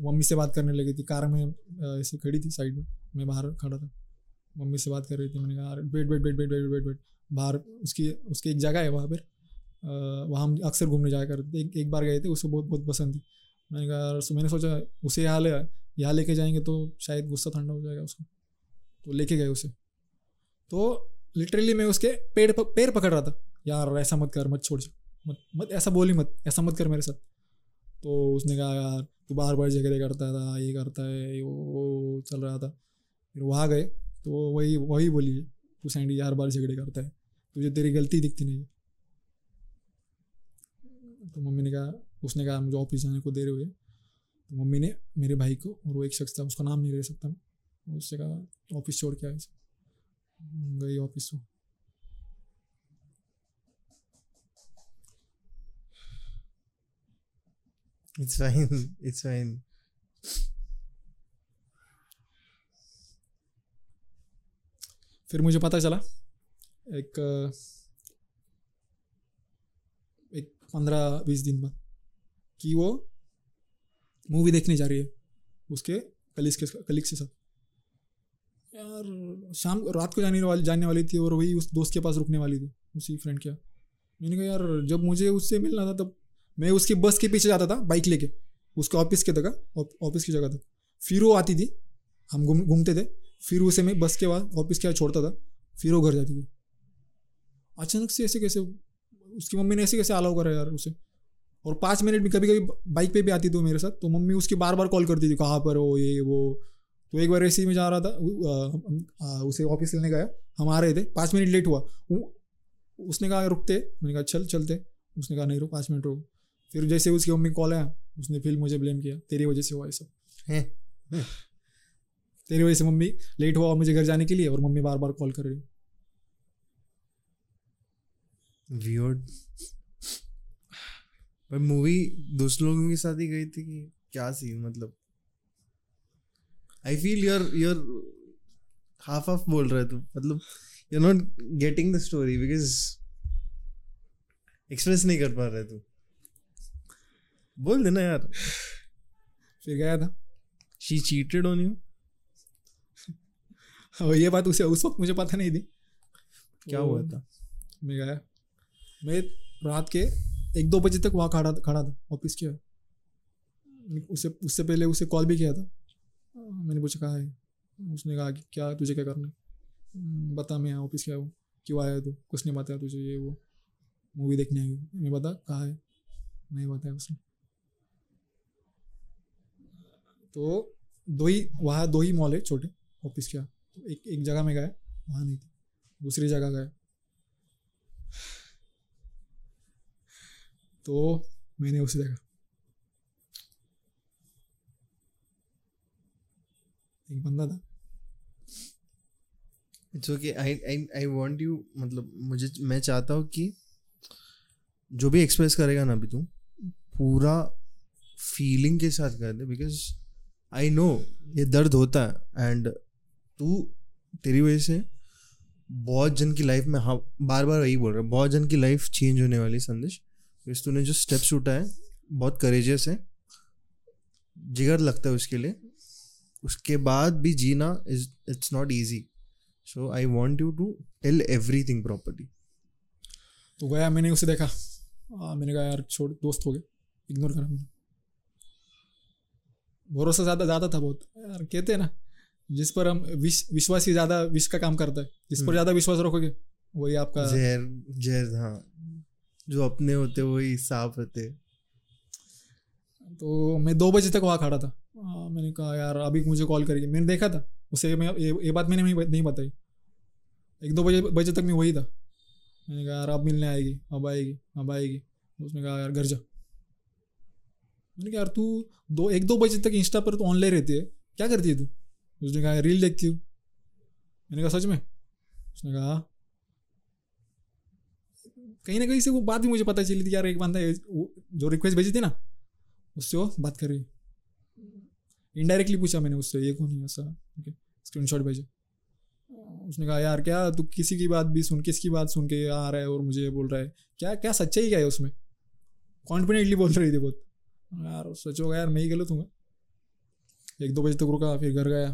मम्मी से बात करने लगी थी। कार में ऐसे खड़ी थी साइड में। मैं बाहर खड़ा था। मम्मी से बात कर रही थी। मैंने कहा "अरे, wait wait wait wait wait wait wait बाहर उसकी उसकी एक जगह है वहाँ पर। वहाँ हम अक्सर घूमने जाया करते थे। एक, एक बार गए थे उसे बहुत बहुत पसंद थी। मैंने कहा "यार, सो मैंने सोचा उसे यहाँ ले यहाँ लेके जाएँगे तो शायद गुस्सा ठंडा हो जाएगा उसको। तो लेके गए उसे। तो लिटरली मैं उसके पेड़ प, पैर पकड़ रहा था। यार ऐसा मत कर मत छोड़ मत मत ऐसा बोली मत ऐसा मत कर मेरे साथ। तो उसने कहा यार तू बार बार झगड़े करता था ये करता है वो, वो चल रहा था। फिर वहाँ गए तो वही वही बोली तू सैंडी यार बार झगड़े करता है। तुझे तेरी गलती दिखती नहीं है तो मम्मी ने कहा उसने कहा मुझे ऑफ़िस जाने को देर हुई है तो मम्मी ने मेरे भाई को और वो एक शख्स था उसका नाम नहीं ले सकता मैं उससे कहा ऑफ़िस छोड़ के आए गई ऑफ़िस वो It's fine. It's fine. फिर मुझे पता चला एक एक पंद्रह बीस दिन बाद कि वो मूवी देखने जा रही है उसके कलीग के कलीग के साथ। यार, शाम रात को जाने वाली जाने वाली थी और वही उस दोस्त के पास रुकने वाली थी, उसी फ्रेंड के मैंने कहा, यार, जब मुझे उससे मिलना था, तब मैं उसकी बस के पीछे जाता था बाइक लेके, उसके ऑफ़िस के तक ऑफ़िस की जगह तक। फिर वो आती थी, हम घूम, घूमते थे, फिर उसे मैं बस के बाद ऑफ़िस के बाद छोड़ता था, फिर वो घर जाती थी। अचानक से ऐसे कैसे उसकी मम्मी ने ऐसे कैसे अलाउ करा यार उसे? और पाँच मिनट में कभी कभी बाइक पे भी आती थी वो मेरे साथ तो मम्मी उसकी बार बार कॉल करती थी कहाँ पर हो ये वो? तो एक बार ऐसे ही में जा रहा था आ, आ, उसे ऑफ़िस लेने गया हम आ रहे थे पाँच मिनट लेट हुआ वो- उसने कहा रुकते। मैंने कहा चल चलते। उसने कहा नहीं रुक पाँच मिनट रुक। फिर जैसे उसकी मम्मी कॉल आया उसने फिर मुझे ब्लेम किया तेरी वजह से हुआ ये सब। तेरी वजह से मम्मी लेट हुआ मुझे घर जाने के लिए और मम्मी बार बार कॉल कर रही। Weird. पर मूवी दोस्त लोगों के साथ ही गई थी कि क्या सीन मतलब? I feel your your half half बोल रहे थे मतलब you not getting the story because express नहीं कर पा रहे तू बोल देना यार। फिर गया था? शी चीटेड ऑन यू और ये बात उसे उस वक्त मुझे पता नहीं थी। क्या तो हुआ था? मैं गया। मैं रात के एक दो बजे तक वहाँ खड़ा खड़ा था ऑफ़िस के उससे उससे पहले उसे कॉल भी किया था। मैंने पूछा कहा है? उसने कहा कि क्या तुझे क्या करना है? "हम्म, बता मैं यहाँ ऑफ़िस क्या हूँ। क्यों आया तू? कुछ नहीं बताया तुझे ये वो मूवी देखने आई मैं बता कहा है? नहीं बताया उसने। तो दो ही वहाँ दो ही मॉल है छोटे ऑफ़िस के तो एक एक जगह में गया वहाँ नहीं थी। दूसरी जगह गए तो मैंने उसे देखा एक बंदा था it's okay I I I want you मतलब मुझे, मैं चाहता हूँ कि जो भी एक्सप्रेस करेगा ना अभी तू, पूरा फीलिंग के साथ कर दे बिकॉज़ आई नो ये दर्द होता है एंड तू तेरी वजह से बहुत जन की लाइफ में हाँ बार बार वही बोल रहा है, बहुत जन की लाइफ चेंज होने वाली संदेश। बिकॉज़ तूने जो स्टेप्स उठाए बहुत करेजियस है जिगर लगता है उसके लिए। उसके बाद भी जीना is it's not easy so I want you to tell everything properly तो गया मैंने उसे देखा। आ, मैंने कहा यार छोड़ दोस्त हो गए। इग्नोर करा मैंने। भरोसा ज़्यादा ज़्यादा था बहुत। यार कहते हैं ना जिस पर हम विश विश्वास ही ज़्यादा विश का काम करता है। जिस पर हम्म। ज़्यादा विश्वास रखोगे वही आपका जहर जहर हाँ। जो अपने होते वही साफ़ होते तो मैं दो बजे तक वहाँ खड़ा था। आ, मैंने कहा यार अभी मुझे कॉल करेगी मैंने देखा था उसे मैं ये, बात मैंने नहीं नहीं बताई। एक दो बजे बजे तक मैं वही था। मैंने कहा यार अब मिलने आएगी अब आएगी अब आएगी। उसने कहा यार घर जा। मैंने कहा यार तू दो एक दो बजे तक इंस्टा पर तो ऑनलाइन रहती है। क्या करती है तू? उसने कहा रील देखती हूँ। मैंने कहा सच में? उसने कहा "हाँ।" कहीं ना कहीं से वो बात भी मुझे पता चली थी यार एक बंदा जो रिक्वेस्ट भेजी थी ना, उससे वो बात कर रही। इनडायरेक्टली पूछा मैंने उससे, ये कौन है ऐसा? ओके स्क्रीन शॉट भेजे। उसने कहा, यार क्या तू किसी की बात भी सुन, किसकी बात सुन के आ रहा है और मुझे ये बोल रहा है? क्या क्या सच्चाई क्या है उसमें? कॉन्फिडेंटली बोल रही थी बहुत। यार सच यार, मैं ही गलत हूँ। एक दो बजे तक रुका, फिर घर गया।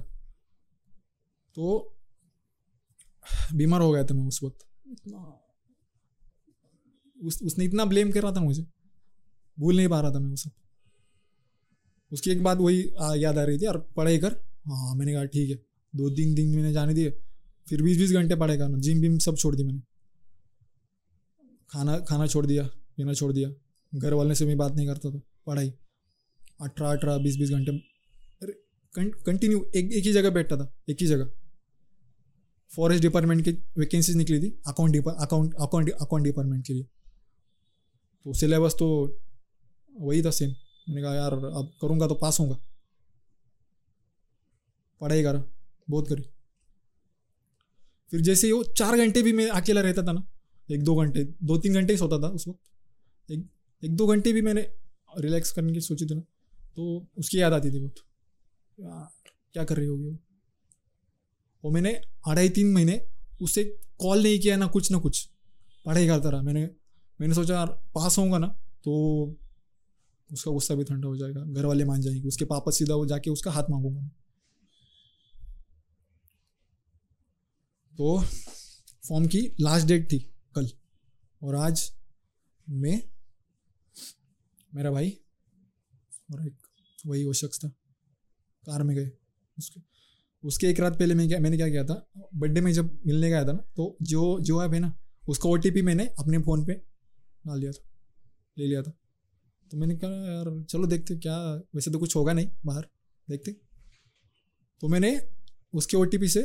तो बीमार हो गया था मैं उस वक्त। इतना उस, उसने इतना ब्लेम कर रहा था मुझे। भूल नहीं पा रहा था मैं वो सब। उसकी एक बात वही याद आ रही थी, यार पढ़ाई कर। हाँ मैंने कहा, ठीक है, दो तीन दिन मैंने जाने दिए, फिर बीस बीस घंटे पढ़ाई करना जिम विम सब छोड़ दी मैंने। खाना खाना छोड़ दिया, पीना छोड़ दिया। घर वाले से मैं बात नहीं करता था, पढ़ाई। अठारह अठारह बीस बीस घंटे कंटिन्यू एक एक ही जगह बैठता था, एक ही जगह। फॉरेस्ट डिपार्टमेंट की वैकेंसीज निकली थी account account account account department के लिए। तो सिलेबस तो वही था सेम मैंने कहा, यार, अब करूँगा तो पास होऊँगा. पढ़ाई करा, बहुत करी। फिर जैसे वो चार घंटे भी मैं अकेला रहता था ना, एक दो घंटे, दो तीन घंटे ही सोता था उस वक्त। एक एक दो घंटे भी मैंने रिलैक्स करने की सोची थी ना तो उसकी याद आती थी बहुत। यार, क्या कर रही होगी वो? वो मैंने अढ़ाई तीन महीने उससे कॉल नहीं किया ना कुछ ना कुछ। पढ़ाई करता रहा। मैंने मैंने सोचा, यार, पास होऊँगा ना तो उसका गुस्सा भी ठंडा हो जाएगा घर वाले मान जाएँगे, उसके पापा सीधा वो जाके उसका हाथ मांगूँगा तो फॉर्म की लास्ट डेट थी कल, और आज मैं, मेरा भाई और एक वही वो शख्स था, कार में गए उसके। उसके एक रात पहले मैं क्या, मैंने क्या किया था, बर्थडे में जब मिलने गया था ना तो जो जो ऐप है ना, उसका ओ मैंने अपने फ़ोन पे डाल दिया था ले लिया था। तो मैंने कहा यार चलो देखते क्या वैसे तो कुछ होगा नहीं बाहर देखते तो मैंने उसके ओटीपी से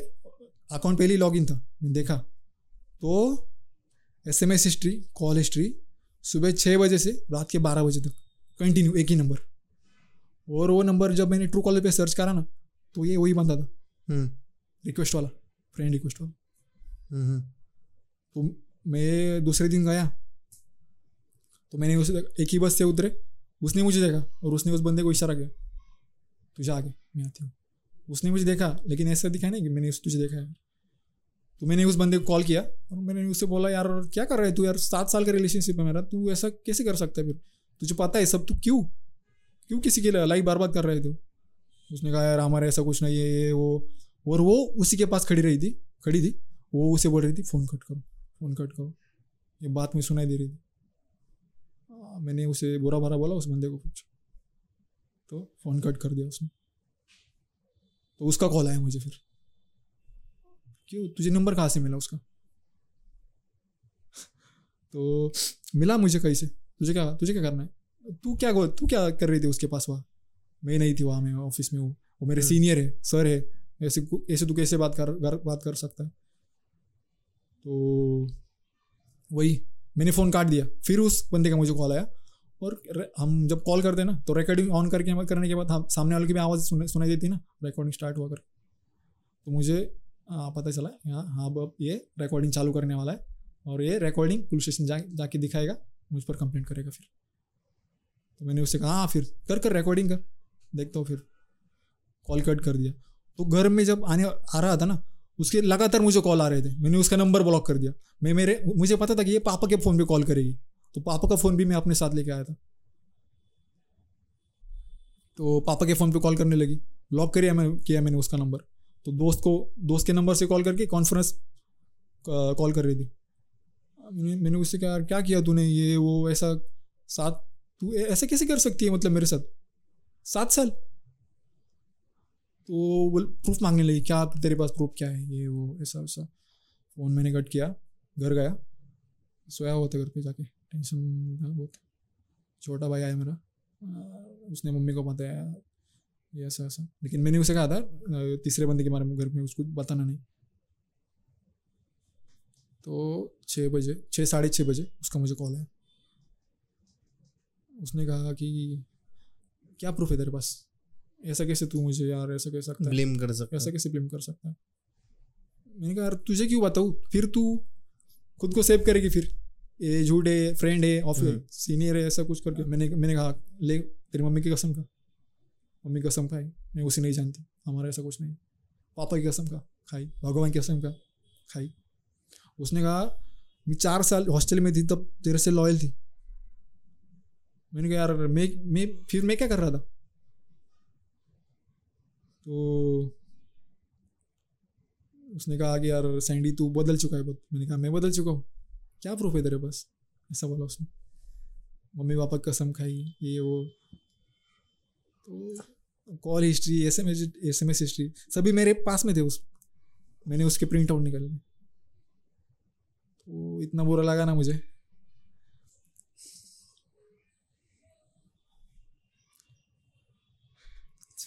अकाउंट पहले ही लॉग इन था मैंने देखा। तो S M S history call history सुबह छः बजे से रात के बारह बजे तक कंटिन्यू एक ही नंबर और वो नंबर जब मैंने ट्रू कॉलर पे सर्च करा ना तो ये वही बंदा था। हम्म। रिक्वेस्ट वाला फ्रेंड रिक्वेस्ट वाला। हम्म। तो मैं दूसरे दिन गया तो मैंने उसे एक ही बस से उतरे, उसने मुझे देखा और उसने उस बंदे को इशारा किया तुझे आगे, मैं आती हूँ। उसने मुझे देखा, लेकिन ऐसा दिखा नहीं कि मैंने उस तुझे देखा है। तो मैंने उस बंदे को कॉल किया और मैंने उससे बोला, यार, क्या कर रहा है तू यार? सात साल का रिलेशनशिप है मेरा, तू ऐसा कैसे कर सकता है फिर? तुझे पता है सब, तू क्यों? क्यों किसी की लाइफ बर्बाद कर रहे थे? उसने कहा, यार, हमारे ऐसा कुछ नहीं है, ये, वो। और वो उसी के पास खड़ी रही थी, खड़ी थी, वो उसे बोल रही थी, फ़ोन कट करो, फ़ोन कट करो। ये बात में सुनाई दे रही थी। मैंने उसे बुरा भरा बोला उस बंदे को कुछ तो फ़ोन कट कर दिया उसने। तो उसका कॉल आया मुझे फिर। क्यों? तुझे नंबर कहाँ से मिला उसका? तो मिला मुझे कहीं से? तुझे क्या तुझे क्या करना है? तू क्या तू क्या कर रही थी उसके पास वहाँ? मैं नहीं थी वहाँ मैं ऑफ़िस में हूँ। वो मेरे सीनियर है सर है। ऐसे ऐसे तू कैसे बात कर बात कर सकता है? तो वही। मैंने फ़ोन काट दिया। फिर उस बंदे का मुझे कॉल आया और हम जब कॉल करते ना तो रिकॉर्डिंग ऑन करके करने के बाद हम सामने वाले की भी आवाज़ सुन सुनाई देती ना रिकॉर्डिंग स्टार्ट हुआ कर। तो मुझे आ, पता चला हाँ हाँ अब ये रिकॉर्डिंग चालू करने वाला है और ये रिकॉर्डिंग पुलिस स्टेशन जा जाके दिखाएगा मुझ पर कंप्लेंट करेगा फिर। तो मैंने उससे कहा हाँ फिर कर कर रिकॉर्डिंग कर। देखता हूँ फिर कॉल कट कर दिया। तो घर में जब आने आ रहा था ना उसके लगातार मुझे कॉल आ रहे थे। मैंने उसका नंबर ब्लॉक कर दिया। मैं मेरे, मुझे पता था कि ये पापा के फ़ोन पे कॉल करेगी। तो पापा का फ़ोन भी मैं अपने साथ लेके आया था। तो पापा के फ़ोन पे कॉल करने लगी। ब्लॉक करिया मैंने किया मैंने उसका नंबर तो दोस्त को, दोस्त के नंबर से कॉल करके कॉन्फ्रेंस कॉल कर रही थी। मैंने मैंने उससे कहा क्या किया तूने? ये, वो, ऐसा सात, तू ऐसे कैसे कर सकती है मतलब मेरे साथ? सात साल। तो बोल प्रूफ मांगने लगी, क्या तेरे पास प्रूफ क्या है? ये, वो, ऐसा, वैसा। फ़ोन मैंने कट किया, घर गया, सोया हुआ था घर पे जाके टेंशन था बहुत। छोटा भाई आया मेरा उसने मम्मी को बताया, ये, ऐसा ऐसा। लेकिन मैंने उसे कहा था तीसरे बंदे के बारे में, घर में उसको बताना नहीं। तो छः बजे छः साढ़े छः बजे उसका मुझे कॉल आया। उसने कहा कि, क्या प्रूफ है तेरे पास? ऐसा कैसे तू मुझे यार ऐसा कह सकता ब्लेम कर सकता ऐसा कैसे ब्लेम कर सकता है? मैंने कहा यार तुझे क्यों बताऊँ? फिर तू खुद को सेव करेगी फिर। ये झूठ है फ्रेंड है ऑफ़िस सीनियर है ऐसा कुछ करके। मैंने मैंने कहा ले तेरी मम्मी की कसम का मम्मी कसम खाई। मैं उसे नहीं जानती। हमारा ऐसा कुछ नहीं। पापा की कसम का खाई। भगवान की कसम का खाई। उसने कहा मैं चार साल हॉस्टल में थी तब तेरे से लॉयल थी। मैंने कहा यार मैं मैं फिर मैं क्या कर रहा था? तो उसने कहा कि यार, सैंडी, तू बदल चुका है बहुत मैंने कहा, मैं बदल चुका हूँ? क्या प्रूफ है तेरे पास? ऐसा बोला उसने। मम्मी पापा कसम खाई, ये, वो। तो call history S M S S M S history सभी मेरे पास में थे उस, मैंने उसके प्रिंट आउट निकाले। तो इतना बुरा लगा ना मुझे।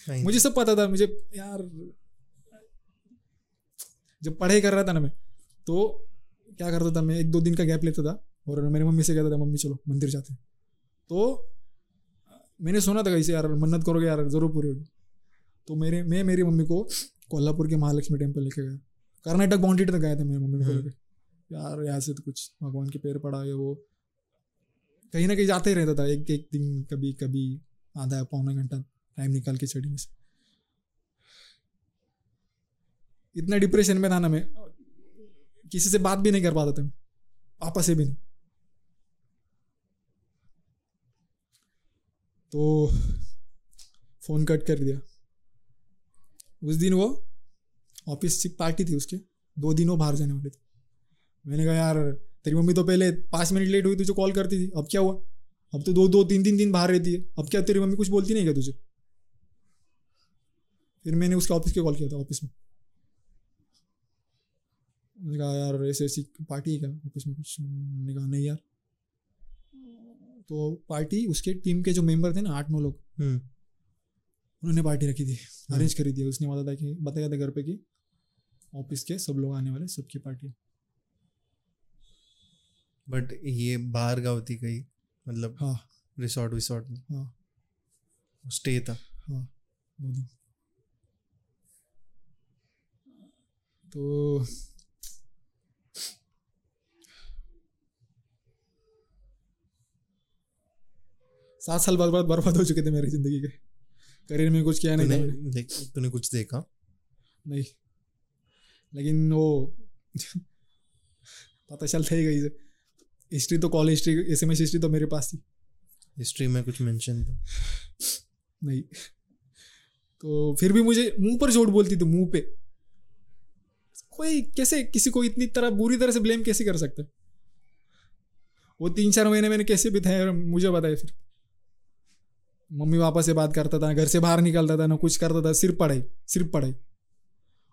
मुझे सब पता था मुझे यार जब पढ़ाई कर रहा था ना मैं तो क्या करता था मैं एक दो दिन का गैप लेता था और मेरी मम्मी से कहता था मम्मी चलो मंदिर जाते तो मैंने सुना था कैसे यार मन्नत करोगे यार ज़रूर पूरी होगी। तो मेरे मैं मेरी मम्मी को कोल्हापुर के महालक्ष्मी टेंपल लेके गया। कर्नाटक बाउंड्री तक गया था मेरी मम्मी को हम्म। लेके। यार यहाँ से तो कुछ भगवान के पैर पड़ा है वो कहीं ना कहीं जाते ही रहता था एक एक दिन कभी कभी आधा पौना घंटा। टाइम निकाल के चढ़ी में से इतना डिप्रेशन में था ना मैं। किसी से बात भी नहीं कर पाता था पापा से भी नहीं। तो फ़ोन कट कर दिया। उस दिन वो ऑफ़िस से पार्टी थी उसके। दो दिन वो बाहर जाने वाले थे। मैंने कहा, यार, तेरी मम्मी तो पहले पाँच मिनट लेट हुई, तुझे कॉल करती थी। अब क्या हुआ? अब तो दो दो, तीन तीन दिन बाहर रहती है। अब क्या तेरी मम्मी कुछ बोलती नहीं क्या तुझे? फिर मैंने उसके ऑफ़िस के कॉल किया था ऑफ़िस में। मैंने कहा यार ऐसे ऐसी पार्टी है क्या? ऑफ़िस में कुछ। मैंने कहा नहीं यार। तो पार्टी उसके टीम के जो मेंबर थे ना आठ नौ लोग। हम्म। उन्होंने पार्टी रखी थी अरेंज हम्म। करी थी। उसने बताया था कि बताया था घर पे कि ऑफ़िस के सब लोग आने वाले सबकी पार्टी बट ये बाहर गाँव थी कहीं मतलब हाँ। रिसोर्ट विसोर्ट में? हाँ। स्टे था? हाँ तो सात साल बाद बाद बर्बाद हो चुके थे मेरी ज़िंदगी के। करियर में कुछ किया नहीं था तूने कुछ देखा? नहीं। लेकिन वो पता चल ही गई। हिस्ट्री तो college history S M S history तो मेरे पास थी। हिस्ट्री में कुछ मेंशन था? नहीं। तो फिर भी मुझे मुँह पर चोट बोलती थी मुँह पे। कोई कैसे, किसी को इतनी तरह, बुरी तरह से ब्लेम कैसे कर सकते? वो तीन चार महीने मैंने कैसे बिताए मुझे बताया फिर। मम्मी पापा से बात करता था, घर से बाहर निकलता था, ना कुछ करता था सिर्फ़ पढ़ाई सिर्फ़ पढ़ाई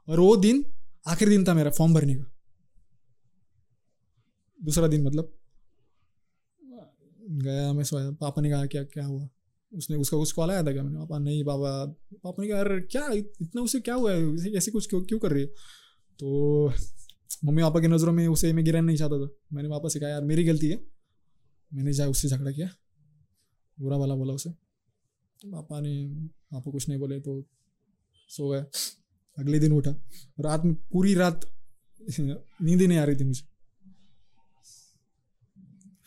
और वो दिन, आखिरी दिन था मेरा फॉर्म भरने का। दूसरा दिन मतलब। गया मैं सोया, पापा ने कहा, क्या क्या हुआ? उसने, उसका कुछ कॉल आया था क्या? मैंने पापा, नहीं, पापा पापा ने कहा यार क्या इतना उसे क्या हुआ है? ऐसे कुछ क्यों क्यों कर रही है? तो मम्मी पापा की नज़रों में उसे मैं गिराना नहीं चाहता था। मैंने पापा से कहा, यार, मेरी गलती है। मैंने जाए उससे झगड़ा किया। बुरा वाला बोला उसे। तो पापा ने पापा कुछ नहीं बोले तो सो गए। अगले दिन उठा। रात में, पूरी रात नींद नहीं आ रही थी मुझे।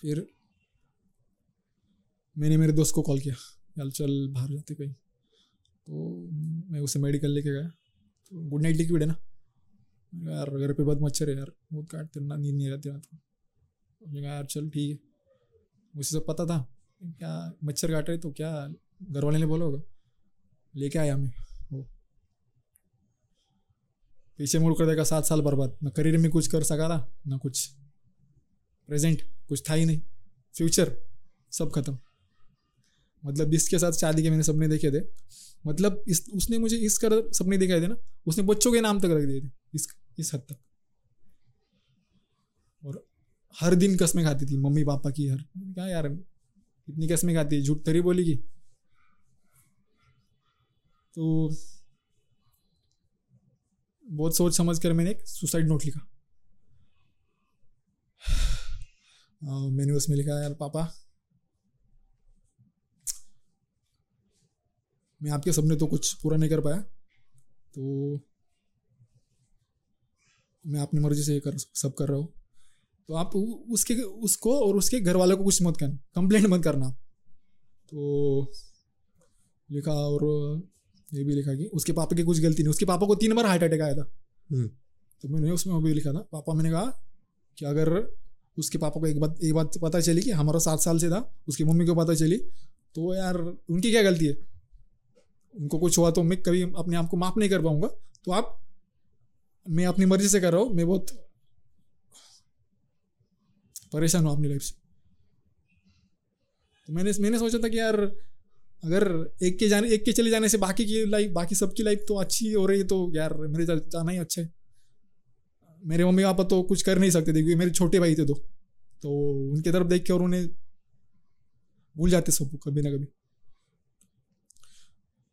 फिर मैंने मेरे दोस्त को कॉल किया। यार, चल बाहर जाते कहीं। तो मैं उसे मेडिकल लेके गया। तो गुड नाइट लिक्विड है ना? यार, घर पे बहुत मच्छर है यार, बहुत काटते ना, नींद नहीं रहती रात को। मैंने कहा, यार, चल, ठीक है। मुझे सब पता था, क्या मच्छर काट रहे तो क्या घर वाले ने बोला होगा? लेके आया मैं, वो। पीछे मुड़ कर देखा, सात साल बर्बाद। ना करियर में कुछ कर सका था, ना कुछ। प्रेजेंट, कुछ था ही नहीं। फ्यूचर, सब खत्म। मतलब जिसके साथ शादी के मैंने सपने देखे थे। मतलब इस, उसने मुझे इस कर सपने दिखाए थे ना, उसने बच्चों के नाम तक रख दिए थे। इस इस हद तक। और हर दिन कसमें खाती थी, मम्मी पापा की हर। क्या यार इतनी कसमें खाती है? झूठ तरी बोलेगी? तो बहुत सोच समझ कर मैंने एक सुसाइड नोट लिखा। मैंने उसमें लिखा, यार, पापा, मैं आपके सपने तो कुछ पूरा नहीं कर पाया तो मैं अपनी मर्ज़ी से ये कर सब कर रहा हूँ। तो आप उसके उसको और उसके घर वालों को कुछ मत करना कंप्लेंट मत करना। तो लिखा और ये भी लिखा कि उसके पापा की कुछ गलती नहीं उसके पापा को तीन बार हार्ट अटैक आया था। हम्म। तो मैंने उसमें भी लिखा था पापा मैंने कहा कि अगर उसके पापा को एक बात एक बात पता चली कि हमारा सात साल से था उसकी मम्मी को पता चली तो यार उनकी क्या गलती है? उनको कुछ हुआ तो मैं कभी अपने आप को माफ़ नहीं कर पाऊँगा। तो आप मैं अपनी मर्ज़ी से कर रहा हूँ, मैं बहुत परेशान हूँ अपनी लाइफ से। तो मैंने मैंने सोचा था कि यार, अगर एक के जाने, एक के चले जाने से बाकी की लाइफ बाकी सबकी लाइफ तो अच्छी हो रही है तो यार मेरे जाना ही अच्छा है। मेरे मम्मी पापा तो कुछ कर नहीं सकते थे क्योंकि मेरे छोटे भाई थे दो। तो उनकी तरफ़ देख के और उन्हें भूल जाते सब कभी ना कभी।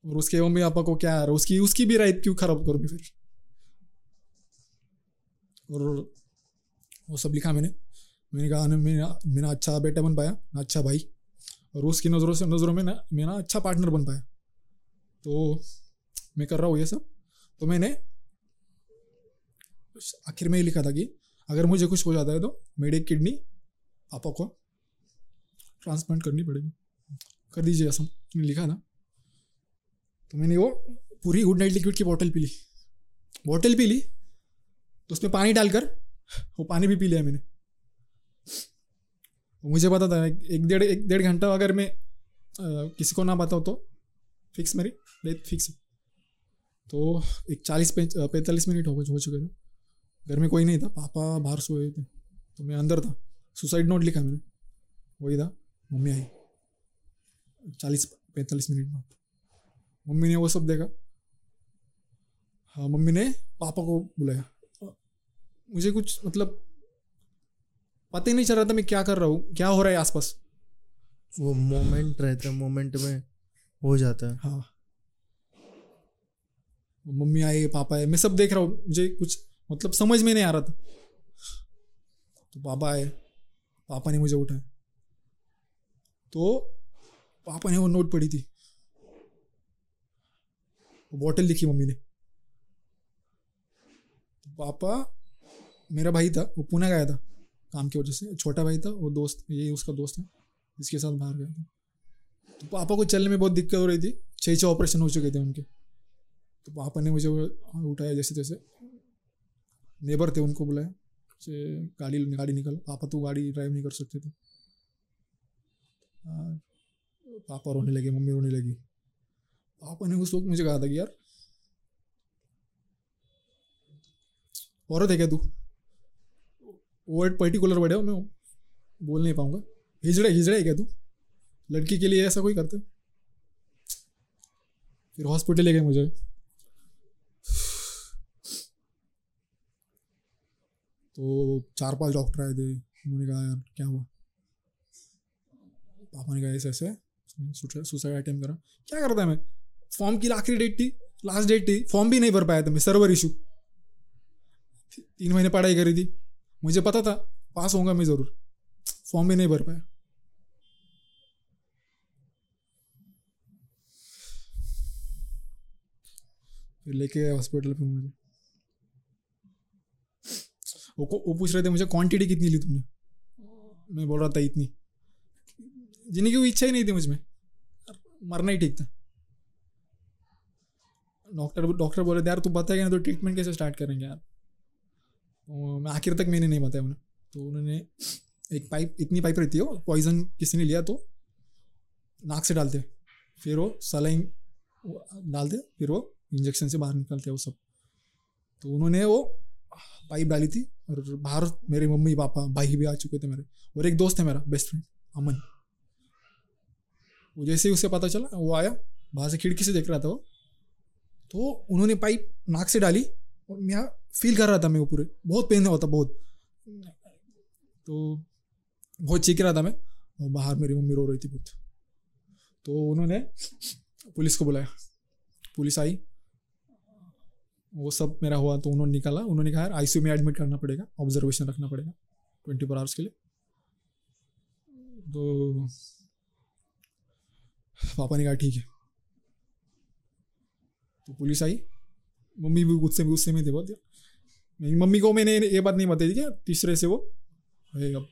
और उसके मम्मी पापा को क्या यार, उसकी उसकी भी राइट क्यों खराब करूँगी फिर? और वो सब लिखा मैंने। मैंने कहा ना मेरा मेरा अच्छा बेटा बन पाया ना अच्छा भाई। और उसकी नज़रों से, नज़रों में ना, मेरा अच्छा पार्टनर बन पाया। तो मैं कर रहा हूँ ये सब। तो मैंने आखिर में ही लिखा था कि अगर मुझे कुछ हो जाता है तो मेरी किडनी पापा को ट्रांसप्लांट करनी पड़ेगी। कर दीजिए ऐसा लिखा था। तो मैंने वो पूरी गुड नाइट लिक्विड की बॉटल पी ली। बॉटल पी ली। तो उसमें पानी डालकर, वो पानी भी पी लिया मैंने। मुझे पता था, एक डेढ़ एक डेढ़ घंटा अगर मैं किसी को ना बताऊँ तो फिक्स मेरी डेथ फिक्स तो एक चालीस पैंतालीस मिनट हो हो चुके थे। घर में कोई नहीं था, पापा बाहर सोए थे। तो मैं अंदर था सुसाइड नोट लिखा मैंने। वही था, मम्मी आई। चालीस, पैंतालीस मिनट बाद। मम्मी ने वो सब देखा। हाँ मम्मी ने पापा को बुलाया। मुझे कुछ मतलब पता ही नहीं चल रहा था मैं क्या कर रहा हूँ क्या हो रहा है आसपास। वो मोमेंट रहता है मोमेंट में हो जाता है। हाँ। मम्मी आए पापा आए मैं सब देख रहा हूँ मुझे कुछ मतलब समझ में नहीं आ रहा था। तो पापा आए पापा ने मुझे उठाया। तो पापा ने वो नोट पड़ी थी। वो बॉटल लिखी मम्मी ने। पापा मेरा भाई था, वो पुणे गया था, काम की वजह से। छोटा भाई था, वो दोस्त यही उसका दोस्त है, जिसके साथ बाहर गया था। तो पापा को चलने में बहुत दिक्कत हो रही थी छः छः ऑपरेशन हो चुके थे उनके। तो पापा ने मुझे उठाया जैसे तैसे। नेबर थे उनको बुलाया गाड़ी गाड़ी निकल, पापा तो गाड़ी ड्राइव नहीं कर सकते थे। पापा रोने लगे, मम्मी रोने लगी। पापा ने उस वक्त मुझे कहा था कि, यार, औरत है क्या तू? वर्ड पर्टिकुलर वर्ड है मैं बोल नहीं पाऊँगा। हिजड़े, हिजड़ा क्या तू? लड़की के लिए ऐसा कोई करते फिर हॉस्पिटल ले गए मुझे। तो चार पाँच डॉक्टर आए थे। उन्होंने कहा, यार, क्या हुआ? पापा ने कहा, ऐसे ऐसे। सुसाइड अटेम्प्ट करा। क्या करता है मैं? फॉर्म की आखिरी डेट थी लास्ट डेट थी। फॉर्म भी नहीं भर पाया था मैं सर्वर इशू तीन महीने पढ़ाई करी थी। मुझे पता था, पास होऊँगा मैं ज़रूर। फॉर्म भी नहीं भर पाया। फिर लेके गए हॉस्पिटल पे मुझे। वो वो पूछ रहे थे मुझे क्वांटिटी कितनी ली तुमने? मैं बोल रहा था, इतनी। जीने की इच्छा ही नहीं थी मुझमें। मरना ही ठीक था। डॉक्टर डॉक्टर बोले थे, यार तू बताएगा ना तो ट्रीटमेंट कैसे स्टार्ट करेंगे यार? मैं आखिर तक मैंने नहीं बताया उन्हें। तो उन्होंने एक पाइप, इतनी पाइप रहती है वो पॉइजन किसी ने लिया तो नाक से डालते फिर वो सलाइन डालते फिर वो इंजेक्शन से बाहर निकलते वो सब। तो उन्होंने वो पाइप डाली थी और बाहर मेरे मम्मी पापा, भाई भी आ चुके थे मेरे और एक दोस्त है मेरा बेस्ट फ्रेंड अमन। वो जैसे ही उसे पता चला, वो आया, बाहर से खिड़की से देख रहा था वो। तो उन्होंने पाइप नाक से डाली और मैं फील कर रहा था मैं वो पूरे। बहुत पेन होता बहुत। तो बहुत चीख रहा था मैं और बाहर मेरी मम्मी रो रही थी बहुत। तो उन्होंने पुलिस को बुलाया। पुलिस आई। वो सब मेरा हुआ तो उन्होंने निकाला। उन्होंने कहा आईसीयू में एडमिट करना पड़ेगा ऑब्जर्वेशन रखना पड़ेगा ट्वेंटी फोर आवर्स के लिए। तो पापा ने कहा, ठीक है। तो पुलिस आई। मम्मी भी गुस्से में गुस्से में थे बहुत। मेरी मम्मी को मैंने ये बात नहीं बताई थी क्या? तीसरे से वो? अब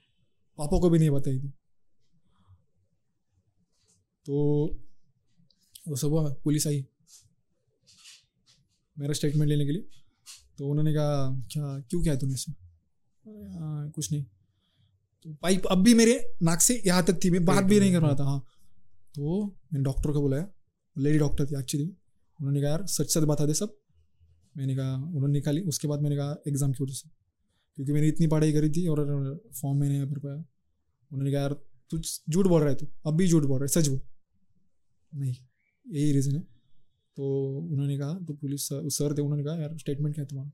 पापा को भी नहीं बताई थी। तो वो सब हुआ, पुलिस आई मेरा स्टेटमेंट लेने के लिए। तो उन्होंने कहा, क्या, क्यों क्या है तूने कुछ नहीं। तो पाइप अब भी मेरे नाक से यहाँ तक थी, मैं बात भी नहीं कर रहा था हाँ। तो मैंने डॉक्टर को बुलाया, लेडी डॉक्टर थी एक्चुअली उन्होंने कहा, यार सच सच बता दे सब मैंने कहा, उन्होंने निकाली, उसके बाद मैंने कहा एग्ज़ाम की वजह से। क्योंकि मैंने इतनी पढ़ाई करी थी और फॉर्म मैंने भर पाया। उन्होंने कहा, यार, तू झूठ बोल रहा है तू, अब भी झूठ बोल रहा है, सच बोल। नहीं, यही रीज़न है। तो उन्होंने कहा तो पुलिस सर थे, उन्होंने कहा, यार स्टेटमेंट क्या है तुम्हारा?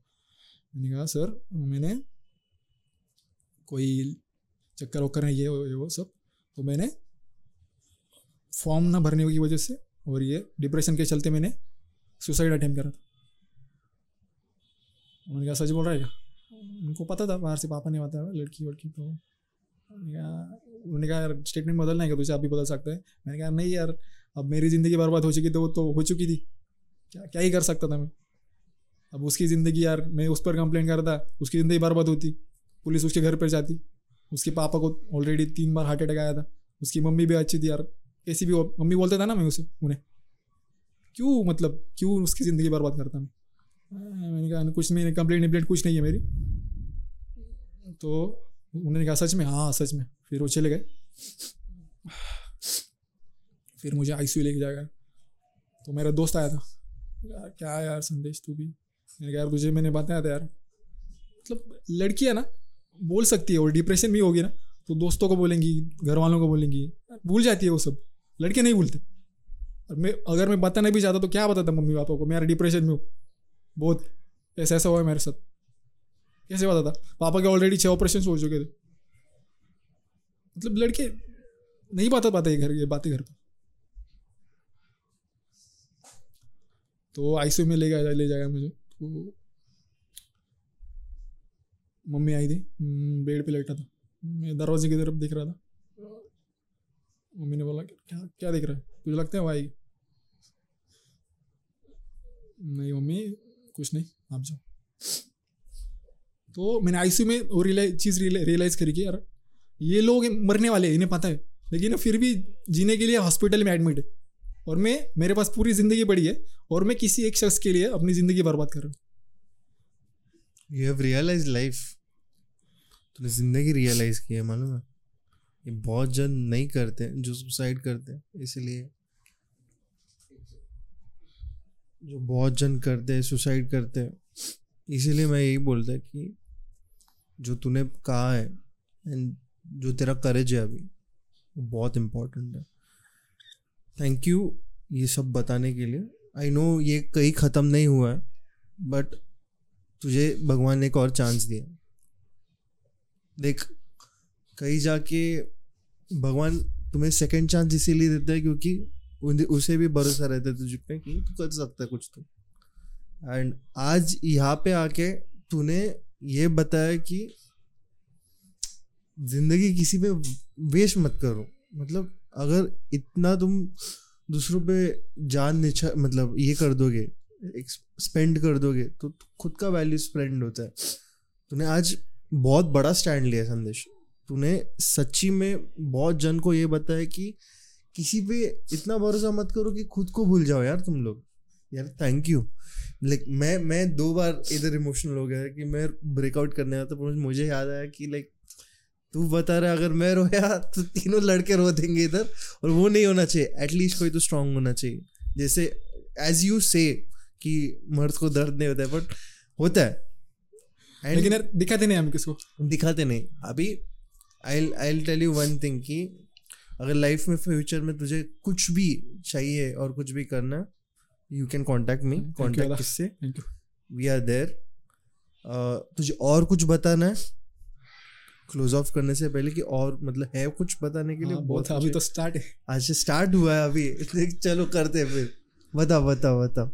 मैंने कहा सर मैंने कोई चक्कर वक्कर नहीं ये वो सब। तो मैंने फॉर्म ना भरने की वजह से और ये डिप्रेशन के चलते मैंने सुसाइड अटैम्प्ट करा था। उन्होंने कहा, सच बोल रहा है क्या? उनको पता था, बाहर से पापा ने बताया, लड़की वड़की तो। उन्होंने कहा, यार स्टेटमेंट बदलना है क्या तुझे? आप भी बदल सकते हैं। मैंने कहा, नहीं यार, अब मेरी ज़िंदगी बर्बाद हो चुकी तो वो तो हो चुकी थी। क्या क्या ही कर सकता था मैं? अब उसकी ज़िंदगी यार, मैं उस पर कंप्लेंट करता उसकी ज़िंदगी बर्बाद होती। पुलिस उसके घर पर जाती। उसके पापा को ऑलरेडी तीन बार हार्ट अटैक आया था। उसकी मम्मी भी अच्छी थी यार। कैसी भी मम्मी बोलता था ना मैं उसे, उन्हें। क्यों मतलब क्यों उसकी ज़िंदगी बर्बाद करता मैं? मैंने कहा, कुछ नहीं कंप्लेंट निप्लेंट कुछ नहीं है मेरी। तो उन्होंने कहा, सच में? हाँ सच में। फिर वो चले गए। फिर मुझे आई सी लेके जाएगा तो मेरा दोस्त आया था। यार, क्या यार संदेश तू भी? मैंने कहा, यार, तुझे मैंने बताया था यार। मतलब लड़की है ना, बोल सकती है, और डिप्रेशन भी होगी ना तो दोस्तों को बोलेंगी घर वालों को बोलेंगी। भूल जाती है वो सब। लड़के नहीं भूलते। और मैं, अगर मैं बताना भी चाहता तो क्या बताता मम्मी पापा को? मैं यार डिप्रेशन में हूँ। बहुत ऐसा ऐसा हुआ है मेरे साथ। कैसे बताता पापा के ऑलरेडी छः ऑपरेशन हो चुके थे। मतलब लड़के नहीं बता पाते घर ये बातें घर पर तो आई में ले गया ले जाएगा मुझे। तो मम्मी आई थी। हम्म, बेड पे लेटा था। मैं दरवाजे की तरफ़ देख रहा था। मम्मी ने बोला क्या क्या देख रहा है? तुझे लगता है वो आएगी? नहीं मम्मी कुछ नहीं, आप जाओ। तो मैंने आईसीयू में वो रियलाइज़ चीज़ रियलाइज़ करी कि यार, ये लोग मरने वाले इन्हें पता है। लेकिन फिर भी जीने के लिए हॉस्पिटल में एडमिट है। और मैं, मेरे पास पूरी ज़िंदगी पड़ी है, और मैं किसी एक शख्स के लिए अपनी ज़िंदगी बर्बाद कर रहा हूँ। यू हैव रियलाइज़ लाइफ ज़िंदगी रियलाइज़ की है, मालूम है? ये बहुत जन नहीं करते जो सुसाइड करते हैं, इसलिए। जो बहुत जन करते हैं सुसाइड करते हैं। इसीलिए मैं यही बोलता कि जो तूने कहा है एंड जो तेरा करेज है अभी, वो बहुत इम्पोर्टेंट है। थैंक यू ये सब बताने के लिए। आई नो ये कहीं ख़त्म नहीं हुआ है बट तुझे भगवान ने एक और चांस दिया। देख, कहीं जाके भगवान तुम्हें सेकंड चांस इसीलिए देता है क्योंकि उसे भी भरोसा रहता है तुझ पे कि तू कर सकता है कुछ तो। एंड आज यहाँ पे आके तूने ये बताया कि ज़िंदगी किसी पे वेस्ट मत करो। मतलब अगर इतना तुम दूसरों पे जान निछा मतलब ये कर दोगे स्पेंड कर दोगे तो खुद का वैल्यू स्पेंड होता है। तूने आज बहुत बड़ा स्टैंड लिया संदेश। तूने सच्ची में बहुत जन को ये बताया कि किसी पे इतना भरोसा मत करो कि खुद को भूल जाओ यार तुम लोग। यार थैंक यू लाइक मैं मैं दो बार इधर इमोशनल हो गया कि मैं ब्रेकआउट करने आया तो मुझे याद आया कि लाइक तू बता रहा अगर मैं रोया तो तीनों लड़के रो देंगे इधर और वो नहीं होना चाहिए। एटलीस्ट कोई तो स्ट्रांग होना चाहिए। जैसे एज यू से कि मर्द को दर्द नहीं होता है बट होता है। And लेकिन यार दिखाते नहीं हम किसको? दिखाते नहीं। अभी I I tell you one thing कि अगर लाइफ में फ्यूचर में तुझे कुछ भी चाहिए और कुछ भी करना you can contact me contact किससे? वी आर देयर तुझे और कुछ बताना है? क्लोज ऑफ़ करने से पहले कि और मतलब है कुछ बताने के लिए? हाँ, बहुत अभी तो स्टार्ट है। आज से स्टार्ट हुआ है अभी। चलो करते हैं फिर। बता बता बता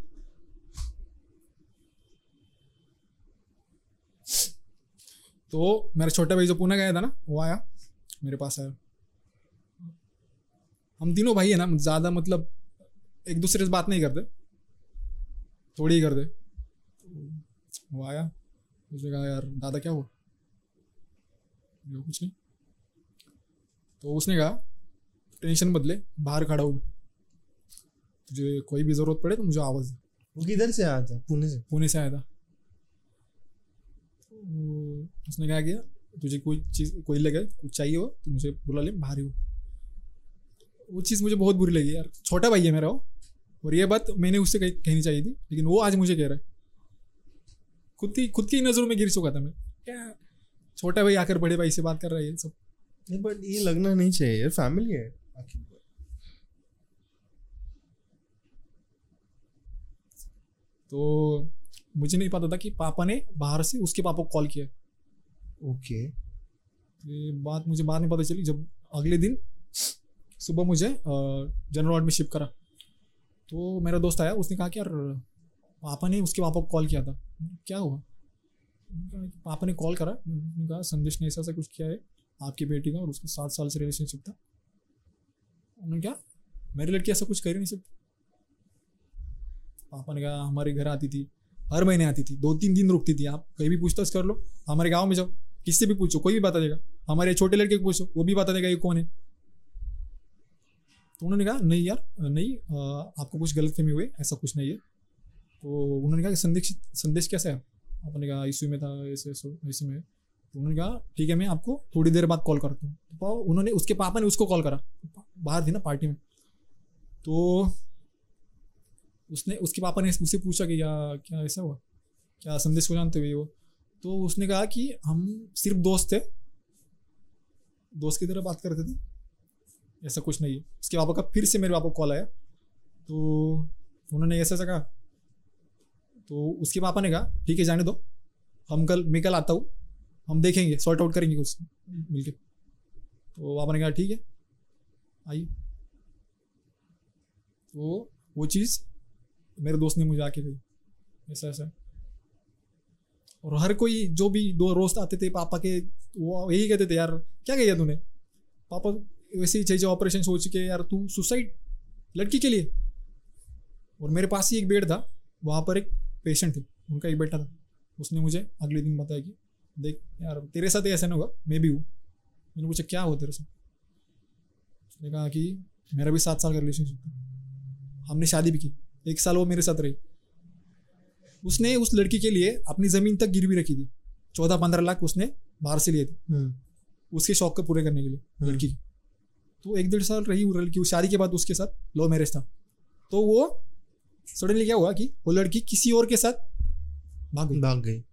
तो मेरा छोटा भाई जो पुणे गया था ना वो आया मेरे पास आया। हम तीनों भाई है ना ज़्यादा मतलब एक दूसरे से बात नहीं करते। थोड़ी ही करते। वो आया उसने कहा यार दादा क्या हुआ? कुछ नहीं। तो उसने कहा टेंशन बदले बाहर खड़ा हो तुझे कोई भी ज़रूरत पड़े तो मुझे आवाज़ दे। वो किधर से आया था? पुणे से? पुणे से आया था। उसने क्या किया तुझे कोई चीज़ कोई लगे कुछ चाहिए हो तो मुझे बुला ले बाहर ही हो। वो चीज़ मुझे बहुत बुरी लगी यार। छोटा भाई है मेरा वो। और ये बात मैंने उससे कही कहनी चाहिए थी लेकिन वो आज मुझे कह रहा है। खुद की खुद की नज़रों में गिर चुका था मैं। क्या? छोटा भाई आकर बड़े भाई से बात कर रहा है ये सब। नहीं बट ये लगना नहीं चाहिए यार फैमिली है। तो मुझे नहीं पता था कि पापा ने बाहर से उसके पापा को कॉल किया। Okay okay. ये बात मुझे बाद में पता चली जब अगले दिन सुबह मुझे जनरल वार्ड में शिफ्ट करा। तो मेरा दोस्त आया, उसने कहा कि, यार, पापा ने उसके पापा को कॉल किया था। क्या हुआ? पापा ने कॉल करा। मैंने कहा, संदेश ने ऐसा ऐसा कुछ किया है आपकी बेटी का और उसका सात साल से रिलेशनशिप था। उन्होंने क्या मेरी लड़की ऐसा कुछ कर ही नहीं सकती। पापा ने कहा, हमारे घर आती थी, हर महीने आती थी दो तीन दिन रुकती थी। आप कहीं भी पूछताछ कर लो, हमारे गाँव में जाओ, किससे भी पूछो, कोई भी बता देगा हमारे छोटे लड़के को पूछो, वो भी बता देगा ये कौन है? तो उन्होंने कहा, नहीं यार, नहीं आपको कुछ गलत फहमी हुई, ऐसा कुछ नहीं है। तो उन्होंने कहा कि संदेश संदेश कैसा है? आपने कहा इशू में था, ऐसे ऐसे में तो उन्होंने कहा, ठीक है, मैं आपको थोड़ी देर बाद कॉल करता हूँ। तो उन्होंने उसके पापा ने उसको कॉल करा। बाहर थी ना पार्टी में। तो उसने, उसके पापा ने उससे पूछा कि, क्या क्या ऐसा हुआ? क्या संदेश को जानते हुए वो? तो उसने कहा कि हम सिर्फ़ दोस्त थे। दोस्त की तरह बात करते थे। ऐसा कुछ नहीं। है उसके पापा का फिर से मेरे पापा को कॉल आया। तो उन्होंने ऐसा ऐसा कहा। तो उसके पापा ने कहा, ठीक है, जाने दो। हम कल, मैं कल आता हूँ। हम देखेंगे सॉर्ट आउट करेंगे कुछ मिलके। तो पापा ने कहा, ठीक है, आइए। तो वो चीज़ मेरे दोस्त ने मुझे आके कही ऐसा ऐसा। और हर कोई जो भी दो रोस्त आते थे पापा के, वो यही कहते थे, यार, क्या किया तूने? पापा वैसे ही चाहिए ऑपरेशन हो चुके यार तू सुसाइड लड़की के लिए। और मेरे पास ही एक बेड था वहाँ पर एक पेशेंट थे उनका एक बेटा था। उसने मुझे अगले दिन बताया कि देख यार तेरे साथ ही ऐसा नहीं होगा मैं भी हूँ। मैंने पूछा क्या हुआ तेरे साथ? उसने कहा कि मेरा भी सात साल का रिलेशनशिप था। हमने शादी भी की एक साल वो मेरे साथ रही। उसने उस लड़की के लिए अपनी ज़मीन तक गिरवी रखी थी। चौदह पंद्रह लाख उसने बाहर से लिए थे। हम्म। उसके शौक को पूरे करने के लिए हम्म। लड़की की। तो एक डेढ़ साल रही वो लड़की शादी के बाद उसके साथ लव मैरिज था। तो वो सडनली क्या हुआ कि वो लड़की किसी और के साथ भाग गई। भाग गई।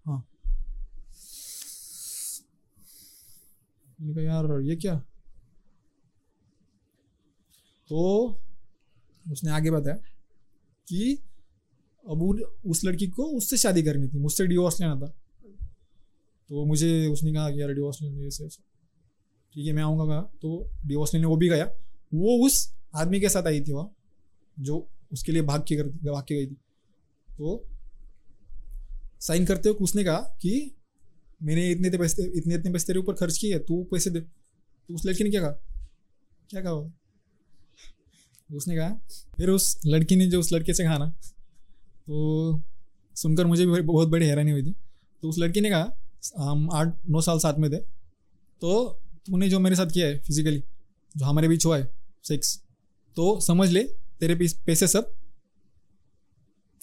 कहा यार ये क्या? तो उसने आगे बताया कि अब उस लड़की को उससे शादी करनी थी मुझसे डिवोर्स लेना था। तो मुझे उसने कहा कि यार डिवोर्स लेने ऐसे ठीक है मैं आऊँगा तो डिवोर्स लेने वो भी गया। वो उस आदमी के साथ आई थी वहाँ, जो उसके लिए भाग के कर भाग के गई थी। तो साइन करते हुए उसने कहा कि मैंने इतने इतने पैसे, इतने इतने पैसे तेरे ऊपर खर्च किए तू पैसे दे। तो उस लड़की ने क्या कहा? क्या कहा? उसने कहा, फिर उस लड़की ने जो उस लड़के से कहा ना तो सुनकर मुझे भी बहुत बड़ी हैरानी हुई थी। तो उस लड़की ने कहा, हम आठ, नौ साल साथ में थे। तो तूने जो मेरे साथ किया है फिजिकली जो हमारे बीच हुआ है सेक्स तो समझ ले, तेरे पीस- सब,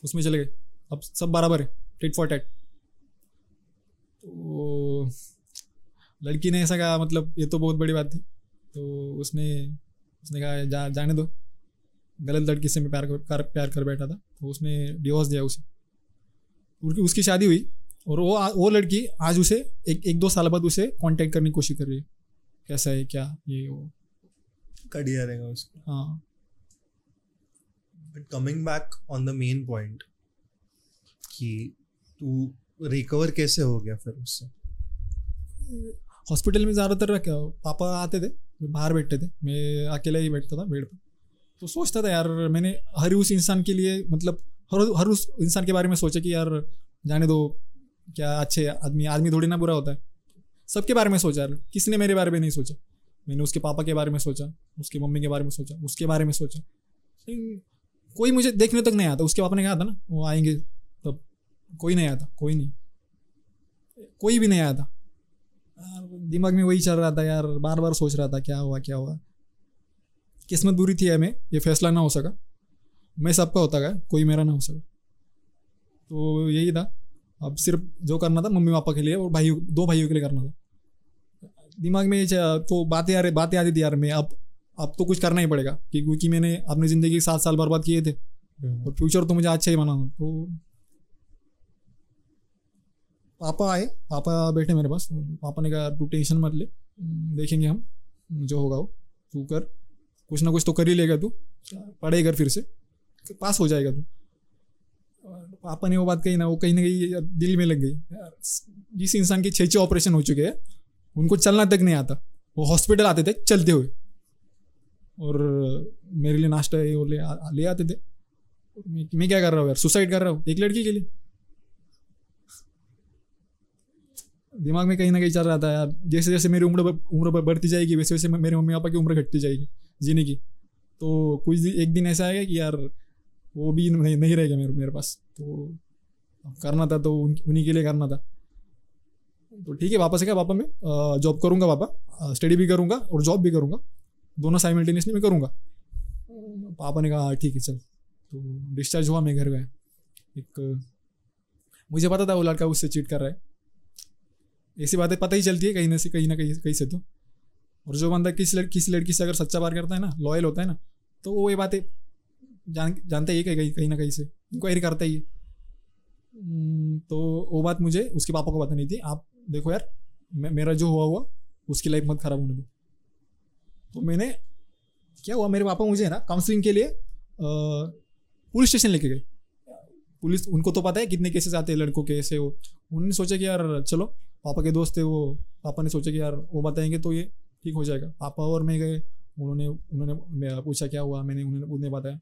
उसमें चले गए। अब सब बराबर है टिट फॉर टैट तो लड़की ने ऐसा कहा मतलब ये तो बहुत बड़ी बात थी। तो उसने उसने कहा, जा, जाने दो। गलत लड़की से मैं प्यार कर प्यार कर बैठा था तो उसने डिवोर्स दिया उसे। उनकी, उसकी शादी हुई, और वो वो लड़की आज उसे, एक एक दो साल बाद उसे कांटेक्ट करने की कोशिश कर रही है। कैसा है क्या? ये वो। कड़िया रहेगा उसको। हाँ। But coming back on the main point कि तू रिकवर कैसे हो गया फिर उससे? हॉस्पिटल में ज़्यादातर पापा आते थे बाहर बैठते थे। मैं अकेला ही बैठता था बेड पे। तो सोचता था यार मैंने हर उस इंसान के लिए मतलब हर हर उस इंसान के बारे में सोचा कि यार जाने दो क्या अच्छे आदमी आदमी थोड़ी ना बुरा होता है। सबके बारे में सोचा किसने मेरे बारे में नहीं सोचा? मैंने उसके पापा के बारे में सोचा उसकी मम्मी के बारे में सोचा उसके बारे में सोचा। कोई मुझे देखने तक नहीं आता। उसके पापा ने कहा था ना वो आएँगे तब। कोई नहीं आता कोई नहीं। कोई भी नहीं यार, दिमाग में वही चल रहा था यार बार बार सोच रहा था क्या हुआ क्या हुआ? किस्मत बुरी थी हमें ये फैसला ना हो सका। मैं सबका होता गया कोई मेरा ना हो सका। तो यही था। अब सिर्फ़ जो करना था मम्मी पापा के लिए और भाई दो भाइयों के लिए करना था। दिमाग में तो बातें आ रही बातें आती थी यार मैं अब अब तो कुछ करना ही पड़ेगा कि- क्योंकि मैंने अपनी ज़िंदगी सात साल बर्बाद किए थे। और फ्यूचर तो मुझे अच्छा ही बनाना तो पापा आए पापा बैठे मेरे पास पापा ने कहा तू टेंशन मत ले देखेंगे हम जो होगा वो तू कर कुछ ना कुछ तो कर ही लेगा तू पढ़ाई कर फिर से पास हो जाएगा तू। पापा ने वो बात कही ना, वो कहीं ना कहीं दिल में लग गई। जिस इंसान के छः छः ऑपरेशन हो चुके हैं, उनको चलना तक नहीं आता। वो हॉस्पिटल आते थे, चलते हुए। और मेरे लिए नाश्ता ये वो ले आ- ले आते थे। मैं मैं क्या कर रहा हूँ यार? सुसाइड कर रहा हूँ, एक लड़की के लिए। दिमाग में कहीं ना कहीं चल रहा था यार। जैसे जैसे मेरी उम्र उम्र बढ़ती जाएगी, वैसे वैसे मेरे मम्मी पापा की उम्र घटती जाएगी, जीने की। तो कुछ दिन, एक दिन ऐसा आएगा कि यार वो भी नहीं, नहीं रहेगा मेरे मेरे पास। तो करना था तो उन्हीं के लिए करना था। तो ठीक है पापा से क्या पापा मैं जॉब करूँगा पापा स्टडी भी करूँगा और जॉब भी करूँगा। दोनों साइमल्टेनियसली मैं करूँगा। पापा ने कहा "हाँ, ठीक है चल। तो डिस्चार्ज हुआ मैं घर गया। एक मुझे पता था वो लड़का उससे चीट कर रहा है। ऐसी बातें पता ही चलती है कहीं ना से कहीं ना कहीं कहीं से तो। और जो बंदा किसी लड़की किसी लड़की से अगर सच्चा प्यार करता है ना लॉयल होता है ना तो वो ये बातें जान जानता ही कहीं कहीं ना कहीं से। इंक्वायरी करता ही हम्म, तो वो बात मुझे उसके पापा को पता नहीं थी आप देखो यार मेरा जो हुआ हुआ उसकी लाइफ मत खराब होने दो। तो मैंने क्या हुआ मेरे पापा मुझे ना काउंसलिंग के लिए पुलिस स्टेशन लेके गए। पुलिस उनको तो पता है कितने केसेस आते हैं लड़कों के ऐसे वो। उन्होंने सोचा कि यार चलो पापा के दोस्त थे वो पापा ने सोचा कि यार वो बताएँगे तो ये ठीक हो जाएगा। पापा और मैं गए उन्होंने उन्होंने पूछा क्या हुआ मैंने उन्होंने उन्हें बताया।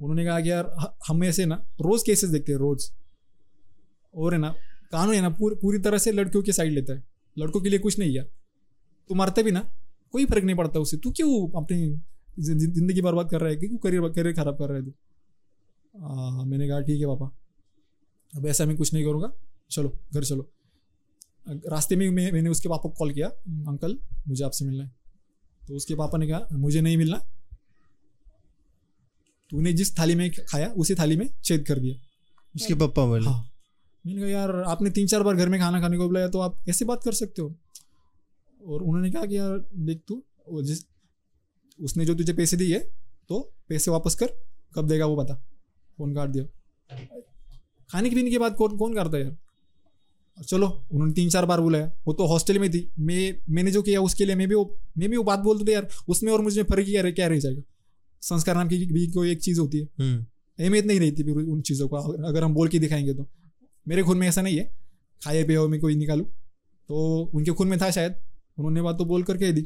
उन्होंने कहा कि यार, ह- हम ऐसे ना, रोज़ केसेस देखते हैं, रोज़। और है ना, कानून है ना, पूरी पूरी तरह से लड़कियों की साइड लेता है। लड़कों के लिए कुछ नहीं यार तू मरते भी ना, कोई फ़र्क नहीं पड़ता उससे। तू क्यों अपनी ज़िंदगी बर्बाद कर रहा है? क्यों करियर करियर खराब कर रहा है तू? मैंने कहा, ठीक है, पापा। अब ऐसा मैं कुछ नहीं करूँगा। चलो, घर चलो। रास्ते में मैं, मैंने उसके पापा को कॉल किया, अंकल, मुझे आपसे मिलना है। तो उसके पापा ने कहा, मुझे नहीं मिलना। तूने जिस थाली में खाया उसी थाली में छेद कर दिया। उसके पप्पा बोले। हाँ। मैंने कहा यार आपने तीन चार बार घर में खाना खाने को बुलाया तो आप ऐसे बात कर सकते हो? और उन्होंने कहा कि यार देख तू वो जिस उसने जो तुझे पैसे दिए तो पैसे वापस कर कब देगा वो बता फ़ोन काट दिया। खाने पीने की बात कौन कौन करता है यार? चलो उन्होंने तीन चार बार बुलाया। वो तो हॉस्टल में थी। मैं मैंने जो किया उसके लिए मैं भी वो मैं भी वो बात बोलते थे यार उसमें और मुझे फ़र्क ही क्या क्या रह जाएगा? संस्कार नाम की भी कोई एक चीज़ होती है। हम्म। अहमियत नहीं रहती फिर उन चीज़ों को अगर- अगर हम बोल के दिखाएँगे तो। मेरे खून में ऐसा नहीं है। खाए पिए में कोई निकालू। तो उनके खून में था शायद। उन्होंने बात तो बोल कर कह दी।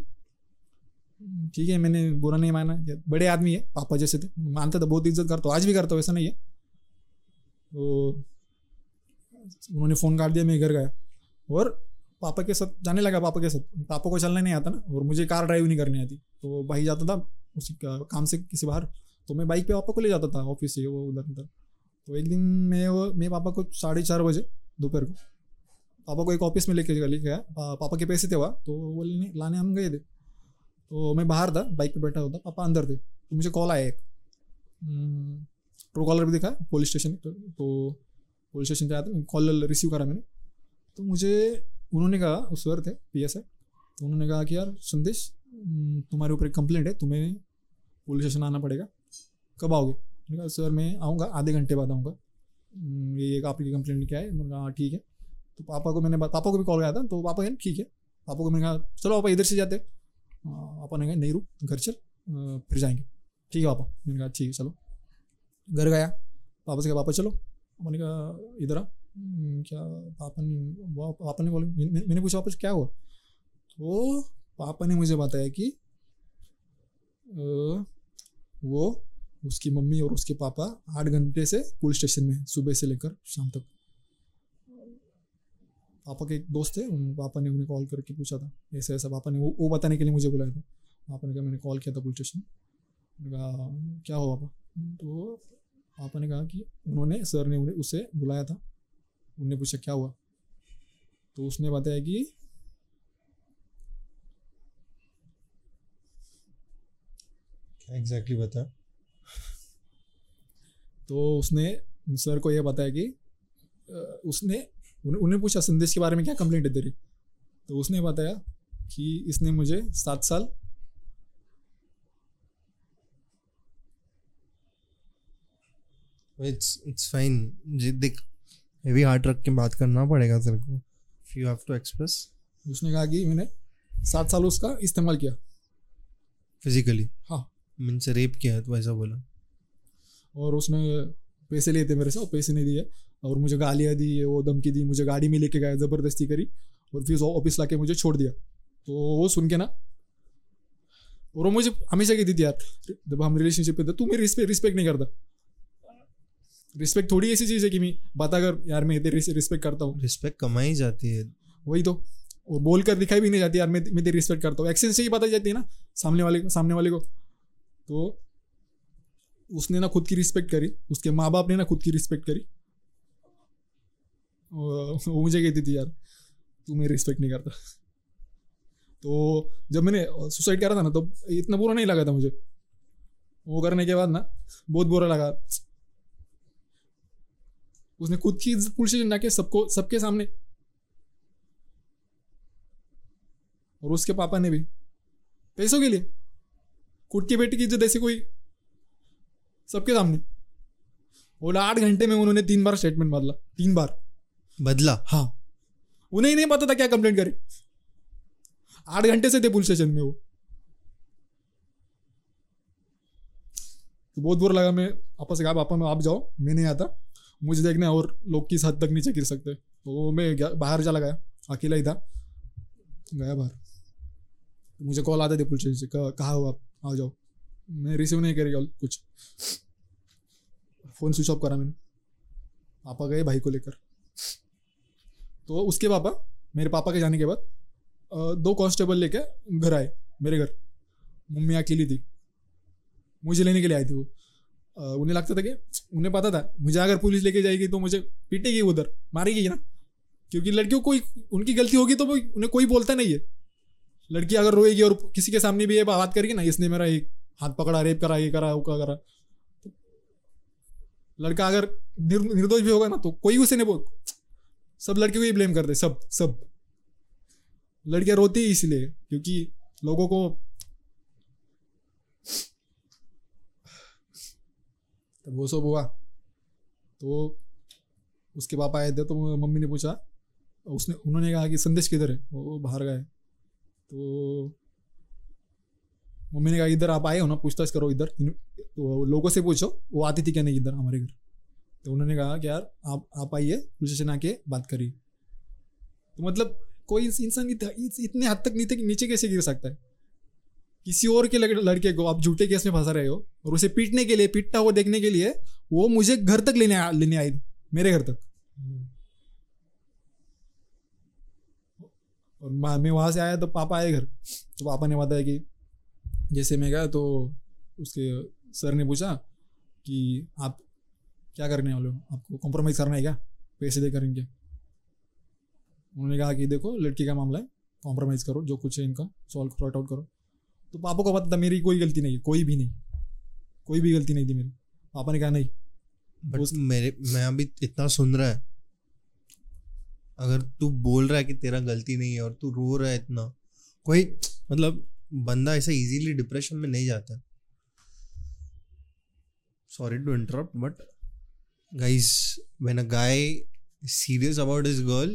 ठीक है मैंने बुरा नहीं माना। बड़े आदमी है पापा जैसे थे। मानता था बहुत इज़्ज़त करता हूँ। आज भी करता हूँ ऐसा नहीं है। तो उन्होंने फ़ोन काट दिया मैं घर गया। और पापा के साथ जाने लगा पापा के साथ। पापा को चलना नहीं आता ना। और मुझे कार ड्राइव नहीं करनी आती। तो भाई जाता था उसी का- काम से किसी बाहर। तो मैं बाइक पे पापा को ले जाता था ऑफ़िस से वो उधर उधर। तो एक दिन मैं वो मैं पापा को साढ़े चार बजे दोपहर को पापा को एक ऑफ़िस में लेके लेके गया। पा- पापा के पैसे थे वहाँ तो वो लेने लाने हम गए थे। तो मैं बाहर था बाइक पे बैठा हुआ था पापा अंदर थे। तो मुझे कॉल आया एक। ट्रू कॉलर भी दिखा पुलिस स्टेशन तो, तो पुलिस स्टेशन पे आया था कॉल रिसीव करा मैंने। तो मुझे उन्होंने कहा उस सर थे पी एस तो उन्होंने कहा कि यार संदेश हम्म, तुम्हारे ऊपर एक कंप्लेंट है तुम्हें पुलिस स्टेशन आना पड़ेगा। कब आओगे? मैंने कहा सर मैं आऊँगा आधे घंटे बाद आऊँगा। हम्म, ये एक आपकी कंप्लेंट क्या है? मैंने कहा हाँ ठीक है। तो पापा को मैंने पापा को भी कॉल किया था तो पापा कहने ठीक है। पापा को मैंने कहा चलो पापा इधर से जाते हैं। पापा ने कहा नहीं रुक घर चल फिर जाएँगे। ठीक है पापा। मैंने कहा ठीक है चलो। घर गया पापा से कहा पापा चलो। पापा ने कहा इधर आ। हम्म, क्या पापा ने पापा ने बोले मैंने मैंने पूछा वापस क्या हुआ? तो पापा ने मुझे बताया कि वो उसकी मम्मी और उसके पापा आठ घंटे से पुलिस स्टेशन में सुबह से लेकर शाम तक। पापा के एक दोस्त थे, उन पापा ने उन्हें कॉल करके पूछा था, ऐसा ऐसा पापा ने, वो वो बताने के लिए मुझे बुलाया था। पापा ने कहा, मैंने कॉल किया था पुलिस स्टेशन। कहा, क्या हुआ पापा? तो पापा ने कहा कि उन्होंने, सर ने उन्हें, उसे बुलाया था। उनने पूछा, क्या हुआ? तो उसने बताया कि एग्जैक्टली बता। तो उसने सर को यह बताया कि उसने उन्हें पूछा संदेश के बारे में क्या कंप्लेंट है तेरी? तो उसने बताया कि इसने मुझे सात साल इट्स इट्स फाइन देख हेवी हार्ट रख के बात करना पड़ेगा तेरे को। यू हैव टू एक्सप्रेस उसने कहा कि मैंने सात साल उसका इस्तेमाल किया। फिजिकली हाँ। मीन्स रेप किया है तो ऐसा बोला। और उसने पैसे लिए थे मेरे से और पैसे नहीं दिए। और मुझे गालियाँ दी वो धमकी दी मुझे गाड़ी में लेके गया ज़बरदस्ती करी और फिर ऑफ़िस ला मुझे छोड़ दिया। तो वो सुन के ना और वो मुझे हमेशा कहती थी यार जब हम रिलेशनशिप पे थे तू मेरी रिस्पेक्ट रिस्पेक्ट नहीं करता। रिस्पेक्ट थोड़ी ऐसी चीज़ है कि मैं बता कर यार मैं तेरी रिस्पेक्ट करता हूँ। रिस्पेक्ट कमाई जाती है। वही तो। और बोल कर दिखाई भी नहीं जाती यार मैं मैं तेरी रिस्पेक्ट करता हूँ। एक्शन से ही पता जाती है ना सामने वाले को सामने वाले को। तो उसने ना खुद की रिस्पेक्ट करी। उसके माँ बाप ने ना खुद की रिस्पेक्ट करी। वो मुझे कहती थी, यार, तू मेरी रिस्पेक्ट नहीं करता। तो जब मैंने सुसाइड करा था ना तो इतना बुरा नहीं लगा था मुझे। वो करने के बाद ना बहुत बुरा लगा। उसने खुद की पुलिस स्टेशन जाके सबको, सबके सामने। और उसके पापा ने भी। पैसों के लिए। खुद की बेटी की इज़्ज़त ऐसी कोई? सबके सामने। और आठ घंटे में उन्होंने तीन बार स्टेटमेंट बदला। तीन बार। बदला? हाँ। उन्हें ही नहीं पता था क्या कंप्लेंट करे। आठ घंटे से थे पुलिस स्टेशन में वो। तो बहुत बुरा लगा मैं। पापा से कहा पापा मैं आप जाओ। मैं नहीं आता। मुझे देखना और लोग किस हद तक नीचे गिर सकते तो मैं बाहर चला गया अकेला ही था। गया बाहर। मुझे कॉल आते थे पुलिस स्टेशन से। कहाँ हो आप? आ जाओ। मैं रिसीव नहीं करी कॉल कुछ। फ़ोन स्विच ऑफ़ करा मैंने। पापा गए भाई को लेकर। तो उसके पापा, मेरे पापा के जाने के बाद दो कांस्टेबल लेके घर आए मेरे घर। मम्मी अकेली थी। मुझे लेने के लिए आई थी वो। उन्हें लगता था कि, उन्हें पता था, मुझे अगर पुलिस लेके जाएगी तो मुझे पीटेगी उधर। मारेगी ना। क्योंकि लड़कियों कोई, उनकी गलती होगी तो वो उन्हें कोई बोलता नहीं है। लड़की अगर रोएगी और किसी के सामने भी ये बात करेगी ना, इसने मेरा एक हाथ पकड़ा, रेप करा, ये करा, वो करा तो लड़का अगर निर- निर्दोष भी होगा ना तो कोई उसे नहीं बोल, सब लड़के को ही ब्लेम करते, सब सब। लड़कियाँ रोती ही इसलिए, क्योंकि लोगों को तब वो सब हुआ। तो उसके पापा आए थे तो मम्मी ने पूछा, उसने, उन्होंने कहा कि संदेश किधर है? वो बाहर गए। तो मम्मी ने कहा इधर आप आए हो ना पूछताछ करो इधर। तो लोगों से पूछो वो आती थी क्या नहीं इधर हमारे घर? तो उन्होंने कहा कि यार आप आप आइए पुलिस स्टेशन आके बात करिए। तो मतलब कोई इंसान इत, इत- इतने हद तक नीचे नीचे कैसे गिर सकता है। किसी और के लड़के को आप झूठे केस में फंसा रहे हो और उसे पीटने के लिए पीटता हुआ देखने के लिए वो मुझे घर तक लेने आ- लेने आई मेरे घर तक। और मा- मैं वहाँ से आया तो पापा आए घर। तो पापा ने बताया कि जैसे मैं गया तो उसके सर ने पूछा कि आप क्या करने वाले हो? आपको कॉम्प्रोमाइज़ करना है क्या? पैसे दे करेंगे उन्होंने कहा कि देखो लड़की का मामला है कॉम्प्रोमाइज़ करो जो कुछ है इनका सॉल्व सॉर्ट आउट करो। तो पापा को पता था मेरी कोई गलती नहीं है कोई भी नहीं कोई भी गलती नहीं थी मेरी। पापा ने कहा नहीं। बट मेरे मैं अभी इतना सुन रहा है अगर तू बोल रहा है कि तेरा गलती नहीं है और तू रो रहा है इतना, कोई मतलब बंदा ऐसा इजीली डिप्रेशन में नहीं जाता। Sorry to interrupt but guys when a guy serious about his girl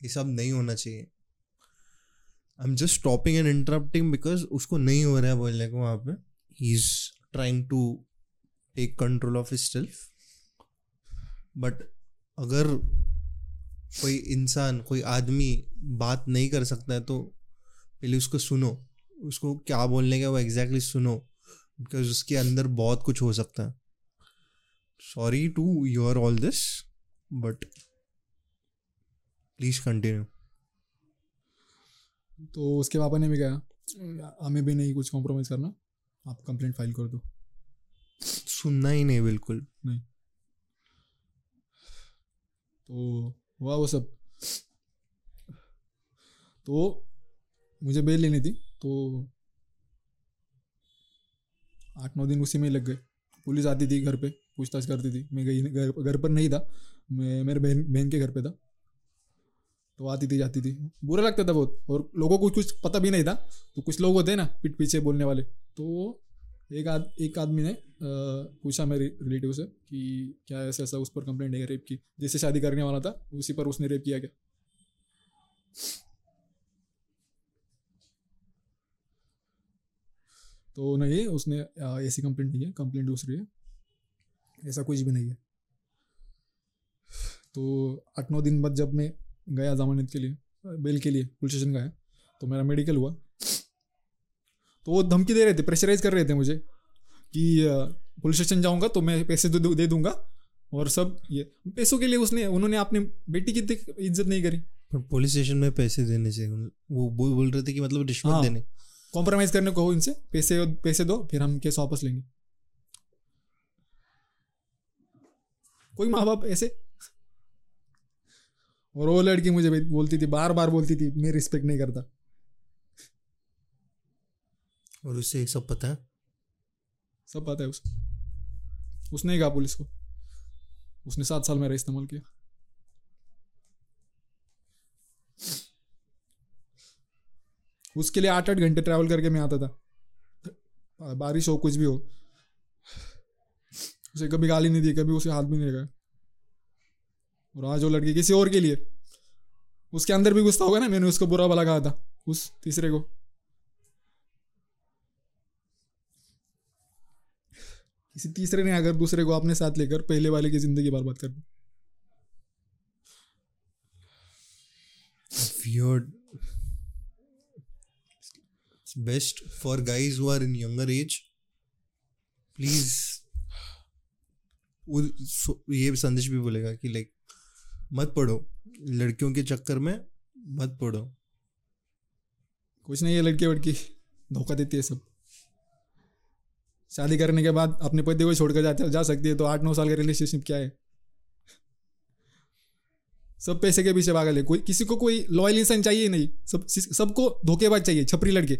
ये सब नहीं होना चाहिए। I am just stopping and interrupting because उसको नहीं हो रहा है बोलने को वहाँ पे। He is trying to take control of self but अगर कोई इंसान कोई आदमी बात नहीं कर सकता है तो पहले उसको सुनो। उसको क्या बोलने का वो एग्जैक्टली exactly सुनो बिकॉज़ उसके अंदर बहुत कुछ हो सकता है। Sorry to your all this but please continue तो उसके पापा ने भी कहा हमें भी नहीं कुछ कॉम्प्रोमाइज़ करना आप कंप्लेंट फ़ाइल कर दो. सुनना ही नहीं बिल्कुल। नहीं। तो हुआ वो सब। तो मुझे बेल लेनी थी तो आठ नौ दिन उसी में लग गए। पुलिस आती थी घर पे, पूछताछ करती थी। मैं गई, घर घर पर नहीं था, मैं, मेरे बहन बहन के घर पे था। तो आती थी, जाती थी। बुरा लगता था बहुत, और लोगों को कुछ पता भी नहीं था। तो कुछ लोग होते हैं ना, पीठ पीछे बोलने वाले। तो एक आद, एक आदमी ने पूछा मेरे रिलेटिव से कि क्या ऐसा ऐसा उस पर कंप्लेंट है रेप की? जिससे शादी करने वाला था, उसी पर उसने रेप किया क्या? तो नहीं, उसने ऐसी कंप्लेंट नहीं है कंप्लेंट दूसरी है। ऐसा कुछ भी नहीं है। तो आठ नौ दिन बाद जब मैं गया जमानत के लिए, बेल के लिए, पुलिस स्टेशन गया तो मेरा मेडिकल हुआ। तो वो धमकी दे रहे थे प्रेशराइज कर रहे थे मुझे कि पुलिस स्टेशन जाऊँगा तो मैं पैसे दे, दे दूँगा। और सब ये पैसों के लिए उसने उन्होंने अपनी बेटी की इज़्ज़त नहीं करी। पर पुलिस स्टेशन में पैसे देने चाहिए वो बोल बोल रहे थे कि मतलब रिश्वत हाँ। देने। कॉम्प्रोमाइज करने को इनसे पैसे पैसे दो फिर हम केस वापस लेंगे। कोई माँ बाप ऐसे? और वो लड़की मुझे बोलती थी बार बार बोलती थी मैं रिस्पेक्ट नहीं करता। और उससे ये सब पता है। सब पता है उसे। उसने ही कहा पुलिस को। उसने सात साल मेरा इस्तेमाल किया। उसके लिए आठ आठ घंटे ट्रैवल करके मैं आता था। बारिश हो, कुछ भी हो। उसे कभी गाली नहीं दी, कभी उसे हाथ भी नहीं लगाया। और आज वो लड़की किसी और के लिए। उसके अंदर भी गुस्सा होगा ना, मैंने उसको बुरा भला कहा था, उस तीसरे को। किसी तीसरे ने अगर दूसरे को अपने साथ लेकर पहले वाले की ज़िंदगी बर्बाद कर दी। Weird it's best for guys who are in younger age. Please. वो ये संदेश भी बोलेगा कि लाइक मत पढ़ो। लड़कियों के चक्कर में मत पढ़ो। कुछ नहीं है लड़की वड़की धोखा देती है सब। शादी करने के बाद अपने पति को छोड़कर जाते जा सकती है तो आठ नौ साल का रिलेशनशिप क्या है? सब पैसे के पीछे पागल है, कोई, किसी को कोई लॉयल इंसान चाहिए नहीं। सब सबको धोखेबाज चाहिए, छपरी लड़के।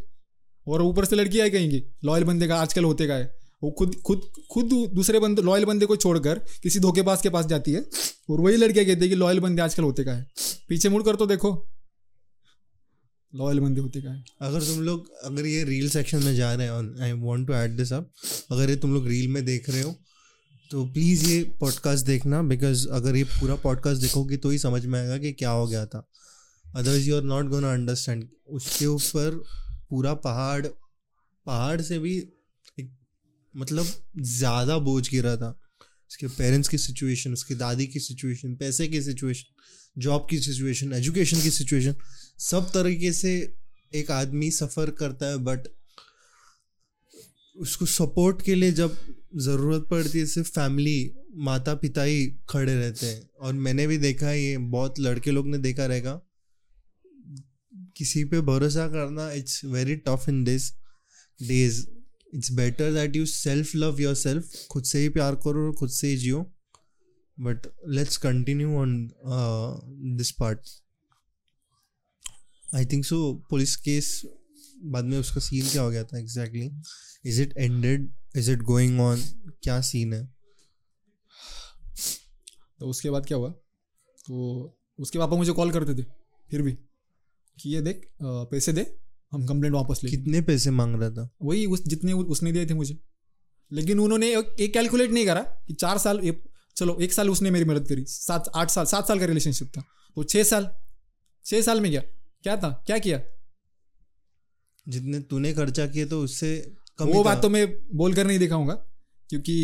और ऊपर से लड़की आई कहेंगी लॉयल बंदे का आजकल होते का है। वो खुद खुद खुद दूसरे बंदे लॉयल बंदे को छोड़कर किसी धोखेबाज के पास जाती है, और वही लड़कियाँ कहती है कि लॉयल बंदे आजकल होते का है। पीछे मुड़ कर तो देखो लॉयल बंदे होते का है? अगर तुम लोग, अगर ये रील सेक्शन में जा रहे हो I want to add this up अगर ये तुम लोग रील में देख रहे हो तो प्लीज़ ये पॉडकास्ट देखना बिकॉज़ अगर ये पूरा पॉडकास्ट देखोगे तो ही समझ में आएगा कि क्या हो गया था। Otherwise you are not gonna understand उसके ऊपर पूरा पहाड़ पहाड़ से भी एक मतलब ज़्यादा बोझ गिरा था। उसके पेरेंट्स की सिचुएशन उसकी दादी की सिचुएशन पैसे की सिचुएशन जॉब की सिचुएशन एजुकेशन की सिचुएशन सब तरीके से एक आदमी सफ़र करता है बट उसको सपोर्ट के लिए जब ज़रूरत पड़ती है, सिर्फ़ फैमिली माता पिता ही खड़े रहते हैं। और मैंने भी देखा है, ये बहुत लड़के लोग ने देखा रहेगा। किसी पे भरोसा करना it's very tough in this days it's better that you self love yourself खुद से ही प्यार करो और खुद से ही जियो। But let's continue on this part I think so police case बाद में उसका सीन क्या हो गया था exactly is it ended is it going on क्या सीन है? तो उसके बाद क्या हुआ? तो उसके पापा मुझे कॉल करते थे फिर भी कि ये देख पैसे दे हम कंप्लेंट वापस ले कितने पैसे मांग रहा था? वही उस जितने उसने दिए थे मुझे। लेकिन उन्होंने एक एक कैलकुलेट नहीं करा कि चार साल एक चलो एक साल उसने मेरी मदद करी सात आठ साल सात साल का रिलेशनशिप था। तो छः साल छः साल में क्या? क्या था? क्या किया? जितने तूने खर्चा किए तो उससे कम वो बात तो मैं बोल कर नहीं दिखाऊँगा क्योंकि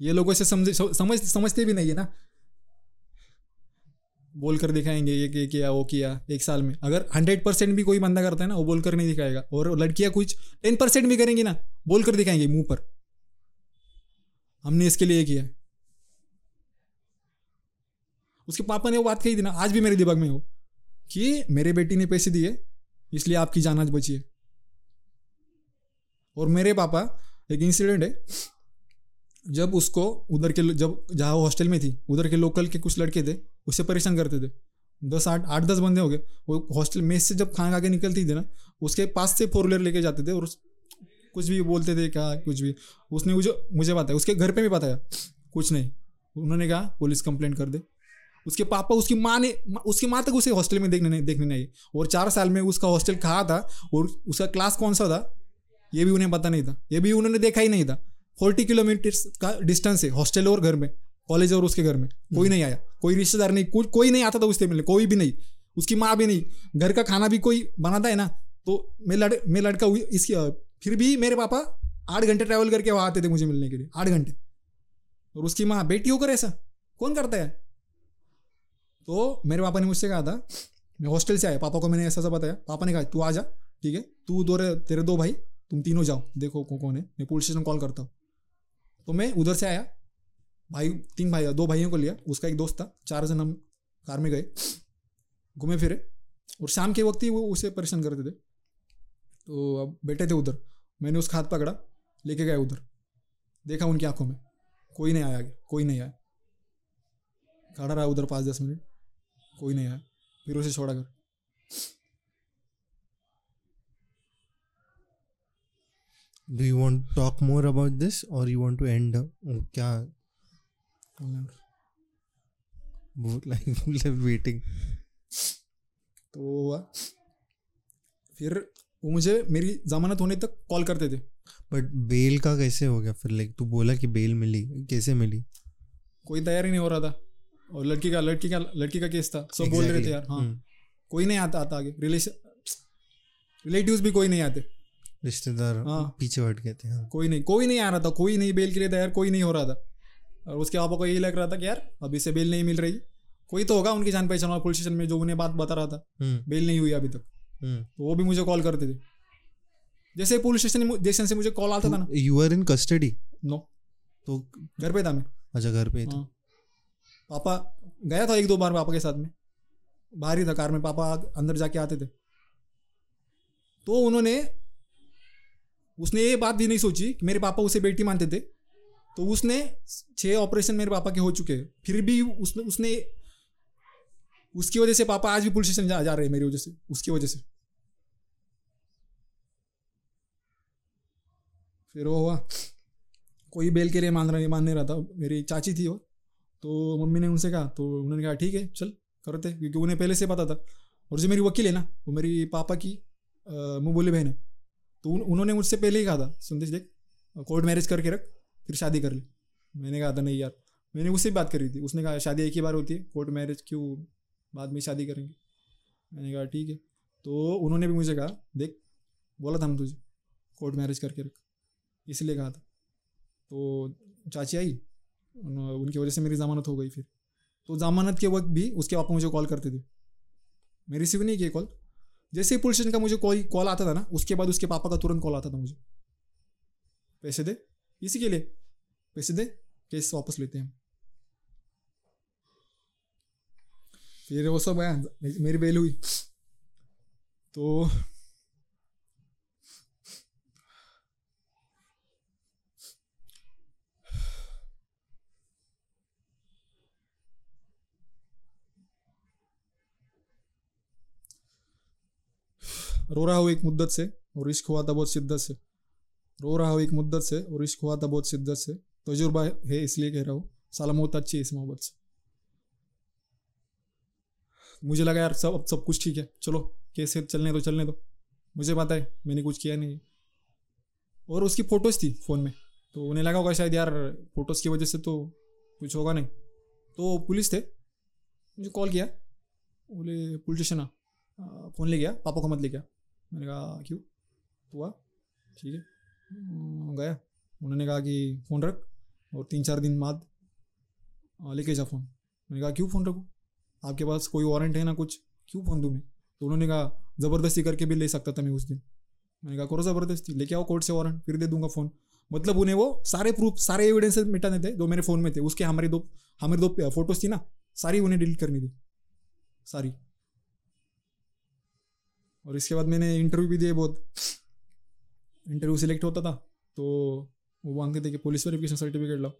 ये लोगों से समझ समझ समझते भी नहीं है ना। बोल कर दिखाएँगे ये ये किया वो किया एक साल में। अगर हंड्रेड परसेंट भी कोई बंदा करता है ना वो बोल कर नहीं दिखाएगा। और लड़कियाँ कुछ टेन परसेंट भी करेंगी ना बोल कर दिखाएँगे मुँह पर। हमने इसके लिए किया। उसके पापा ने वो बात कही थी ना, आज भी मेरे दिमाग में हो कि मेरे बेटी ने पैसे दिए, इसलिए आपकी जान आज बची है। और मेरे पापा, एक इंसिडेंट है, जब उसको उधर के जब, जहाँ वो हॉस्टल में थी, उधर के लोकल के कुछ लड़के थे, उससे परेशान करते थे। दस आठ आठ दस बंदे हो गए, वो हॉस्टल मेस से जब खाना खा के निकलती थी ना, उसके पास से फोर व्हीलर लेके जाते थे और कुछ भी बोलते थे, क्या, कुछ भी। उसने मुझे मुझे बताया, उसके घर पे भी बताया, कुछ नहीं। उन्होंने कहा, पुलिस कंप्लेंट कर दे। उसके पापा उसकी माँ ने उसकी माँ तक उसे हॉस्टल में देखने नहीं देखने नहीं आई। और चार साल में उसका हॉस्टल कहाँ था और उसका क्लास कौन सा था ये भी उन्हें पता नहीं था। ये भी उन्होंने देखा ही नहीं था। फोर्टी किलोमीटर का डिस्टेंस है हॉस्टल और घर में कॉलेज और उसके घर में। कोई नहीं आया कोई रिश्तेदार नहीं कोई कोई नहीं आता था उससे मिलने कोई भी नहीं। उसकी माँ भी नहीं। घर का खाना भी कोई बनाता है ना तो मैं लड़ मैं लड़का हुई इसकी फिर भी मेरे पापा आठ घंटे ट्रैवल करके वहाँ आते थे मुझे मिलने के लिए आठ घंटे। और उसकी माँ बेटी होकर ऐसा कौन करता है? तो मेरे पापा ने मुझसे कहा था, मैं हॉस्टल से आया, पापा को मैंने ऐसा ऐसा बताया, पापा ने कहा, तू आ जा, ठीक है? तू दो तेरे दो भाई, तुम तीनों जाओ, देखो कौन कौन है, मैं पुलिस स्टेशन कॉल करता हूँ. तो मैं उधर से आया, भाई, तीन भाई, दो भाइयों को लिया, उसका एक दोस्त था, चार जन हम कार में गए, घूमे फिरे, और शाम के वक्त ही वो उसे परेशान करते थे। तो अब बैठे थे उधर, मैंने उसका हाथ पकड़ा, लेके गया उधर, देखा उनकी आँखों में, कोई नहीं आया कोई नहीं आया। खड़ा रहा उधर पाँच दस मिनट कोई नहीं आया फिर उसे छोड़ा कर do you want talk more about this और यू वांट टू एंड क्या? लाइक वेटिंग तो वो हुआ। फिर वो मुझे मेरी जमानत होने तक कॉल करते थे। बट बेल का कैसे हो गया? फिर लाइक तू बोला कि बेल मिली। कैसे मिली? कोई तैयार ही नहीं हो रहा था। और लड़की का लड़की का लड़की का केस था। सब बोल रहे थे यार हाँ। हम्म, कोई नहीं आता आता आगे। रिलेशन रिलेटिव्स भी कोई नहीं आते। रिश्तेदार हाँ। पीछे हट गए थे हाँ। कोई नहीं कोई नहीं आ रहा था कोई नहीं बेल के लिए तैयार कोई नहीं हो रहा था। और उसके पापा को यही लग रहा था कि यार अभी से बेल नहीं मिल रही। कोई तो होगा उनकी जान पहचान वाला पुलिस स्टेशन में जो उन्हें बात बता रहा था। हम्म, बेल नहीं हुई अभी तक। हम्म। तो वो भी मुझे कॉल करते थे। जैसे पुलिस स्टेशन स्टेशन से मुझे कॉल आता था ना। You are in custody no तो घर पे था मैं। अच्छा घर पे था। हाँ। पापा गया था एक दो बार पापा के साथ में। बाहर ही था कार में पापा अंदर जाके आते थे। तो उन्होंने उसने ये बात भी नहीं सोची कि मेरे पापा उसे बेटी मानते थे। तो उसने छह ऑपरेशन मेरे पापा के हो चुके हैं। फिर भी उसने उसने उसकी वजह से पापा आज भी पुलिस स्टेशन जा, जा रहे हैं मेरी वजह से उसकी वजह से। फिर वो हुआ। कोई बेल के लिए मान रहा मान नहीं रहा था। मेरी चाची थी वो। तो मम्मी ने उनसे कहा तो उन्होंने कहा ठीक है चल करते क्योंकि उन्हें पहले से पता था। और जो मेरी वकील है ना वो मेरी पापा की मुँह बोली बहन है। तो उन, उन्होंने मुझसे पहले ही कहा था संदेश देख कोर्ट मैरिज करके रख फिर शादी कर ले। मैंने कहा था नहीं यार। मैंने उससे बात करी थी उसने कहा शादी एक ही बार होती है कोर्ट मैरिज क्यों बाद में शादी करेंगे? मैंने कहा ठीक है। तो उन्होंने भी मुझे कहा देख बोला था हम तुझे कोर्ट मैरिज करके रख। इसलिए कहा था। तो चाची आई उन- उनकी वजह से मेरी ज़मानत हो गई फिर। तो ज़मानत के वक्त भी उसके पापा मुझे कॉल करते थे। मैं रिसीव नहीं किया कॉल जैसे ही पुलिस स्टेशन का मुझे कोई कॉल आता था ना, उसके बाद उसके पापा का तुरंत कॉल आता था मुझे। पैसे दे। इसी के लिए पैसे दे केस वापस लेते हैं। फिर वो सब आया, मेरी बेल हुई। तो रो रहा हूँ एक मुद्दत से और इश्क हुआ था बहुत शिद्दत से। रो रहा हूँ एक मुद्दत से और इश्क हुआ था बहुत शिद्दत से। तजुर्बा है इसलिए कह रहा हूँ, साला मौत अच्छी है इस मोहब्बत से। मुझे लगा यार सब, अब सब कुछ ठीक है, चलो, कैसे चलने दो चलने दो। मुझे पता है, मैंने कुछ किया नहीं और उसकी फ़ोटोज़ थी फ़ोन में तो उन्हें लगा होगा शायद यार फ़ोटोज़ की वजह से तो कुछ होगा नहीं। तो पुलिस थे, मुझे कॉल किया, बोले, पुलिस स्टेशन फ़ोन ले गया, पापा को मत ले गया मैंने कहा क्यों? तो आ ठीक है। अं, गया। उन्होंने कहा कि फ़ोन रख और तीन चार दिन बाद लेके जा फ़ोन। मैंने कहा क्यों फ़ोन रखूँ? आपके पास कोई वारंट है ना कुछ? क्यों फ़ोन दूँ मैं? तो उन्होंने कहा ज़बरदस्ती करके भी ले सकता था मैं उस दिन। मैंने कहा करो ज़बरदस्ती लेके आओ कोर्ट से वारंट फिर दे दूँगा फ़ोन। मतलब उन्हें वो सारे प्रूफ सारे एविडेंस मिटाने थे जो मेरे फ़ोन में थे। उसके हमारे दो हमारे दो फ़ोटोज़ थी ना सारी उन्हें डिलीट करनी थी। सारी। और इसके बाद मैंने इंटरव्यू भी दिए बहुत। इंटरव्यू सिलेक्ट होता था तो वो मांगते थे कि पुलिस वेरिफिकेशन सर्टिफिकेट लाओ।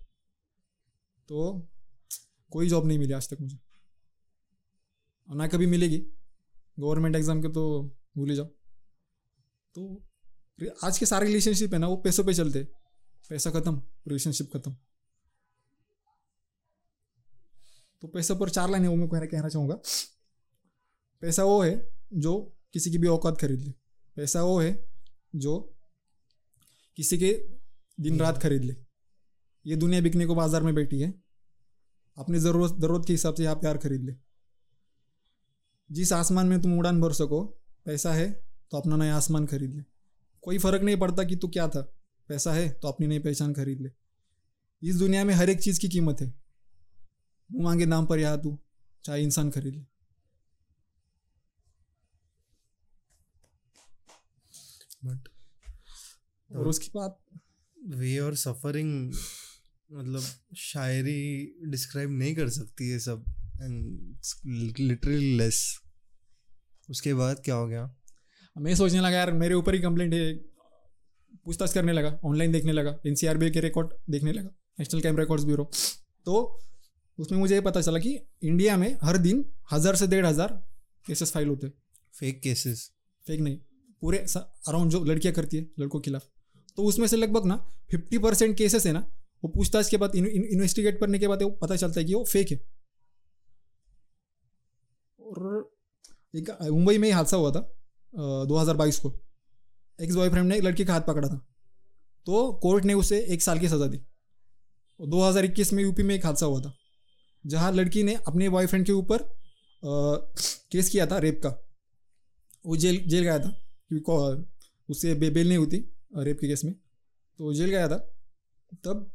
तो कोई जॉब नहीं मिली आज तक मुझे। और ना कभी मिलेगी। गवर्नमेंट एग्ज़ाम के तो भूल ही जाओ। तो आज के सारे रिलेशनशिप है ना, वो पैसों पे चलते। पैसा खत्म रिलेशनशिप खत्म। तो पैसा पर चार लाइन है वो मैं कहना कहना चाहूँगा। पैसा वो है जो किसी की भी औकात खरीद ले। पैसा वो है जो किसी के दिन रात खरीद ले। ये दुनिया बिकने को बाज़ार में बैठी है। अपनी ज़रूरत ज़रूरत के हिसाब से यहाँ प्यार खरीद ले। जिस आसमान में तुम उड़ान भर सको पैसा है तो अपना नया आसमान खरीद ले। कोई फ़र्क नहीं पड़ता कि तू क्या था। पैसा है तो अपनी नई पहचान खरीद ले। इस दुनिया में हर एक चीज़ की कीमत है। मुँह मांगे नाम पर यहाँ तू चाहे इंसान खरीद ले। बट और उसके बाद वे और सफरिंग मतलब शायरी डिस्क्राइब नहीं कर सकती ये सब एंड लिटरली लेस उसके बाद क्या हो गया? मैं सोचने लगा यार मेरे ऊपर ही कंप्लेंट है। पूछताछ करने लगा ऑनलाइन देखने लगा एनसीआरबी के रिकॉर्ड देखने लगा नेशनल क्राइम रिकॉर्ड्स ब्यूरो तो उसमें मुझे ये पता चला कि इंडिया में हर दिन हज़ार से डेढ़ हज़ार केसेस फ़ाइल होते। फेक केसेस फेक नहीं। पूरे अराउंड जो लड़कियाँ करती है, लड़कों के खिलाफ। तो उसमें से लगभग ना फिफ्टी परसेंट केसेस है ना, वो पूछताछ के बाद इन्वेस्टिगेट करने के बाद वो पता चलता है कि वो फेक है। और एक, मुंबई में ही हादसा हुआ था दो हज़ार बाईस को। एक्स बॉयफ्रेंड ने एक लड़की का हाथ पकड़ा था। तो कोर्ट ने उसे एक साल की सज़ा दी। दो हज़ार इक्कीस में यूपी में एक हादसा हुआ था, जहाँ लड़की ने अपने बॉयफ्रेंड के ऊपर केस किया था रेप का। वो जेल जेल गया था। क्योंकि उससे बे, बेल नहीं होती रेप के केस में। तो जेल गया था। तब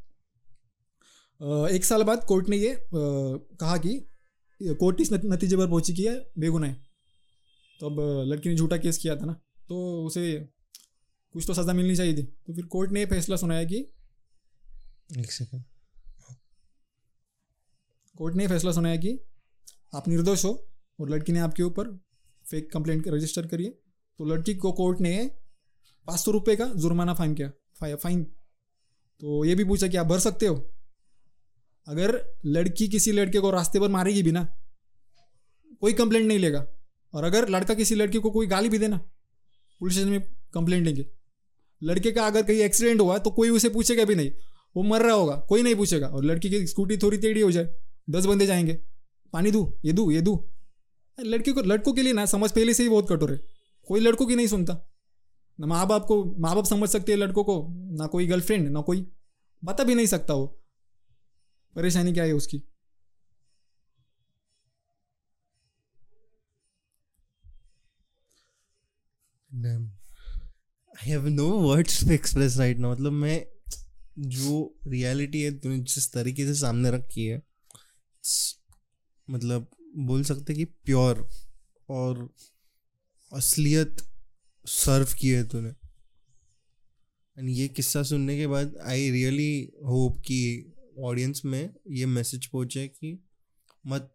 एक साल बाद कोर्ट ने ये कहा कि कोर्ट इस नतीजे पर पहुँची कि है बेगुनाह है। तो अब लड़की ने झूठा केस किया था ना। तो उसे कुछ तो सज़ा मिलनी चाहिए थी। तो फिर कोर्ट ने ये फैसला सुनाया कि एक सेकंड कोर्ट ने ये फैसला सुनाया कि आप निर्दोष हो और लड़की ने आपके ऊपर फेक कंप्लेंट रजिस्टर करी है। तो लड़की को कोर्ट ने पाँच सौ रुपये का जुर्माना फाइन किया फाइ- फाइन। तो ये भी पूछा कि आप भर सकते हो? अगर लड़की किसी लड़के को रास्ते पर मारेगी भी ना, कोई कंप्लेंट नहीं लेगा। और अगर लड़का किसी लड़की को कोई गाली भी देना, पुलिस स्टेशन में कंप्लेंट लेंगे। लड़के का अगर कहीं एक्सीडेंट हुआ तो कोई उसे पूछेगा भी नहीं। वो मर रहा होगा, कोई नहीं पूछेगा। और लड़की की स्कूटी थोड़ी टेढ़ी हो जाए, दस बंदे जाएँगे। पानी दू, ये दू ये दू। लड़के को, लड़कों के लिए ना समझ पहले से ही बहुत कठोर है। कोई लड़कों की नहीं सुनता। ना माँ बाप को माँ बाप समझ सकते हैं लड़कों को, ना कोई गर्लफ्रेंड ना कोई, बता भी नहीं सकता वो। परेशानी क्या है उसकी? I have no words to express right now मतलब मैं जो रियलिटी है, तूने जिस तरीके से सामने रखी है मतलब बोल सकते कि प्योर और असलियत सर्व की है तूने। एंड ये किस्सा सुनने के बाद आई रियली होप कि ऑडियंस में ये मैसेज पहुँचे कि मत,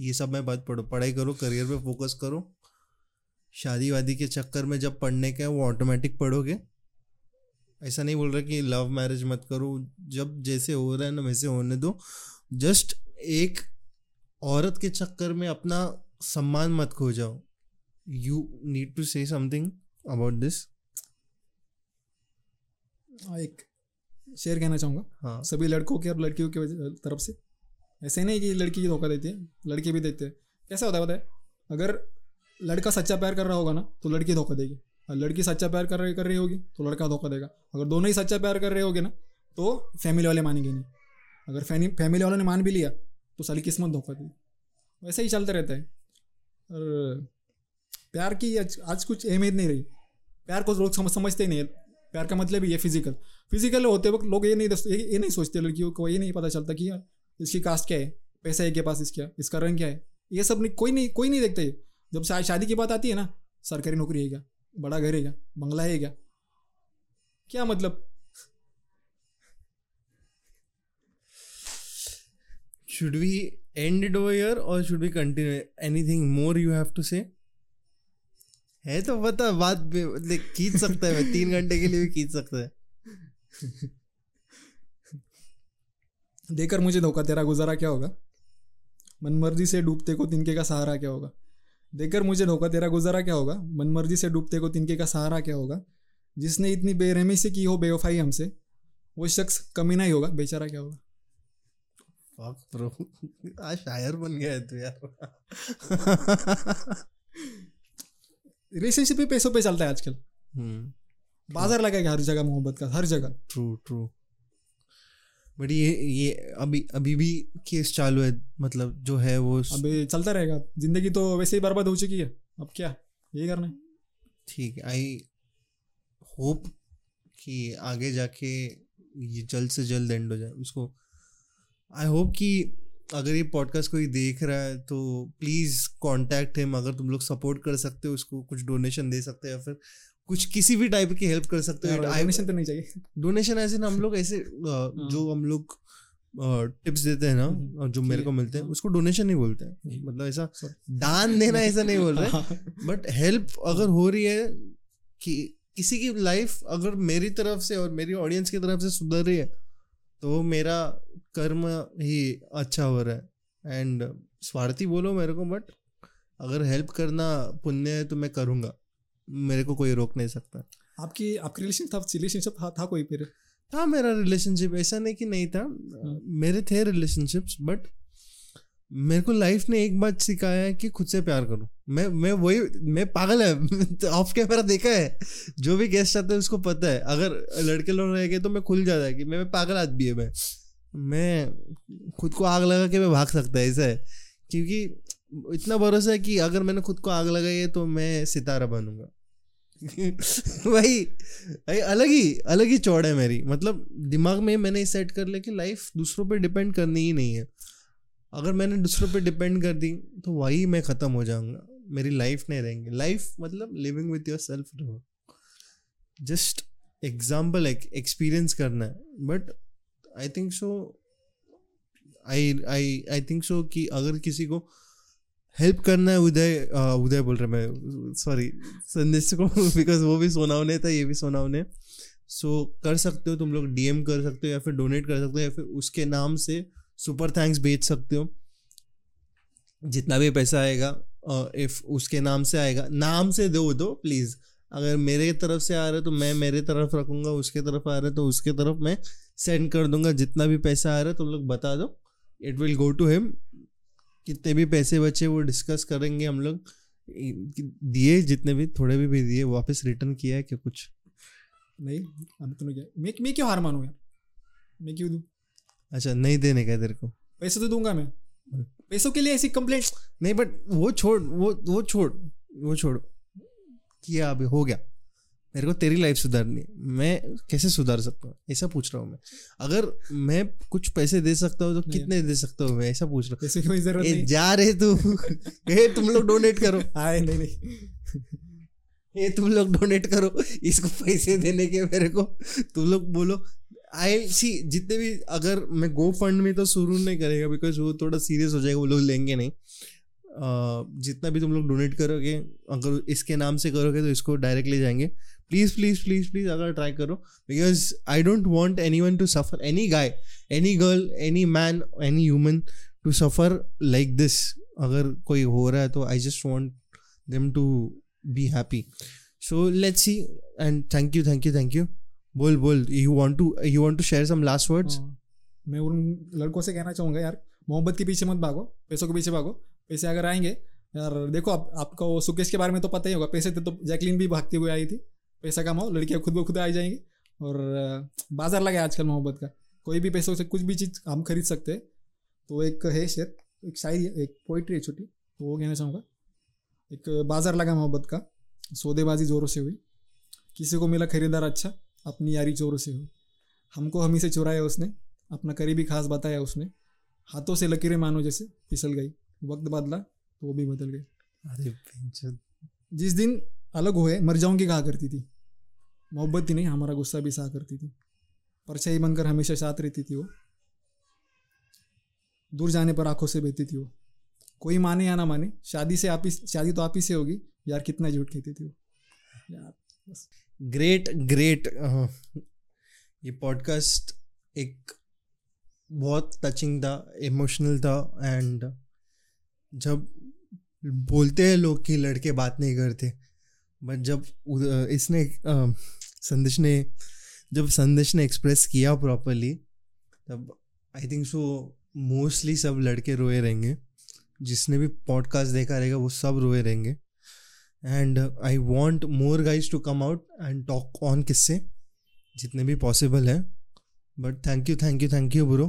ये सब मैं बात पढ़ो, पढ़ाई करो करियर पे फोकस करो। शादी वादी के चक्कर में जब पढ़ने का है, वो ऑटोमेटिक पढ़ोगे। ऐसा नहीं बोल रहा कि लव मैरिज मत करो। जब जैसे हो रहा है ना, वैसे होने दो। जस्ट एक औरत के चक्कर में अपना सम्मान मत खो जाओ। You need to say something about this एक शेयर कहना चाहूँगा। हाँ। सभी लड़कों के और लड़कियों की तरफ़ से। ऐसे नहीं कि लड़की ही धोखा देती है लड़के भी देते हैं। कैसा होता है पता है? अगर लड़का सच्चा प्यार कर रहा होगा ना तो लड़की धोखा देगी। और लड़की सच्चा प्यार कर रही कर रही होगी तो लड़का धोखा देगा। अगर दोनों ही सच्चा प्यार कर रहे होगे ना तो फैमिली वाले मानेंगे नहीं। अगर फैमिली वालों ने मान भी लिया तो सारी किस्मत धोखा दी वैसे ही चलता रहता है। और प्यार की आज, आज कुछ अहमियत नहीं रही। प्यार को लोग समझ समझते नहीं प्यार का मतलब है फ़िज़िकल फ़िज़िकल होते वक्त लोग ये नहीं ये, ये नहीं सोचते लड़कियों को ये नहीं पता चलता कि इसकी कास्ट क्या है? पैसा है के पास इसका? इसका रंग क्या है? ये सब नहीं कोई नहीं कोई नहीं देखता जब शादी की बात आती है ना सरकारी नौकरी है क्या? बड़ा घर है क्या? बंगला है क्या? क्या मतलब? Should we end it over here or we continue? Anything more you have to say? है तो बता बात खींच सकता है मैं तीन घंटे के लिए भी खींच सकता है। देकर मुझे धोखा तेरा गुजारा क्या होगा? मनमर्जी से डूबते को तिनके का सहारा क्या होगा? देकर मुझे धोखा तेरा गुजारा क्या होगा? मनमर्जी से डूबते को तिनके का सहारा क्या होगा? जिसने इतनी बेरहमी से की हो बेवफाई हमसे वो शख्स कमीना ही होगा बेचारा क्या होगा? आज शायर बन गया है तू यार। रिलेशनशिप भी पैसों पे चलता है आजकल। हम्म। बाज़ार लगा है हर जगह मोहब्बत का हर जगह। ट्रू ट्रू बट ये ये अभी अभी भी केस चालू है मतलब जो है वो अब ये चलता रहेगा। ज़िंदगी तो वैसे ही बर्बाद हो चुकी है। अब क्या? ये करना है। ठीक है आई होप कि आगे जाके ये जल्द से जल्द एंड हो जाए। उसको आई होप कि अगर ये पॉडकास्ट कोई देख रहा है तो प्लीज़ कांटेक्ट हिम अगर तुम लोग सपोर्ट कर सकते हो उसको कुछ डोनेशन दे सकते हो या फिर कुछ किसी भी टाइप की हेल्प कर सकते हो। डोनेशन तो नहीं चाहिए। डोनेशन ऐसे ना हम लोग ऐसे जो हम लोग टिप्स देते हैं ना हम्म, और जो मेरे को मिलते हैं हाँ। उसको डोनेशन नहीं बोलते हैं। मतलब ऐसा दान देना ऐसा नहीं बोल रहे। हाँ, बट हेल्प अगर हो रही है कि किसी की लाइफ अगर मेरी तरफ़ से और मेरी ऑडियंस की तरफ़ से सुधर रही है तो मेरा कर्म ही अच्छा हो रहा है। एंड स्वार्थी बोलो मेरे को बट अगर हेल्प करना पुण्य है तो मैं करूँगा। मेरे को कोई रोक नहीं सकता। आपकी आपकी रिलेशन था रिलेशनशिप था, था कोई फिर? था मेरा रिलेशनशिप ऐसा नहीं कि नहीं था। मेरे थे रिलेशनशिप्स बट मेरे को लाइफ ने एक बात सिखाया है कि खुद से प्यार करो। मैं मैं वही, मैं पागल है। ऑफ़ कैमरा देखा है। जो भी गेस्ट आते हैं उसको पता है। अगर लड़के लोग रह गए तो मैं खुल जाता है कि मैं मैं पागल आदमी है मैं। मैं खुद को आग लगा के मैं भाग सकता है, ऐसा है। क्योंकि इतना भरोसा है कि अगर मैंने खुद को आग लगाई है तो मैं सितारा बनूँगा। वही भाई अलग ही अलग ही चौड़ है मेरी। मतलब दिमाग में मैंने सेट कर लिया कि लाइफ दूसरों पे डिपेंड करनी ही नहीं है। अगर मैंने दूसरों पे डिपेंड कर दी तो वही मैं ख़त्म हो जाऊँगा। मेरी लाइफ नहीं रहेंगी। लाइफ मतलब लिविंग विथ योर सेल्फ रहो। जस्ट एग्ज़ाम्पल एक एक्सपीरियंस करना है। But I think so I I I think so कि अगर किसी को हेल्प करना है उदय उदय बोल रहा मैं सॉरी संदेश को बिकॉज़ वो भी सोनावने था ये भी सोनावने सो so, कर सकते हो तुम लोग डीएम कर सकते हो या फिर डोनेट कर सकते हो या फिर उसके नाम से सुपर थैंक्स बेच सकते हो। जितना भी पैसा आएगा इफ़ उसके नाम से आएगा नाम से दो दो प्लीज़ अगर मेरे तरफ़ से आ रहा है तो मैं मेरे तरफ़ रखूँगा उसके तरफ़ आ रहा है तो उसके तरफ़ मैं सेंड कर दूँगा। जितना भी पैसा आ रहा है तुम लोग बता दो। It will go to him कितने भी पैसे बचे वो डिस्कस करेंगे हम लोग। दिए जितने भी थोड़े भी, भी दिए। वापस रिटर्न किया है क्या कुछ? नहीं अभी तूने क्या। मैं मैं क्यों हार मानूँ यार? मैं क्यों दूँ? अच्छा नहीं देने का तेरे को। पैसे तो दूँगा मैं। पैसों के लिए ऐसी कंप्लेंट नहीं बट वो छोड़ वो वो छोड़ वो छोड़ किया अभी हो गया। मेरे को तेरी लाइफ सुधारनी है। मैं कैसे सुधार सकता हूँ? ऐसा पूछ रहा हूँ मैं। अगर मैं कुछ पैसे दे सकता हूँ तो कितने दे सकता हूँ मैं? ऐसा पूछ रहा की कोई ज़रूरत हूँ नहीं। जा रहे तू। ए तुम लोग डोनेट करो। आए नहीं नहीं। ये तुम लोग डोनेट करो। इसको पैसे देने के मेरे को। तुम लोग बोलो आई सी जितने भी, अगर मैं गो फंड में तो शुरू नहीं करेगा बिकॉज़ वो थोड़ा सीरियस हो जाएगा, वो लोग लेंगे नहीं। जितना भी तुम लोग डोनेट करोगे, अगर इसके नाम से करोगे तो इसको डायरेक्टली जाएँगे। प्लीज़ प्लीज़ प्लीज़ प्लीज़ अगर ट्राई करो because I don't want anyone to suffer any guy any girl any man any human to suffer like this अगर कोई हो रहा है तो I just want them to be happy so let's see and thank you thank you thank you बोल बोल। You want to you want to share some last words मैं उन लड़कों से कहना चाहूँगा, यार, मोहब्बत के पीछे मत भागो, पैसों के पीछे भागो। पैसे अगर आएँगे, यार, देखो, आप, आपका वो सुकेश के बारे में तो पता ही होगा। पैसे थे तो जैकलिन भी भागती हुई आई थी। पैसा कमाओ, लड़कियाँ खुद ब खुद आ जाएँगी। और बाज़ार लगा आजकल मोहब्बत का। कोई भी पैसों से कुछ भी चीज़ हम खरीद सकते हैं। तो एक है शेर, एक शायरी, एक पोइट्री है छोटी तो वो कहना चाहूँगा। एक बाज़ार लगा मोहब्बत का, सौदेबाजी जोरों से हुई। किसी को मिला खरीदार अच्छा अपनी यारी चोरों से हुई हमको हम ही से चुराया उसने अपना करीबी खास बताया उसने। हाथों से लकीरें मानो जैसे फिसल गई। वक्त बदला तो वो भी बदल गई अरे जिस दिन अलग हुए मर जाऊँगी कहा करती थी। मोहब्बत ही नहीं हमारा गुस्सा भी सहा करती थी। परछाई बनकर हमेशा साथ रहती थी वो। दूर जाने पर आँखों से बहती थी वो। कोई माने या ना माने शादी से आप ही शादी तो आप ही से होगी यार कितना झूठ कहती थी वो। यार बस। ग्रेट ग्रेट ये पॉडकास्ट एक बहुत टचिंग था इमोशनल था एंड जब बोलते हैं लोग कि लड़के बात नहीं करते बट जब इसने संदेश ने, जब संदेश ने एक्सप्रेस किया प्रॉपरली तब आई थिंक सो मोस्टली सब लड़के रोए रहेंगे, जिसने भी पॉडकास्ट देखा रहेगा वो सब रोए रहेंगे। And I want more guys to come out and talk on किससे? जितने भी पॉसिबल है। But thank you thank you thank you bro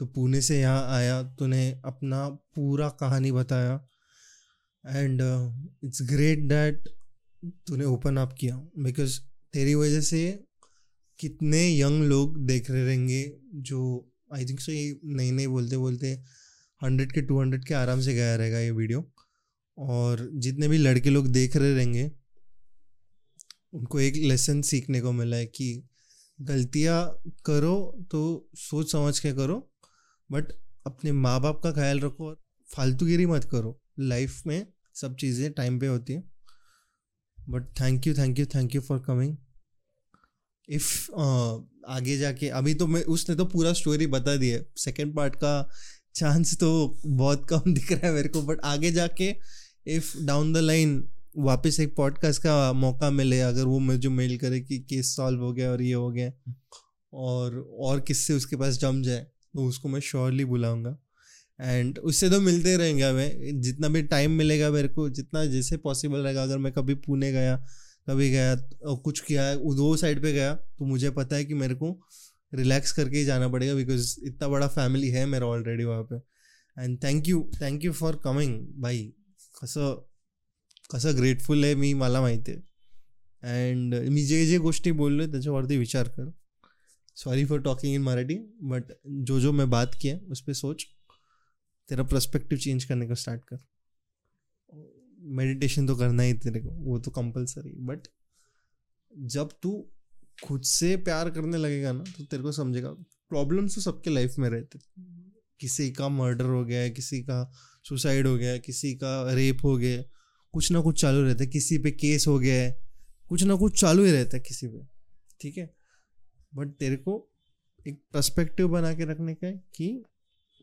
तो पुणे से यहाँ आया, तूने अपना पूरा कहानी बताया। एंड इट्स ग्रेट डैट तूने ओपन अप किया। बिकॉज़ तेरी वजह से कितने यंग लोग देख रहे रहेंगे जो आई थिंक सो ये नई नई बोलते बोलते हंड्रेड के टू हंड्रेड के आराम से गया रहेगा ये वीडियो और जितने भी लड़के लोग देख रहे रहेंगे, उनको एक लेसन सीखने को मिला है कि गलतियाँ करो तो सोच समझ के करो बट अपने माँ बाप का ख्याल रखो और फालतूगिरी मत करो। लाइफ में सब चीज़ें टाइम पे होती हैं। But thank you thank you thank you for coming if आगे जाके, अभी तो मैं, उसने तो पूरा स्टोरी बता दी है। सेकेंड पार्ट का चांस तो बहुत कम दिख रहा है मेरे को बट आगे जाके इफ़ डाउन द लाइन वापस एक पॉडकास्ट का मौका मिले, अगर वो मुझे मेल करे कि केस सॉल्व हो गया और ये हो गया, और और किससे उसके पास जम जाए तो उसको मैं श्योरली बुलाऊँगा। एंड उससे तो मिलते रहेंगे हमें, जितना भी टाइम मिलेगा मेरे को, जितना जैसे पॉसिबल रहेगा। अगर मैं कभी पुणे गया, कभी गया, और कुछ किया, दो साइड पे गया तो मुझे पता है कि मेरे को रिलैक्स करके ही जाना पड़ेगा बिकॉज़ इतना बड़ा फैमिली है मेरा ऑलरेडी वहाँ पे। And thank you thank you for coming भाई कसं कसं ग्रेटफुल आहे मी, मला माहिती आहे. अँड मी जे जे गोष्टी बोललो आहे त्याच्यावरती विचार कर. Sorry for talking in Marathi but जो जो मैं बात किया, उस पर सोच. तेरा प्रस्पेक्टिव चेंज करने का स्टार्ट कर. मेडिटेशन तो करना ही तेरे को, वो तो कंपलसरी बट जब तू खुद से प्यार करने लगेगा ना तो तेरे को समझेगा. प्रॉब्लम्स तो सबके लाइफ में रहते. किसी का मर्डर हो गया है किसी का सुसाइड हो गया किसी का रेप हो गया कुछ ना कुछ चालू रहता है किसी पे केस हो गया है कुछ ना कुछ चालू ही रहता है किसी पे ठीक है? बट तेरे को एक पर्सपेक्टिव बना के रखने का है कि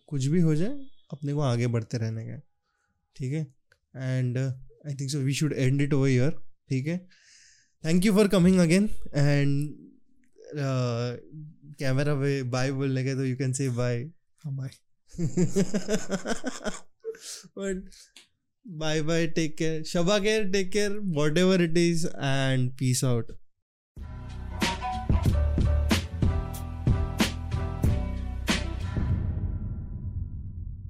कुछ भी हो जाए अपने को आगे बढ़ते रहने का ठीक है? And I think so we should end it over here ठीक है? Thank you for coming again and camera पे बाय बोलने का तो you can say bye bye but Bye bye. Take care. Shaba care. Take care. Whatever it is. And peace out.